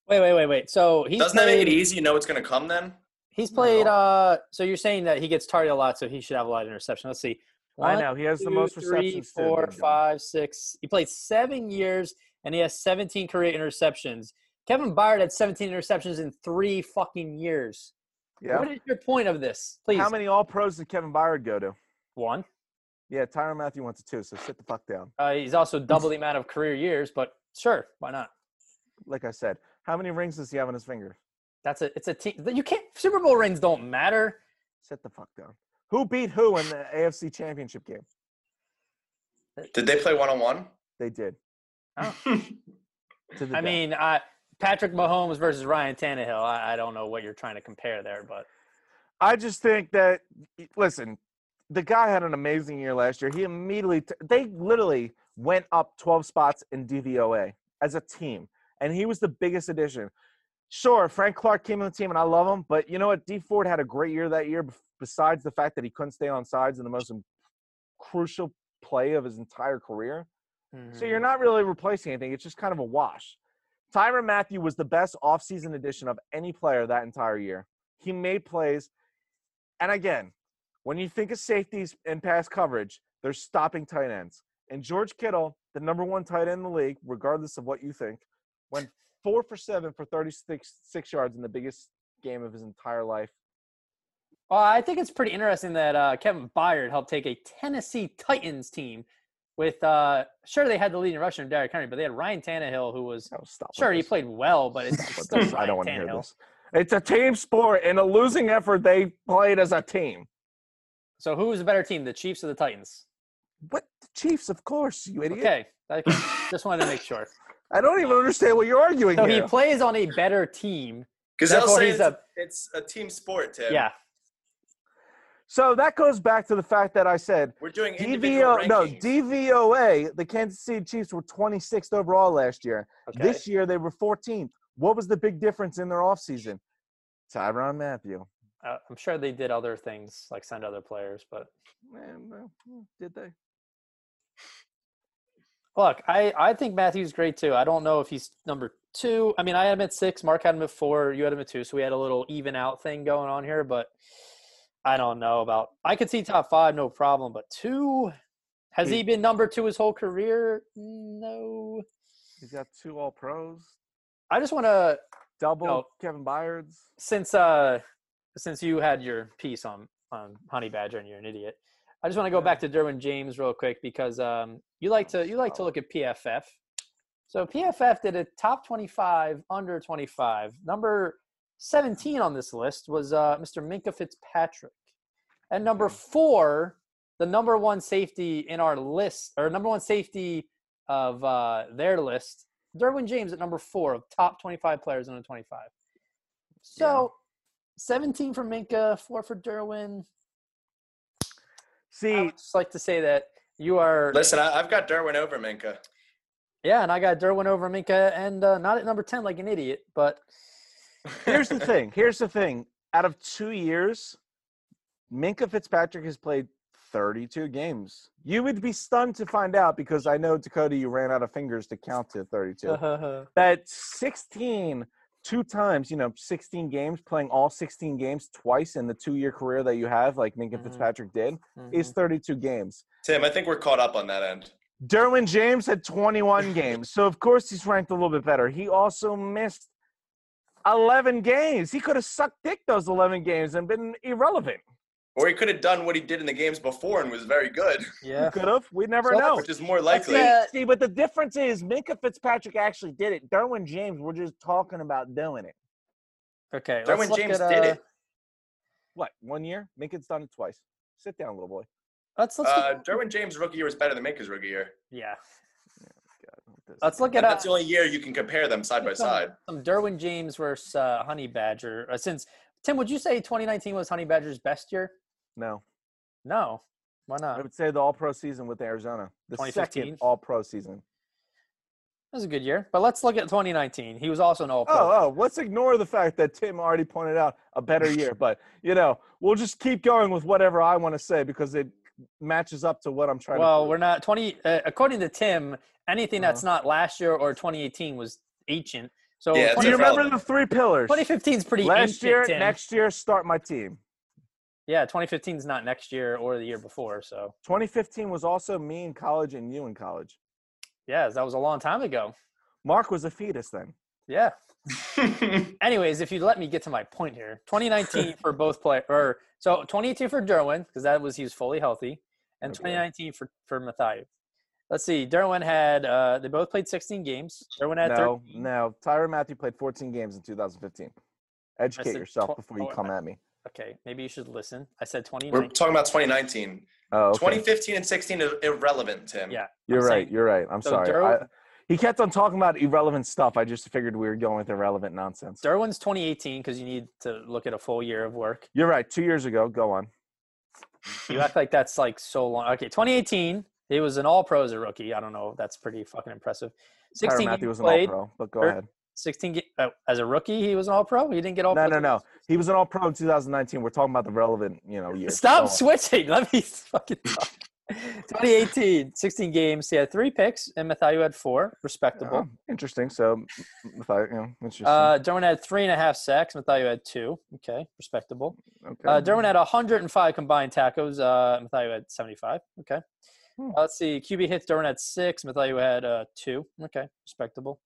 Wait, wait, wait, wait. So he's Doesn't that make it easy? You know it's going to come then? He's played. Uh, so you're saying that he gets targeted a lot, so he should have a lot of interception. Let's see. I know he has the most receptions. four, five, six. He played seven years and he has 17 career interceptions. Kevin Byard had 17 interceptions in three fucking years. Yeah. What is your point of this? Please. How many All Pros did Kevin Byard go to? One. Yeah, Tyrann Mathieu went to two, so sit the fuck down. Uh, he's also double the amount of career years, but sure, why not? Like I said, how many rings does he have on his finger? That's a. It's a team. You can't. Super Bowl rings don't matter. Sit the fuck down. Who beat who in the AFC Championship game? Did they play one on one? They did. Oh. The I death. mean, uh, Patrick Mahomes versus Ryan Tannehill. I, I don't know what you're trying to compare there, but I just think that listen, the guy had an amazing year last year. He immediately t- they literally went up 12 spots in DVOA as a team, and he was the biggest addition. Sure, Frank Clark came on the team, and I love him, but you know what? Dee Ford had a great year that year. Besides the fact that he couldn't stay on sides in the most crucial play of his entire career, so you're mm-hmm. not really replacing anything. It's just kind of a wash. Tyrann Mathieu was the best offseason addition of any player that entire year. He made plays. And again, when you think of safeties and pass coverage, they're stopping tight ends. And George Kittle, the number one tight end in the league, regardless of what you think, went four for seven for 36 six yards in the biggest game of his entire life. Well, I think it's pretty interesting that uh, Kevin Byard helped take a Tennessee Titans team with uh, sure they had the leading rusher in Derrick Henry, but they had Ryan Tannehill who was Oh, sure he this. played well, but it's still. I don't want to hear this. It's a team sport. In a losing effort, they played as a team. So who was a better team, the Chiefs or the Titans? What? The Chiefs, of course, you idiot. Okay, okay. just wanted to make sure. I don't even understand what you're arguing So he plays on a better team. Because they'll say he's it's a- a, it's a team sport, Tim. Yeah, So that goes back to the fact that I said We're doing individual DVO no. DVOA. The Kansas City Chiefs were 26th overall last year. okay. This year they were 14th. What was the big difference in their offseason? Tyrann Mathieu. Uh, I'm sure they did other things like send other players, but Man, well, did they? Look, I, I think Mathieu's great too. I don't know if he's number two. I mean, I had him at six. Mark had him at four. You had him at two. So we had a little even out thing going on here, but I don't know about. I could see top five, no problem. But two, has he been number two his whole career? No. He's got two All Pros, I just want to double No. Kevin Byards. since uh since you had your piece on on Honey Badger and you're an idiot. I just want to go Yeah. back to Derwin James real quick because um you like to you like to Oh. look at PFF. So PFF did a top 25 under 25. Number 17 on this list was uh Mr. Minkah Fitzpatrick. And number 4, the number 1 safety in our list or number 1 safety of uh their list, Derwin James at number 4 of top 25 players under 25. So 17 for Minkah, 4 for Derwin. See, would just like to say that you are Listen, I, I've got Derwin over Minkah. Yeah, and I got Derwin over Minkah and uh, not at number 10 like an idiot, but here's the thing. Here's the thing. Out of two years, Minkah Fitzpatrick has played 32 games. You would be stunned to find out because I know Dakota, you ran out of fingers to count to 32. uh, that 16 two times, you know, 16 games, playing all 16 games twice in the two year career that you have, like Minkah Mhm. Fitzpatrick did, is mhm. 32 games. Tim, I think we're caught up on that end. Derwin James had 21 games. So, of course, he's ranked a little bit better. He also missed 11 games. He could have sucked dick those 11 games and been irrelevant. Or he could have done what he did in the games before and was very good, yeah. Could have. We never So know. which is more likely. get- See, but the difference is Minkah Fitzpatrick actually did it. Derwin James, we're just talking about doing it. Okay. let's Derwin look James at, did uh, it. What, one year? Minkah's done it twice. Sit down, little boy. Let's let's Uh, look- Derwin James' rookie year was better than Minkah's rookie year. yeah. God, Let's look at And uh, that's the only year you can compare them side by some, side. some Derwin James versus uh, Honey Badger. Uh, since Tim, would you say 2019 was Honey Badger's best year? No. No. Why not? I would say the All Pro season with Arizona, the 2015? second All Pro season. That was a good year. But let's look at 2019. He was also an All Pro. Oh, oh, let's ignore the fact that Tim already pointed out a better year. But you know, we'll just keep going with whatever I want to say because it matches up to what I'm trying to well, we're not 20. Uh, according to Tim, anything Uh-huh. that's not last year or 2018 was ancient. So Yeah, it's Do you remember the three pillars? 2015 is pretty ancient. Last ancient. year, Tim. next year, start my team. Yeah, 2015 is not next year or the year before. So 2015 was also me in college and you in college. yeah, that was a long time ago. Mark was a fetus then. Yeah. Anyways, if you let me get to my point here, 2019 for both players, or so 2018 for Derwin because that was he was fully healthy, and Okay. 2019 for for Mathieu. Let's see, Derwin had uh, they both played 16 games. Derwin had No, 13. no. Tyrann Mathieu played 14 games in 2015. Educate yourself tw- before you oh, come at me. Okay, maybe you should listen. I said 20. We're talking about 2019. Oh, okay. 2015 and 16 is irrelevant, Tim. Yeah. You're I'm right. saying- You're right. I'm So sorry. Derwin- I, he kept on talking about irrelevant stuff. I just figured we were going with irrelevant nonsense. Derwin's 2018 because you need to look at a full year of work. You're right. Two years ago. Go on. You act like that's like so long. Okay, 2018, he was an All Pro as a rookie. I don't know. That's pretty fucking impressive. Tyrann 16 Mathieu was an played. All Pro, but go Er, ahead. 16 uh, as a rookie, he was an All Pro. He didn't get All No, Pro. no, no. He was an All Pro in 2019. We're talking about the relevant, you know, year. Stop on. switching. Let me fucking talk. 2018, 16 games. He had three picks, and Mathieu had four. Respectable. Oh, interesting. So, m- if I, you know, interesting. Uh, Derwin had three and a half sacks. Mathieu had two. Okay, respectable. okay. Uh, Derwin had 105 combined tackles. Uh, Mathieu had 75. Okay. Hmm. Uh, let's see. QB hits. Derwin had six. Mathieu had uh, two. Okay, respectable.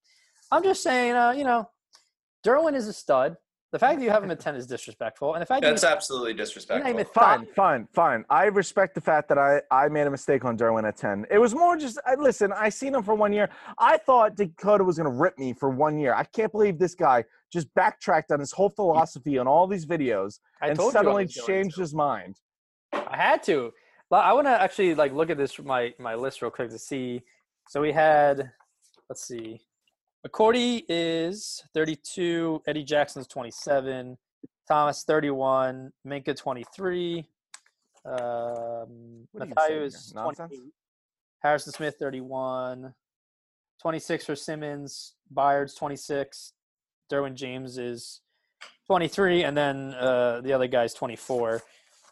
I'm just saying, uh, you know, Derwin is a stud. The fact that you have him at 10 is disrespectful, and the fact that That's you absolutely disrespectful. name it Fine, fine, fine. I respect the fact that I, I made a mistake on Derwin at 10. It was more just, I, listen, I seen him for one year. I thought Dakota was going to rip me for one year. I can't believe this guy just backtracked on his whole philosophy on all these videos I and told you I suddenly changed his mind. I had to. I want to actually like look at this my my list real quick to see. So we had, let's see, McCourty is 32, Eddie Jackson's 27, Thomas 31, Minkah 23, um, What are you Mathieu is 28, Harrison Smith 31, 26 for Simmons, Byard's 26, Derwin James is 23, and then uh, the other guy's 24.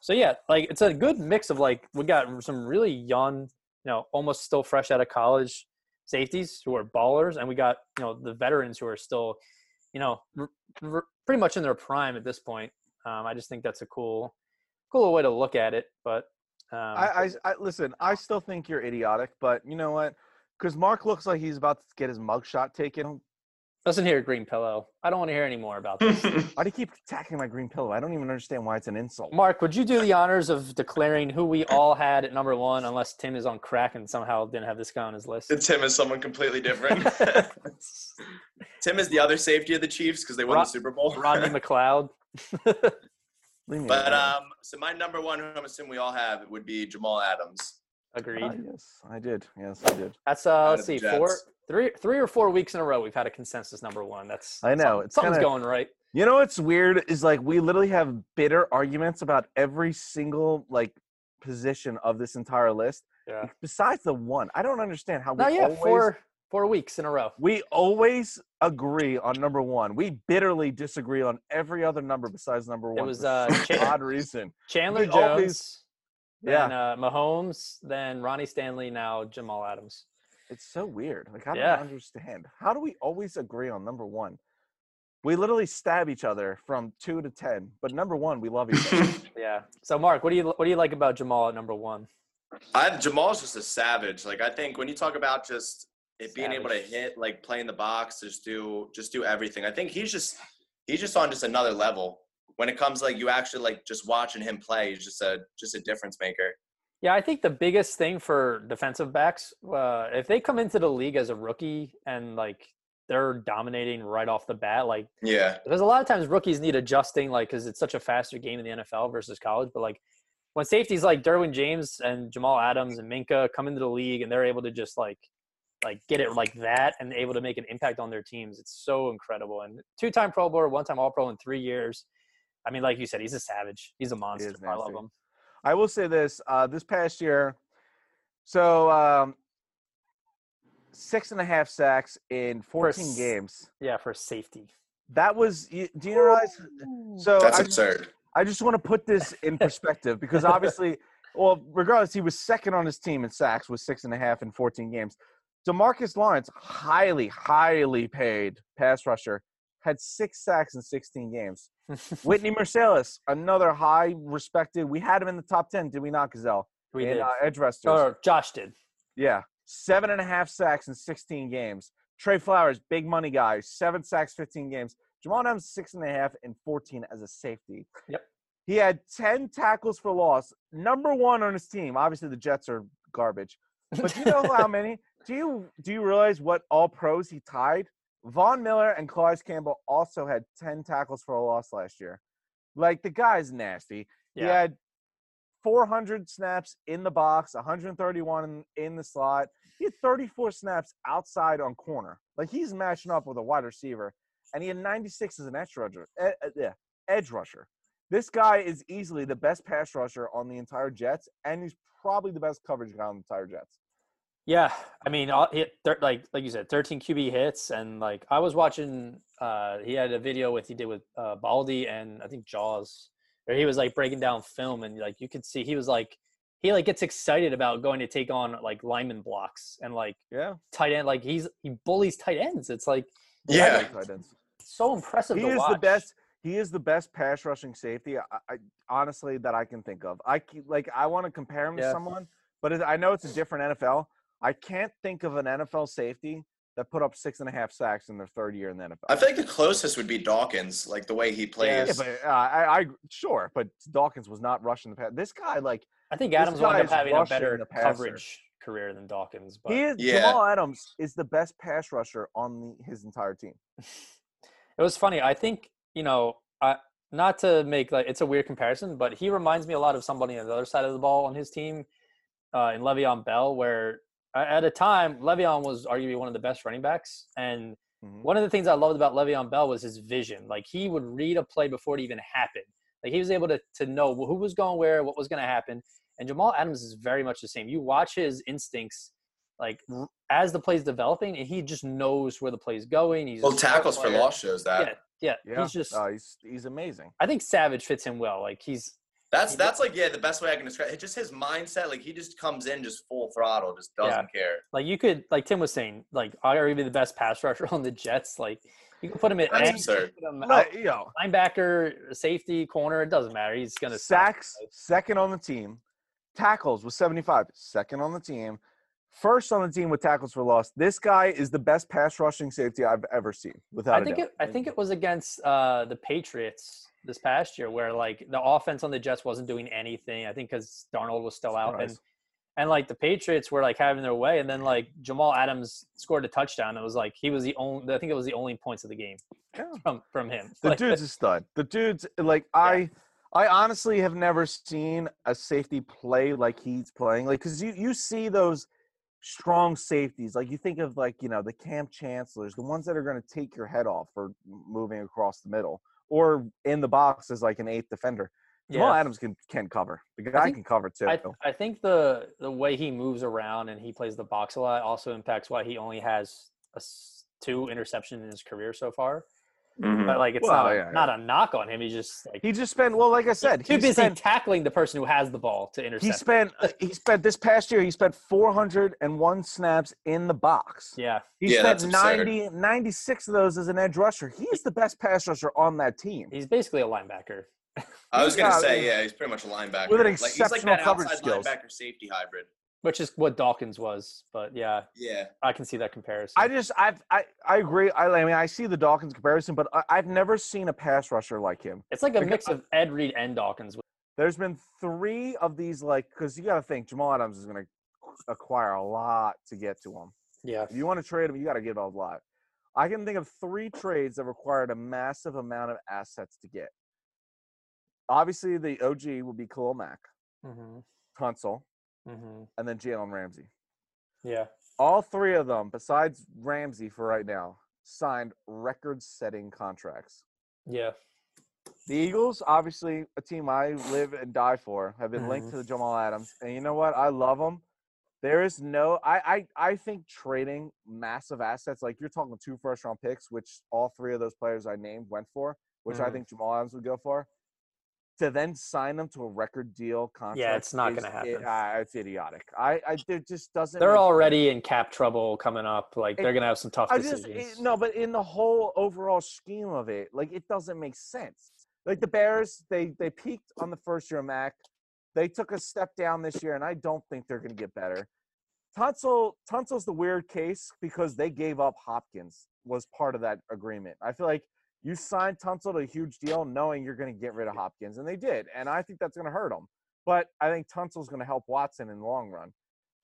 So yeah, like it's a good mix of like we got some really young, you know, almost still fresh out of college safeties who are ballers, and we got you know the veterans who are still, you know, r- r- pretty much in their prime at this point. Um, I just think that's a cool, cool way to look at it. But um, I, I, I listen. I still think you're idiotic, but you know what? Because Mark looks like he's about to get his mugshot taken. Listen here, Green Pillow. I don't want to hear any more about this. Why do you keep attacking my green pillow? I don't even understand why it's an insult. Mark, would you do the honors of declaring who we all had at number one, unless Tim is on crack and somehow didn't have this guy on his list? Tim is someone completely different. Tim is the other safety of the Chiefs because they won Ro- the Super Bowl. Rodney McLeod. But um, so my number one, who I'm assuming we all have, would be Jamal Adams. Agreed. Ah, yes, I did. Yes, I did. That's uh, let's see, four, Jets. three, three or four weeks in a row we've had a consensus number one. That's I know, something- it's something's kinda- going right. You know what's weird is like we literally have bitter arguments about every single like position of this entire list, Yeah. besides the one. I don't understand how we No, yeah, always four four weeks in a row. we always agree on number one. We bitterly disagree on every other number besides number one. It was, uh, some Chan- odd reason. Chandler We Jones, always- then uh, Mahomes, then Ronnie Stanley, now Jamal Adams. It's so weird. Like I Yeah. don't understand. How do we always agree on number one? We literally stab each other from two to ten, but number one, we love each other. Yeah. So Mark, what do you what do you like about Jamal at number one? I Jamal's just a savage. Like I think when you talk about just it being able to hit, like play in the box, just do just do everything. I think he's just he's just on just another level. When it comes like you actually like just watching him play, he's just a just a difference maker. Yeah, I think the biggest thing for defensive backs, uh, if they come into the league as a rookie and like they're dominating right off the bat, like Yeah. because a lot of times rookies need adjusting, like because it's such a faster game in the NFL versus college. But like when safeties like Derwin James and Jamal Adams and Minkah come into the league and they're able to just like like get it like that and able to make an impact on their teams, it's so incredible. And two-time Pro Bowler, one-time All Pro in three years. I mean, like you said, he's a savage. He's a monster. is I love him. I will say this: uh, this past year, so um, six and a half sacks in 14 s- games. Yeah, for safety. That was. y- Do you realize? So That's I, absurd. I just want to put this in perspective because obviously, well, regardless, he was second on his team in sacks with six and a half in 14 games. Demarcus Lawrence, highly, highly paid pass rusher, had six sacks in 16 games. Whitney Mercilus, another high respected. We had him in the top 10, did we not, Gazelle? we in did. uh, edge rushers. or Josh did. Yeah, seven and a half sacks in 16 games. Trey Flowers, big money guy, seven sacks, 15 games. Jamal Adams, six and a half and 14 as a safety. Yep. He had 10 tackles for loss, number one on his team. Obviously, the Jets are garbage. But do you know how many? Do you do you realize what all pros he tied? Von Miller and Calais Campbell also had 10 tackles for a loss last year. Like the guy's nasty. He had 400 snaps in the box, 131 in, in the slot. He had 34 snaps outside on corner. Like he's matching up with a wide receiver, and he had 96 as an edge rusher. eh, yeah, edge rusher. This guy is easily the best pass rusher on the entire Jets, and he's probably the best coverage guy on the entire Jets. Yeah, I mean, all- he, thir- like like you said, 13 QB hits, and like I was watching, uh, he had a video with he did with uh, Baldy and I think Jaws, where he was like breaking down film, and like you could see he was like he like gets excited about going to take on like lineman blocks and like Yeah, tight end, like he's he bullies tight ends. It's like Yeah. tight ends. so impressive. He to is the best. He is the best pass rushing safety, I, I, honestly, that I can think of. I keep, like I want to compare him to someone, but it, I know it's a different NFL. I can't think of an NFL safety that put up six and a half sacks in their third year in the NFL. I feel like the closest would be Dawkins, like the way he yeah, plays. but uh, I, I sure, but Dawkins was not rushing the pass. This guy, like I think Adams wound up is having a better the coverage career than Dawkins, but he is, Yeah. Jamal Adams is the best pass rusher on the, his entire team. It was funny. I think you know, I not to make like it's a weird comparison, but he reminds me a lot of somebody on the other side of the ball on his team, uh, in Le'Veon Bell, where at a time Le'Veon was arguably one of the best running backs, and Mhm. one of the things I loved about Le'Veon Bell was his vision. Like he would read a play before it even happened. Like he was able to to know who was going where, what was going to happen. And Jamal Adams is very much the same. You watch his instincts, like r- as the play's developing, and he just knows where the play's going. He's well, smart tackles for loss shows that. Yeah, yeah. Yeah, He's just. uh, he's he's amazing. I think Savage fits him well. Like he's That's that's like yeah, the best way I can describe it. Just his mindset, like he just comes in just full throttle, just doesn't care. like you could like Tim was saying, like arguably the best pass rusher on the Jets. Like you can put him at That's any, absurd. put him out- Like, you know, linebacker, safety, corner. It doesn't matter. He's gonna stop. sacks second on the team tackles with 75 second on the team first on the team with tackles for loss this guy is the best pass rushing safety i've ever seen without I a think doubt. it, I think it was against uh, the Patriots this past year where like the offense on the Jets wasn't doing anything. I think because Darnold was still out and Surprise. and like the Patriots were like having their way, and then like Jamal Adams scored a touchdown. It was like he was the only. I think it was the only points of the game Yeah. from from him. the Like, dude's a stud the dude's like i i honestly have never seen a safety play like he's playing like because you you see those strong safeties like you think of like you know the Kam Chancellors the ones that are going to take your head off for moving across the middle or in the box as like an eighth defender Jamal yeah. Adams can can cover. The guy think- can cover too. I, I think the the way he moves around and he plays the box a lot also impacts why he only has a two interceptions in his career so far. Mhm. But like it's Well, not a, yeah, not a knock on him. He's just like he just spent well, like I said, too he busy spent tackling the person who has the ball to intercept. he spent he spent this past year he spent 401 snaps in the box. yeah, He Yeah, spent that's 90 96 of those as an edge rusher. He's the best pass rusher on that team. he's basically a linebacker. I was gonna Yeah, say, yeah, he's pretty much a linebacker. With an like, he's like exceptional that coverage outside skills. linebacker safety hybrid. Which is what Dawkins was. But yeah, Yeah. I can see that comparison. I just I've, I I agree. I, I mean I see the Dawkins comparison, but I, I've never seen a pass rusher like him. it's like a like, mix of Ed Reed and Dawkins. There's been three of these like because you got to think Jamal Adams is going to acquire a lot to get to him. Yeah, If you want to trade him, you got to give a lot. I can think of three trades that required a massive amount of assets to get. Obviously, the OG would be Khalil Mack, hmm Tunsil, hmm and then Jalen Ramsey. yeah, All three of them, besides Ramsey for right now, signed record-setting contracts. yeah. The Eagles, obviously a team I live and die for, have been linked Mhm. to the Jamal Adams, and you know what? I love them. There is no, I, I, I think trading massive assets, like you're talking two first round picks, which all three of those players I named went for, which I Mhm. think Jamal Adams would go for, to then sign them to a record deal contract. Yeah, it's not gonna it- happen. uh, it's idiotic. I, I, it just doesn't. They're make sense. already in cap trouble coming up. Like It- they're gonna have some tough I just decisions. it, no, but in the whole overall scheme of it, like it doesn't make sense. Like the Bears, they they peaked on the first year of Mack. They took a step down this year, and I don't think they're going to get better. Tunsil Tunsil's the weird case because they gave up Hopkins was part of that agreement. I feel like you signed Tunsil to a huge deal knowing you're going to get rid of Hopkins, and they did, and I think that's going to hurt them. But I think Tunsil's going to help Watson in the long run.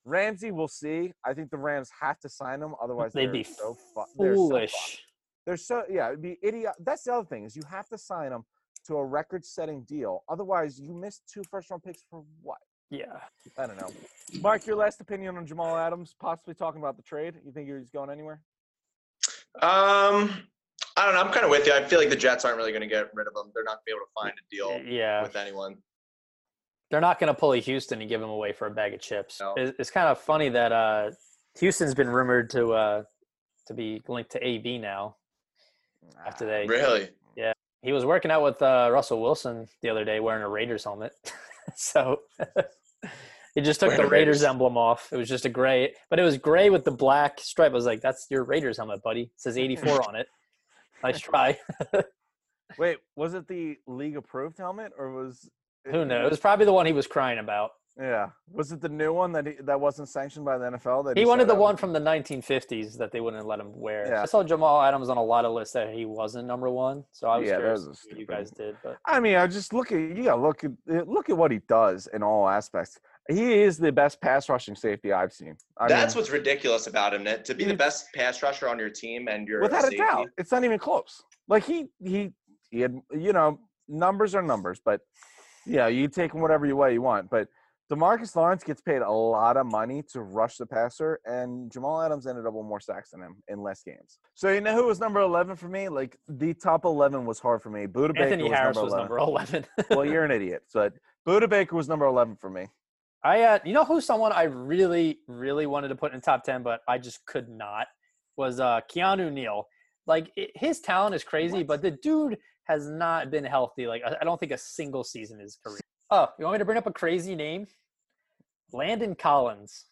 Ramsey, we'll see. I think the Rams have to sign him, otherwise They'd be so fu- they're so Foolish. They're so yeah, it'd be idiot. That's the other thing is you have to sign them to a record-setting deal. Otherwise, you miss two first-round picks for what? yeah. I don't know. Mark, your last opinion on Jamal Adams, possibly talking about the trade. You think he's going anywhere? Um, I don't know. I'm kind of with you. I feel like the Jets aren't really going to get rid of him. They're not going to be able to find a deal Yeah. with anyone. they're not going to pull a Houston and give him away for a bag of chips. No. It's, it's kind of funny that uh, Houston's been rumored to uh, to be linked to AB now. After they, Really? Yeah, he was working out with uh, Russell Wilson the other day wearing a Raiders helmet, so he just took Wearing the Raiders Raiders- emblem off. It was just a gray, but it was gray with the black stripe. I was like, "That's your Raiders helmet, buddy." It says '84 on it. Nice try. Wait, was it the league-approved helmet or was? Who knows? It was probably the one he was crying about. Yeah, was it the new one that he, that wasn't sanctioned by the NFL? That He wanted the one from the 1950s that they wouldn't let him wear. Yeah. I saw Jamal Adams on a lot of lists that he wasn't number one, so I was Yeah, curious are what you stupid. guys did. But I mean, I just look at you got to look at look at what he does in all aspects. He is the best pass rushing safety I've seen. I That's mean, what's ridiculous about him. That to be the best pass rusher on your team and your without a doubt. It's not even close. Like he he he had you know numbers are numbers, but yeah, you take 'em whatever you way you want. But Demarcus Lawrence gets paid a lot of money to rush the passer, and Jamal Adams ended up with more sacks than him in less games. So you know who was number eleven for me? Like the top eleven was hard for me. Budda Anthony Baker Harris was was number number 11. 11. well, you're an idiot, but Budda Baker was number eleven for me. I, uh, you know, who's someone I really, really wanted to put in top 10, but I just could not was uh, Keanu Neal. Like it, his talent is crazy, What? but the dude has not been healthy. Like I, I don't think a single season in his career. Oh, you want me to bring up a crazy name? Landon Collins.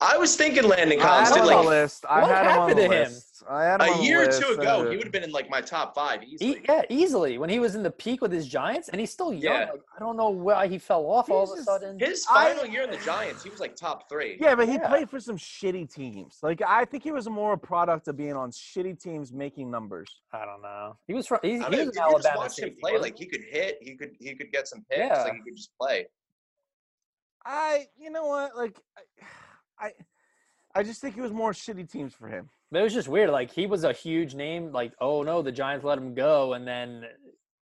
I was thinking Landon I Collins had did him on like the list. I What had him on happened the to him? list. I had him a year or two ago. uh, He would have been in like my top five E- easily. yeah, easily when he was in the peak with his Giants, and he's still young. Yeah. Like, I don't know why he fell off all of a sudden. His I- final year in the Giants, he was like top three. Yeah, but he Yeah. played for some shitty teams. Like I think he was more a product of being on shitty teams making numbers. I don't know. He was from. He, I he was if an you just Alabama watched him play, wasn't like he could hit, he could he could get some picks, Yeah. like he could just play. I, you know what, like I, I, I just think it was more shitty teams for him. But it was just weird. Like he was a huge name. Like, oh no, the Giants let him go, and then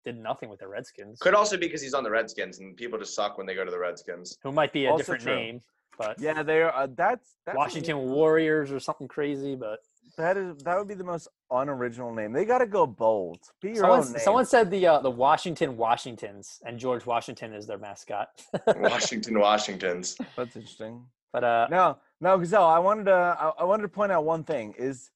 did nothing with the Redskins, Could also be because he's on the Redskins, and people just suck when they go to the Redskins. who might be a Also different true. name, but Yeah, they are. Uh, that's, that's a- Washington Warriors or something crazy. But That is that would be the most unoriginal name. They got to go bold. Be your someone, own name. someone said the uh, the Washington Washingtons, and George Washington is their mascot. Washington, Washingtons. That's interesting. But uh, No, no, Gazelle. I wanted to. I, I wanted to point out one thing. Is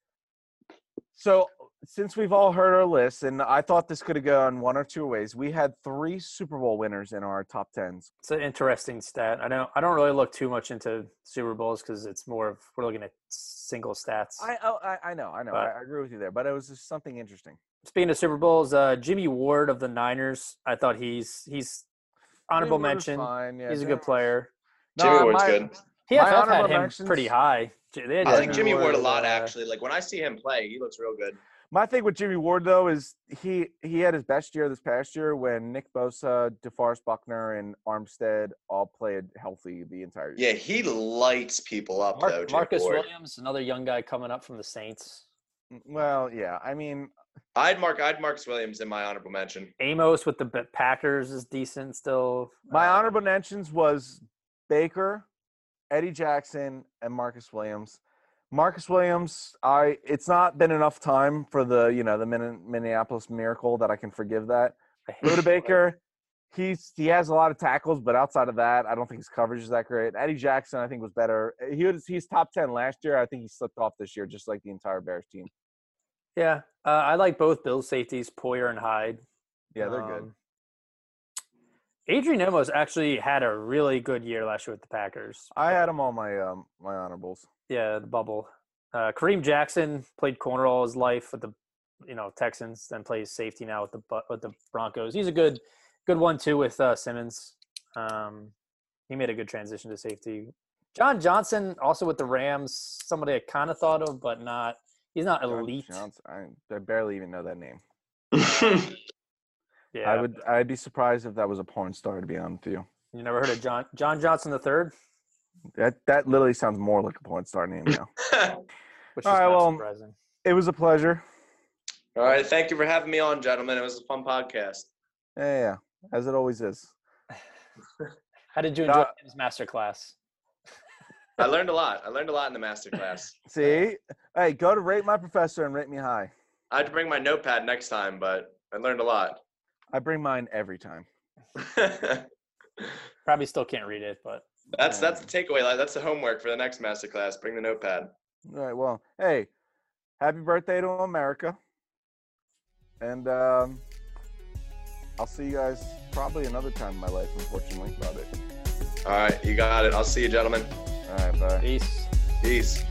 so since we've all heard our list, and I thought this could have gone one or two ways. We had three Super Bowl winners in our top tens. it's an interesting stat. I don't I don't really look too much into Super Bowls because it's more of we're looking at single stats. I oh, I, I know, I know. But- I, I agree with you there, but it was just something interesting. Speaking of Super Bowls, uh, Jimmy Ward of the Niners, I thought he's he's honorable Jimmy Ward was mention. yeah, he's a good player. Jimmy No, Ward's my- good. PFF had honorable him mentions- pretty high. They had I like Jimmy Ward a lot, uh, actually. Like when I see him play, he looks real good. My thing with Jimmy Ward though is he he had his best year this past year when Nick Bosa, DeForest Buckner, and Armstead all played healthy the entire year. Yeah, he lights people up Mar- though. Jimmy Marcus Ward. Williams, another young guy coming up from the Saints. Mm, Well, yeah. I mean, I'd mark I'd Marcus Williams in my honorable mention. Amos with the Packers is decent still. my Uh, honorable mentions was Baker, Eddie Jackson, and Marcus Williams. Marcus Williams, I it's not been enough time for the you know the Min- Minneapolis Miracle that I can forgive that. Baker, he's he has a lot of tackles, but outside of that, I don't think his coverage is that great. Eddie Jackson, I think, was better. He was he's top ten last year. I think he slipped off this year, just like the entire Bears team. Yeah, uh, I like both Bills safeties, Poyer and Hyde. Yeah, they're good. Adrian Amos actually had a really good year last year with the Packers. I had him on my um my honorables. Yeah, the bubble. Uh, Kareem Jackson played corner all his life with the, you know, Texans. Then plays safety now with the with the Broncos. He's a good, good one too with uh, Simmons. Um, he made a good transition to safety. John Johnson also with the Rams. Somebody I kind of thought of, but not. He's not John elite. Johnson, I, I barely even know that name. Yeah, I would I'd be surprised if that was a porn star to be honest with you. You never heard of John John Johnson the third, That that literally sounds more like a porn star name now. which is All right, not well, surprising. it was a pleasure. All right, thank you for having me on, gentlemen. It was a fun podcast. Yeah, yeah, as it always is. How did you enjoy Uh, his master class? I learned a lot. I learned a lot in the master class. See, hey, go to rate my professor and rate me high. I had to bring my notepad next time, but I learned a lot. I bring mine every time. Probably still can't read it, but that's that's the takeaway. like, That's the homework for the next master class. Bring the notepad. All right. Well, hey, happy birthday to America. And um, I'll see you guys probably another time in my life, unfortunately, about it. All right, you got it. I'll see you, gentlemen. All right. Bye. peace. Peace.